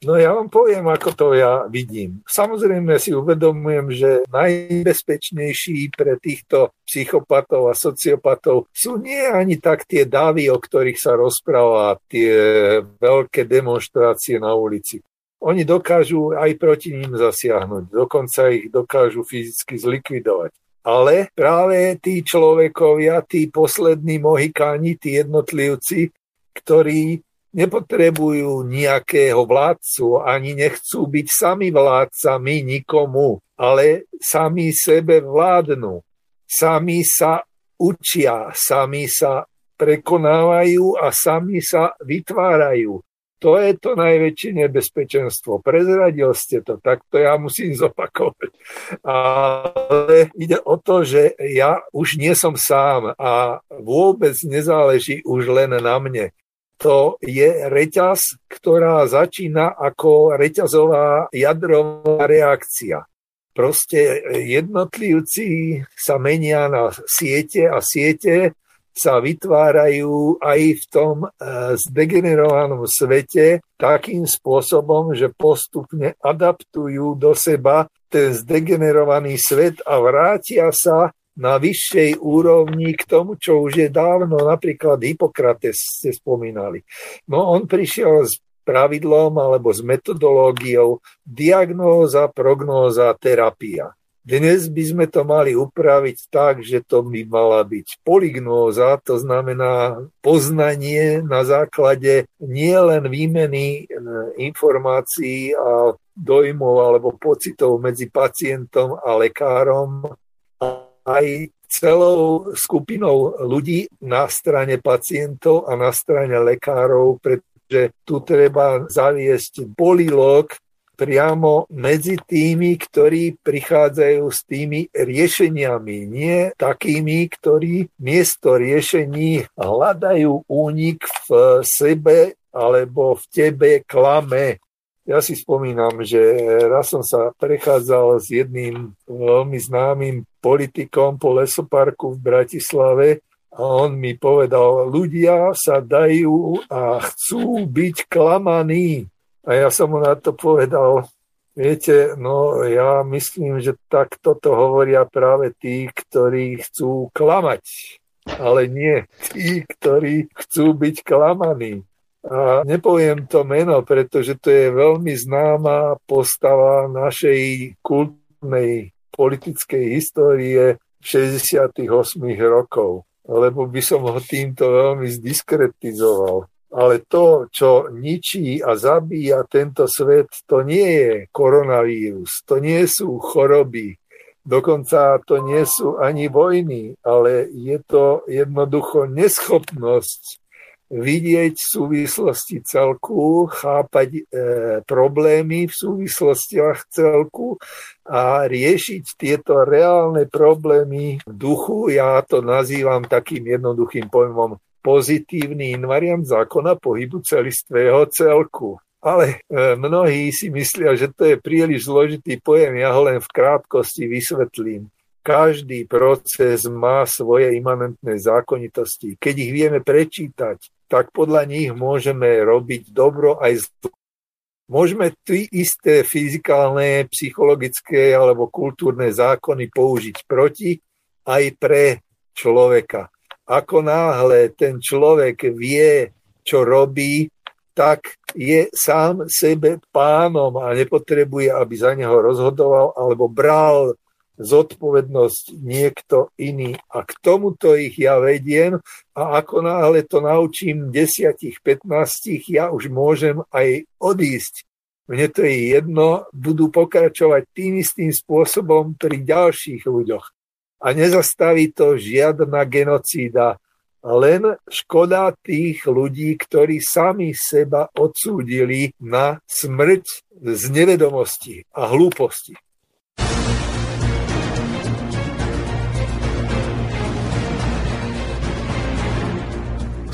No ja vám poviem, ako to ja vidím. Samozrejme si uvedomujem, že najbezpečnejší pre týchto psychopatov a sociopatov sú nie ani tak tie davy, o ktorých sa rozpráva, tie veľké demonstrácie na ulici. Oni dokážu aj proti ním zasiahnuť, dokonca ich dokážu fyzicky zlikvidovať. Ale práve tí človekovia, tí poslední mohikáni, tí jednotlivci, ktorí nepotrebujú nejakého vládcu, ani nechcú byť sami vládcami nikomu, ale sami sebe vládnu. Sami sa učia, sami sa prekonávajú a sami sa vytvárajú. To je to najväčšie nebezpečenstvo. Prezradil ste to, tak to ja musím zopakovať. Ale ide o to, že ja už nie som sám a vôbec nezáleží už len na mne. To je reťaz, ktorá začína ako reťazová jadrová reakcia. Proste jednotlivci sa menia na siete a siete sa vytvárajú aj v tom e, zdegenerovanom svete takým spôsobom, že postupne adaptujú do seba ten zdegenerovaný svet a vrátia sa na vyššej úrovni k tomu, čo už je dávno, napríklad Hippokrates ste spomínali. No on prišiel s pravidlom alebo s metodológiou diagnóza, prognóza, terapia. Dnes by sme to mali upraviť tak, že to by mala byť polignóza, to znamená poznanie na základe nielen výmeny e, informácií a dojmov alebo pocitov medzi pacientom a lekárom, aj celou skupinou ľudí na strane pacientov a na strane lekárov, pretože tu treba zaviesť polilog priamo medzi tými, ktorí prichádzajú s tými riešeniami, nie takými, ktorí miesto riešení hľadajú únik v sebe alebo v tebe klame. Ja si spomínam, že raz som sa prechádzal s jedným veľmi známym politikom po lesoparku v Bratislave a on mi povedal, ľudia sa dajú a chcú byť klamaní. A ja som mu na to povedal, viete, no ja myslím, že takto to hovoria práve tí, ktorí chcú klamať, ale nie tí, ktorí chcú byť klamaní. A nepoviem to meno, pretože to je veľmi známa postava našej kultúrnej politickej histórie 68 rokov, lebo by som ho týmto veľmi zdiskretizoval. Ale to, čo ničí a zabíja tento svet, to nie je koronavírus, to nie sú choroby, dokonca to nie sú ani vojny, ale je to jednoducho neschopnosť vidieť v súvislosti celku, chápať e, problémy v súvislostiach celku a riešiť tieto reálne problémy v duchu. Ja to nazývam takým jednoduchým pojmom pozitívny invariant zákona pohybu celistvého celku. Ale e, mnohí si myslia, že to je príliš zložitý pojem, ja ho len v krátkosti vysvetlím. Každý proces má svoje imanentné zákonitosti. Keď ich vieme prečítať, tak podľa nich môžeme robiť dobro aj zlo. Môžeme tie isté fyzikálne, psychologické alebo kultúrne zákony použiť proti aj pre človeka ako náhle ten človek vie, čo robí, tak je sám sebe pánom a nepotrebuje, aby za neho rozhodoval alebo bral zodpovednosť niekto iný. A k tomuto ich ja vediem a ako náhle to naučím 10-15, ja už môžem aj odísť. Mne to je jedno, budú pokračovať tým istým spôsobom pri ďalších ľuďoch. A nezastaví to žiadna genocída, len škoda tých ľudí, ktorí sami seba odsúdili na smrť z nevedomosti a hlúposti.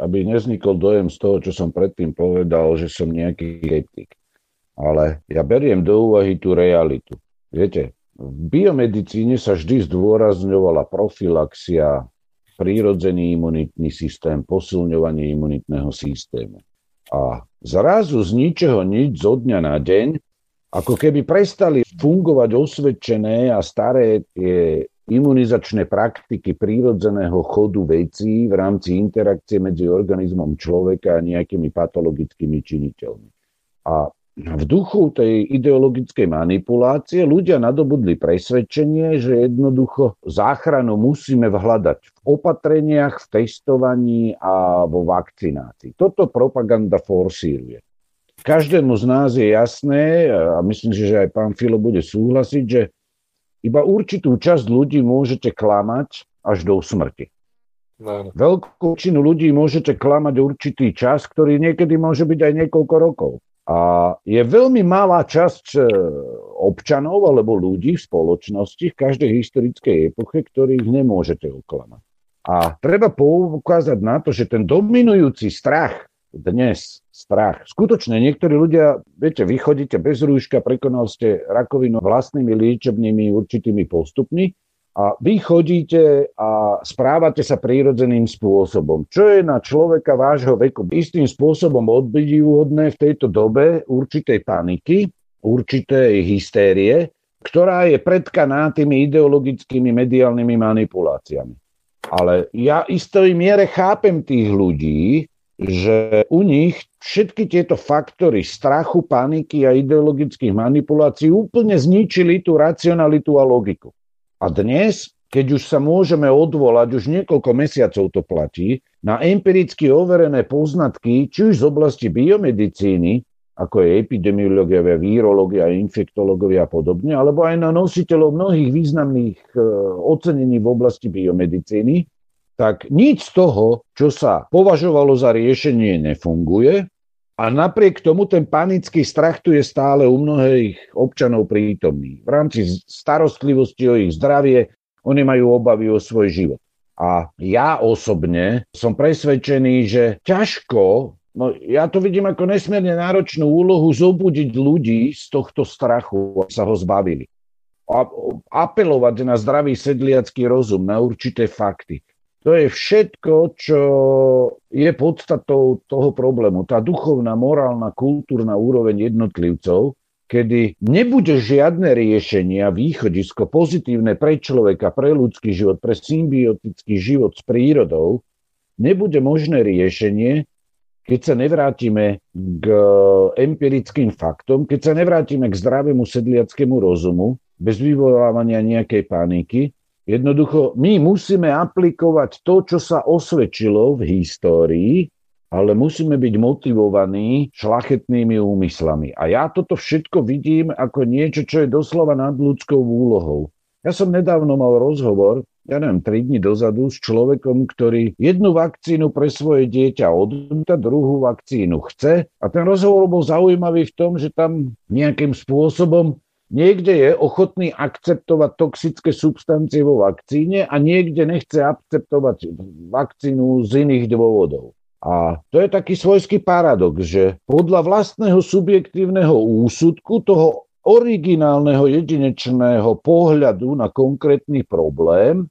Aby neznikol dojem z toho, čo som predtým povedal, že som nejaký skeptik. Ale ja beriem do úvahy tú realitu. Viete, v biomedicíne sa vždy zdôrazňovala profilaxia, prírodzený imunitný systém, posilňovanie imunitného systému. A zrazu z ničeho nič zo dňa na deň, ako keby prestali fungovať osvedčené a staré tie imunizačné praktiky prírodzeného chodu vecí v rámci interakcie medzi organizmom človeka a nejakými patologickými činiteľmi. A v duchu tej ideologickej manipulácie ľudia nadobudli presvedčenie, že jednoducho záchranu musíme vhľadať v opatreniach, v testovaní a vo vakcinácii. Toto propaganda forsíruje. Každému z nás je jasné, a myslím si, že aj pán Filo bude súhlasiť, že iba určitú časť ľudí môžete klamať až do smrti. No. Veľkú väčšinu ľudí môžete klamať určitý čas, ktorý niekedy môže byť aj niekoľko rokov. A je veľmi malá časť e, občanov alebo ľudí v spoločnosti v každej historickej epoche, ktorých nemôžete oklamať. A treba poukázať na to, že ten dominujúci strach dnes strach. Skutočne niektorí ľudia, viete, vy chodíte bez rúška, prekonal ste rakovinu vlastnými liečebnými určitými postupmi a vy chodíte a správate sa prírodzeným spôsobom, čo je na človeka vášho veku istým spôsobom odbydiúhodné v tejto dobe určitej paniky, určitej hystérie, ktorá je predkaná tými ideologickými mediálnymi manipuláciami. Ale ja istoj miere chápem tých ľudí, že u nich všetky tieto faktory strachu, paniky a ideologických manipulácií úplne zničili tú racionalitu a logiku. A dnes, keď už sa môžeme odvolať, už niekoľko mesiacov to platí, na empiricky overené poznatky, či už z oblasti biomedicíny, ako je epidemiológia, vírológia, infektológovia a podobne, alebo aj na nositeľov mnohých významných e, ocenení v oblasti biomedicíny, tak nič z toho, čo sa považovalo za riešenie, nefunguje a napriek tomu ten panický strach tu je stále u mnohých občanov prítomný. V rámci starostlivosti o ich zdravie oni majú obavy o svoj život. A ja osobne som presvedčený, že ťažko, no ja to vidím ako nesmierne náročnú úlohu zobudiť ľudí z tohto strachu a sa ho zbavili. A apelovať na zdravý sedliacký rozum, na určité fakty. To je všetko, čo je podstatou toho problému. Tá duchovná, morálna, kultúrna úroveň jednotlivcov, kedy nebude žiadne riešenie a východisko pozitívne pre človeka, pre ľudský život, pre symbiotický život s prírodou, nebude možné riešenie, keď sa nevrátime k empirickým faktom, keď sa nevrátime k zdravému sedliackému rozumu, bez vyvolávania nejakej paniky. Jednoducho, my musíme aplikovať to, čo sa osvedčilo v histórii, ale musíme byť motivovaní šlachetnými úmyslami. A ja toto všetko vidím ako niečo, čo je doslova nad ľudskou úlohou. Ja som nedávno mal rozhovor, ja neviem, 3 dní dozadu s človekom, ktorý jednu vakcínu pre svoje dieťa odmýta, druhú vakcínu chce. A ten rozhovor bol zaujímavý v tom, že tam nejakým spôsobom Niekde je ochotný akceptovať toxické substancie vo vakcíne a niekde nechce akceptovať vakcínu z iných dôvodov. A to je taký svojský paradox, že podľa vlastného subjektívneho úsudku toho originálneho jedinečného pohľadu na konkrétny problém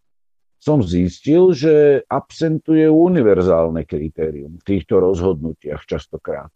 som zistil, že absentuje univerzálne kritérium v týchto rozhodnutiach častokrát.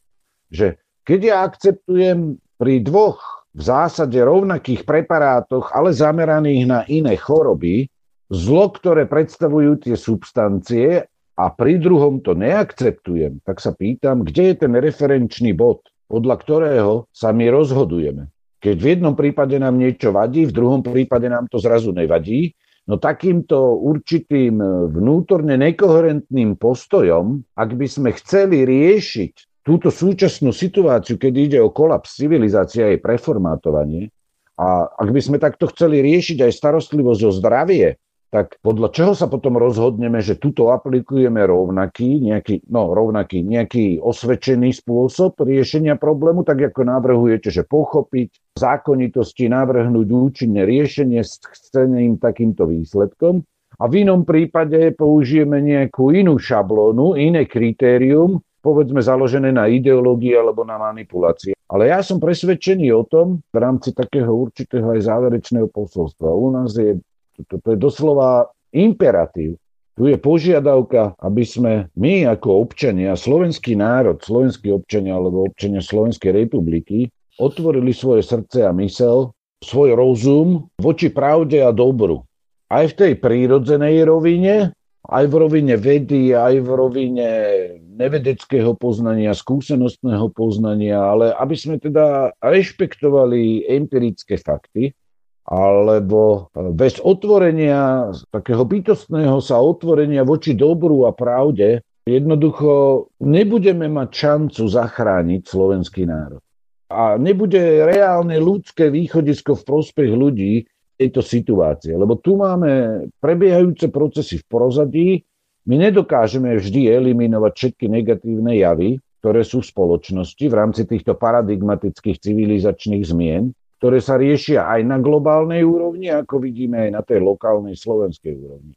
Že keď ja akceptujem pri dvoch v zásade rovnakých preparátoch, ale zameraných na iné choroby, zlo, ktoré predstavujú tie substancie a pri druhom to neakceptujem, tak sa pýtam, kde je ten referenčný bod, podľa ktorého sa my rozhodujeme. Keď v jednom prípade nám niečo vadí, v druhom prípade nám to zrazu nevadí, no takýmto určitým vnútorne nekoherentným postojom, ak by sme chceli riešiť túto súčasnú situáciu, keď ide o kolaps civilizácie a jej preformátovanie, a ak by sme takto chceli riešiť aj starostlivosť o zdravie, tak podľa čoho sa potom rozhodneme, že tuto aplikujeme rovnaký, nejaký, no, rovnaký, nejaký osvedčený spôsob riešenia problému, tak ako navrhujete, že pochopiť zákonitosti, navrhnúť účinné riešenie s chceným takýmto výsledkom. A v inom prípade použijeme nejakú inú šablónu, iné kritérium, povedzme založené na ideológii alebo na manipulácii. Ale ja som presvedčený o tom, v rámci takého určitého aj záverečného posolstva. U nás je, to, to je doslova imperatív. Tu je požiadavka, aby sme my ako občania, slovenský národ, slovenskí občania alebo občania Slovenskej republiky otvorili svoje srdce a mysel, svoj rozum voči pravde a dobru. Aj v tej prírodzenej rovine, aj v rovine vedy, aj v rovine nevedeckého poznania, skúsenostného poznania, ale aby sme teda rešpektovali empirické fakty, alebo bez otvorenia, takého bytostného sa otvorenia voči dobru a pravde, jednoducho nebudeme mať šancu zachrániť slovenský národ. A nebude reálne ľudské východisko v prospech ľudí, tejto situácie. Lebo tu máme prebiehajúce procesy v porozadí, my nedokážeme vždy eliminovať všetky negatívne javy, ktoré sú v spoločnosti v rámci týchto paradigmatických civilizačných zmien, ktoré sa riešia aj na globálnej úrovni, ako vidíme aj na tej lokálnej slovenskej úrovni.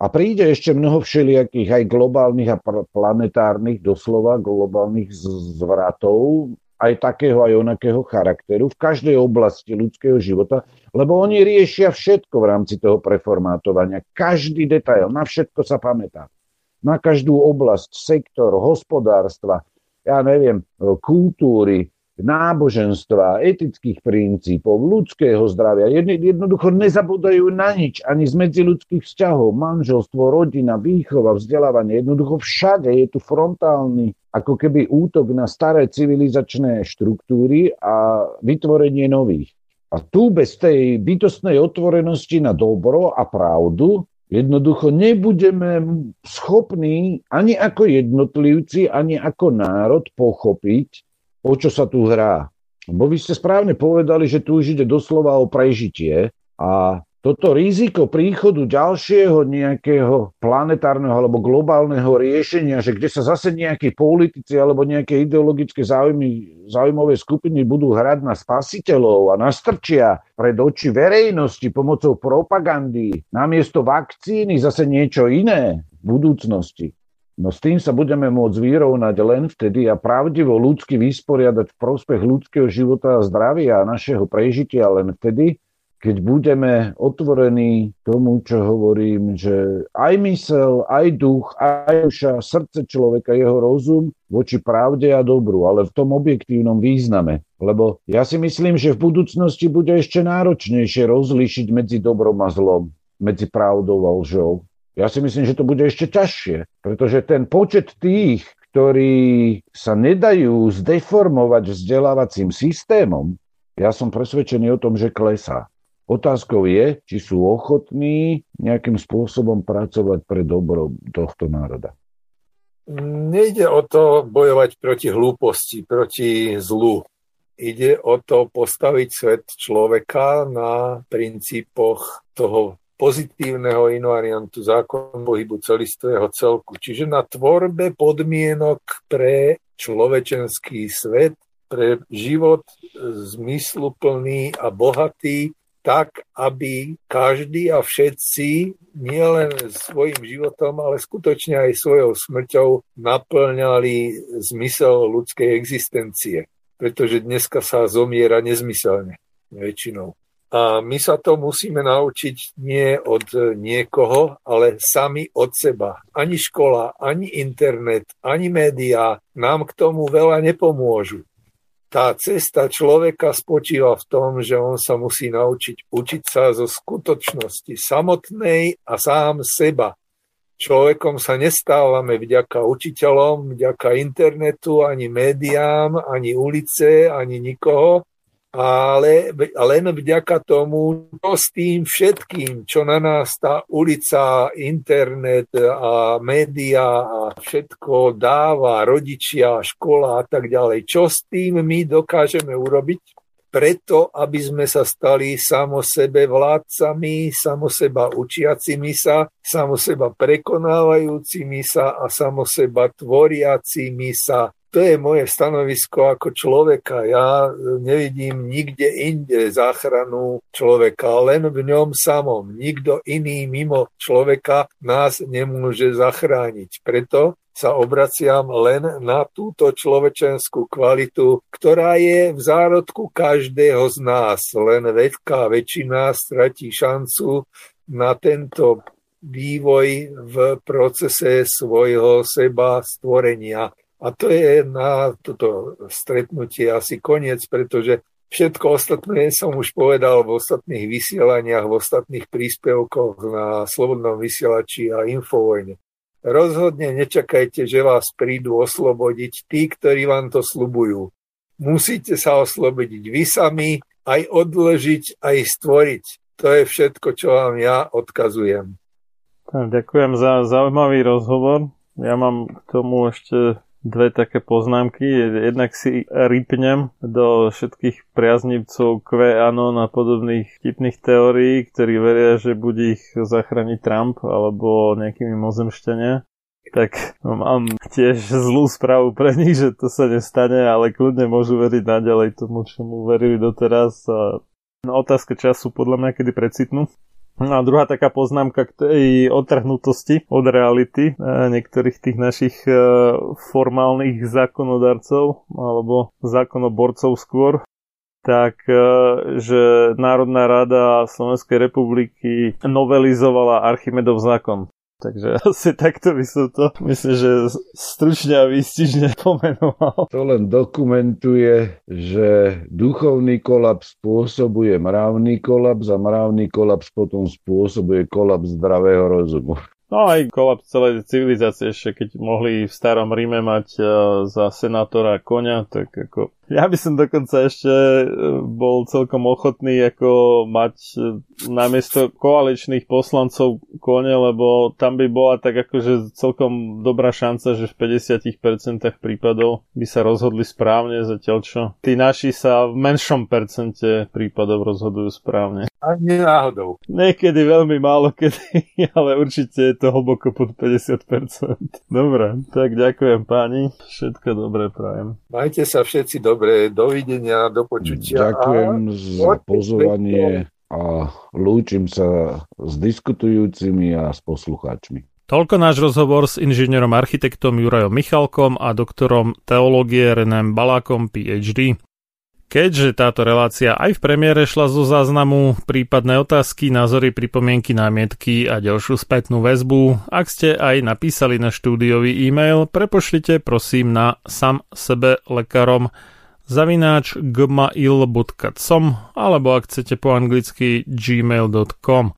A príde ešte mnoho všelijakých aj globálnych a planetárnych, doslova globálnych zvratov, aj takého, aj onakého charakteru v každej oblasti ľudského života, lebo oni riešia všetko v rámci toho preformátovania. Každý detail, na všetko sa pamätá. Na každú oblasť, sektor, hospodárstva, ja neviem, kultúry, náboženstva, etických princípov, ľudského zdravia. Jednoducho nezabudajú na nič, ani z medziludských vzťahov, manželstvo, rodina, výchova, vzdelávanie. Jednoducho všade je tu frontálny ako keby útok na staré civilizačné štruktúry a vytvorenie nových. A tu bez tej bytostnej otvorenosti na dobro a pravdu jednoducho nebudeme schopní ani ako jednotlivci, ani ako národ pochopiť, o čo sa tu hrá. Bo vy ste správne povedali, že tu už ide doslova o prežitie a toto riziko príchodu ďalšieho nejakého planetárneho alebo globálneho riešenia, že kde sa zase nejakí politici alebo nejaké ideologické záujmy, záujmové skupiny budú hrať na spasiteľov a nastrčia pred oči verejnosti pomocou propagandy, namiesto vakcíny zase niečo iné v budúcnosti. No s tým sa budeme môcť vyrovnať len vtedy a pravdivo ľudsky vysporiadať v prospech ľudského života a zdravia a našeho prežitia len vtedy, keď budeme otvorení tomu, čo hovorím, že aj mysel, aj duch, aj duša, srdce človeka, jeho rozum voči pravde a dobru, ale v tom objektívnom význame. Lebo ja si myslím, že v budúcnosti bude ešte náročnejšie rozlíšiť medzi dobrom a zlom, medzi pravdou a lžou. Ja si myslím, že to bude ešte ťažšie, pretože ten počet tých, ktorí sa nedajú zdeformovať vzdelávacím systémom, ja som presvedčený o tom, že klesá. Otázkou je, či sú ochotní nejakým spôsobom pracovať pre dobro tohto národa. Nejde o to bojovať proti hlúposti, proti zlu. Ide o to postaviť svet človeka na princípoch toho pozitívneho invariantu zákon pohybu celistvého celku. Čiže na tvorbe podmienok pre človečenský svet, pre život zmysluplný a bohatý, tak, aby každý a všetci nielen svojim životom, ale skutočne aj svojou smrťou naplňali zmysel ľudskej existencie. Pretože dneska sa zomiera nezmyselne väčšinou. A my sa to musíme naučiť nie od niekoho, ale sami od seba. Ani škola, ani internet, ani médiá nám k tomu veľa nepomôžu. Tá cesta človeka spočíva v tom, že on sa musí naučiť učiť sa zo skutočnosti samotnej a sám seba. Človekom sa nestávame vďaka učiteľom, vďaka internetu, ani médiám, ani ulice, ani nikoho, ale len vďaka tomu, čo s tým všetkým, čo na nás tá ulica, internet a média a všetko dáva, rodičia, škola a tak ďalej, čo s tým my dokážeme urobiť, preto, aby sme sa stali samo sebe vládcami, samo seba učiacimi sa, samo seba prekonávajúcimi sa a samo seba tvoriacimi sa to je moje stanovisko ako človeka. Ja nevidím nikde inde záchranu človeka, len v ňom samom. Nikto iný mimo človeka nás nemôže zachrániť. Preto sa obraciam len na túto človečenskú kvalitu, ktorá je v zárodku každého z nás. Len veľká väčšina stratí šancu na tento vývoj v procese svojho seba stvorenia. A to je na toto stretnutie asi koniec, pretože všetko ostatné som už povedal v ostatných vysielaniach, v ostatných príspevkoch na Slobodnom vysielači a Infovojne. Rozhodne nečakajte, že vás prídu oslobodiť tí, ktorí vám to slubujú. Musíte sa oslobodiť vy sami, aj odložiť, aj stvoriť. To je všetko, čo vám ja odkazujem. Ďakujem za zaujímavý rozhovor. Ja mám k tomu ešte dve také poznámky. Jednak si rypnem do všetkých priaznivcov QAnon a podobných vtipných teórií, ktorí veria, že bude ich zachrániť Trump alebo nejaký mimozemštenia. Tak mám tiež zlú správu pre nich, že to sa nestane, ale kľudne môžu veriť naďalej tomu, čomu verili doteraz. A otázka času podľa mňa, kedy precitnú. No a druhá taká poznámka k tej otrhnutosti od reality e, niektorých tých našich e, formálnych zákonodarcov alebo zákonoborcov skôr, tak e, že Národná rada Slovenskej republiky novelizovala Archimedov zákon. Takže asi takto by som to, myslím, že stručne a výstižne pomenoval. To len dokumentuje, že duchovný kolaps spôsobuje mravný kolaps a mravný kolaps potom spôsobuje kolaps zdravého rozumu. No aj kolaps celej civilizácie, ešte keď mohli v starom Ríme mať uh, za senátora konia, tak ako ja by som dokonca ešte e, bol celkom ochotný ako mať e, namiesto koaličných poslancov kone, lebo tam by bola tak akože celkom dobrá šanca, že v 50% prípadov by sa rozhodli správne, zatiaľ čo tí naši sa v menšom percente prípadov rozhodujú správne. Ani náhodou. Niekedy veľmi málo kedy, ale určite je to hlboko pod 50%. Dobre, tak ďakujem páni, všetko dobré prajem. Majte sa všetci dobre dobre, dovidenia, do počutia. Ďakujem a... za pozvanie a lúčim sa s diskutujúcimi a s poslucháčmi. Toľko náš rozhovor s inžinierom architektom Jurajom Michalkom a doktorom teológie Renem Balákom PhD. Keďže táto relácia aj v premiére šla zo záznamu, prípadné otázky, názory, pripomienky, námietky a ďalšiu spätnú väzbu, ak ste aj napísali na štúdiový e-mail, prepošlite prosím na sam sebe lekarom zavináč gmail.com alebo ak chcete po anglicky gmail.com.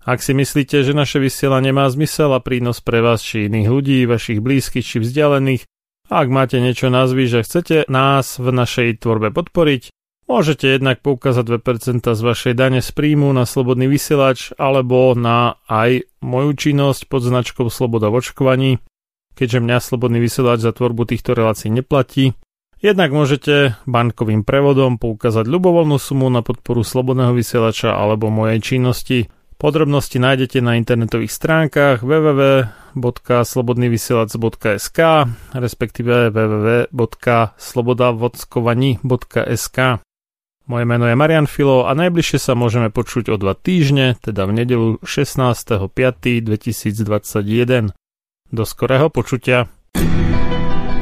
Ak si myslíte, že naše vysielanie má zmysel a prínos pre vás či iných ľudí, vašich blízkych či vzdialených, a ak máte niečo na a chcete nás v našej tvorbe podporiť, môžete jednak poukázať 2% z vašej dane z príjmu na slobodný vysielač alebo na aj moju činnosť pod značkou Sloboda v očkovaní, keďže mňa slobodný vysielač za tvorbu týchto relácií neplatí. Jednak môžete bankovým prevodom poukázať ľubovoľnú sumu na podporu slobodného vysielača alebo mojej činnosti – Podrobnosti nájdete na internetových stránkach www.slobodnyvysielac.sk respektíve www.slobodavodskovani.sk Moje meno je Marian Filo a najbližšie sa môžeme počuť o dva týždne, teda v nedelu 16.5.2021. Do skorého počutia.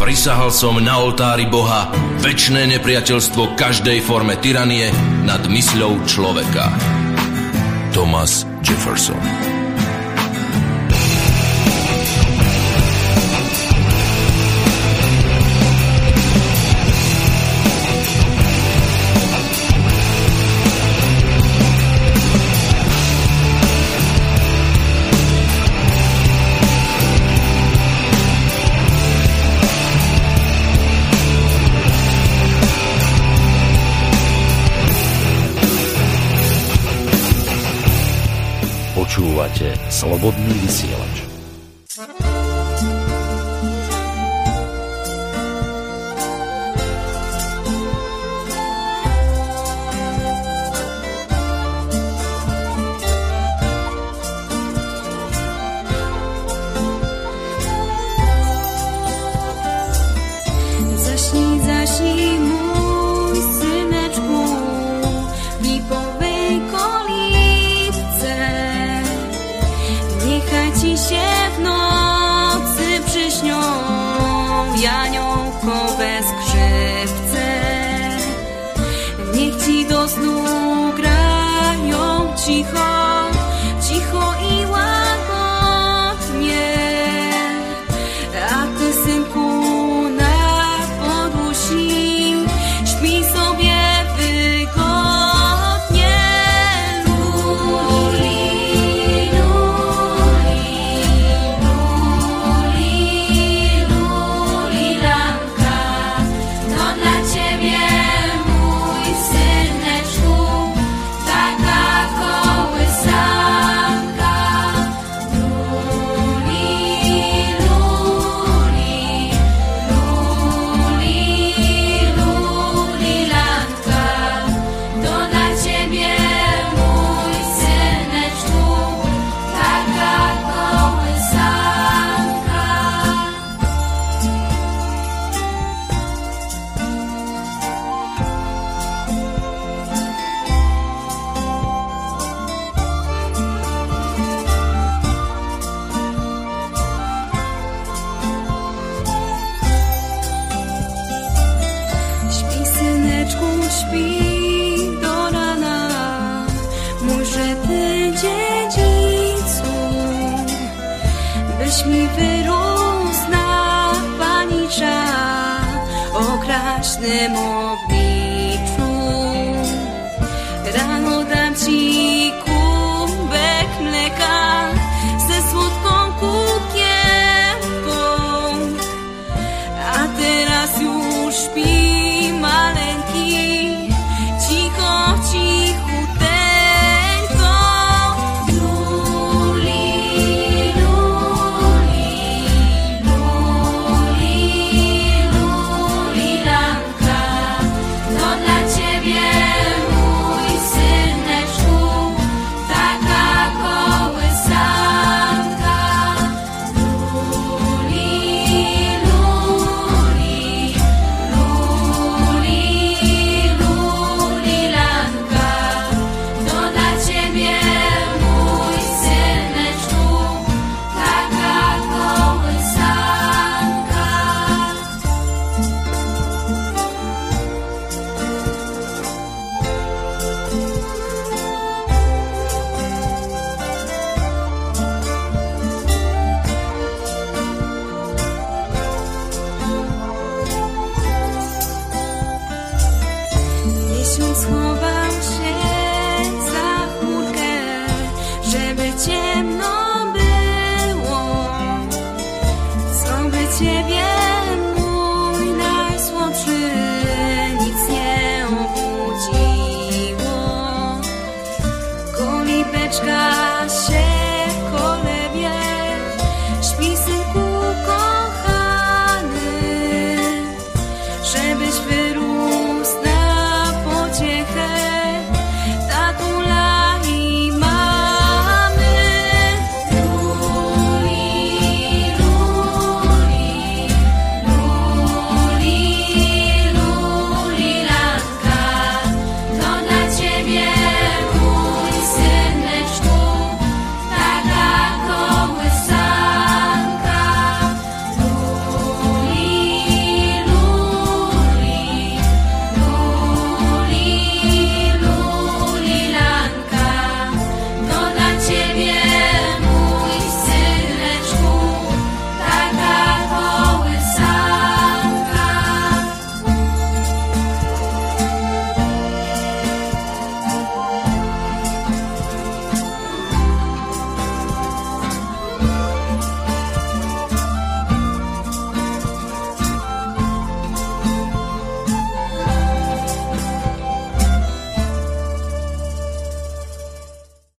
Prisahal som na oltári Boha väčšné nepriateľstvo každej forme tyranie nad mysľou človeka. Thomas Jefferson. Počúvate Slobodný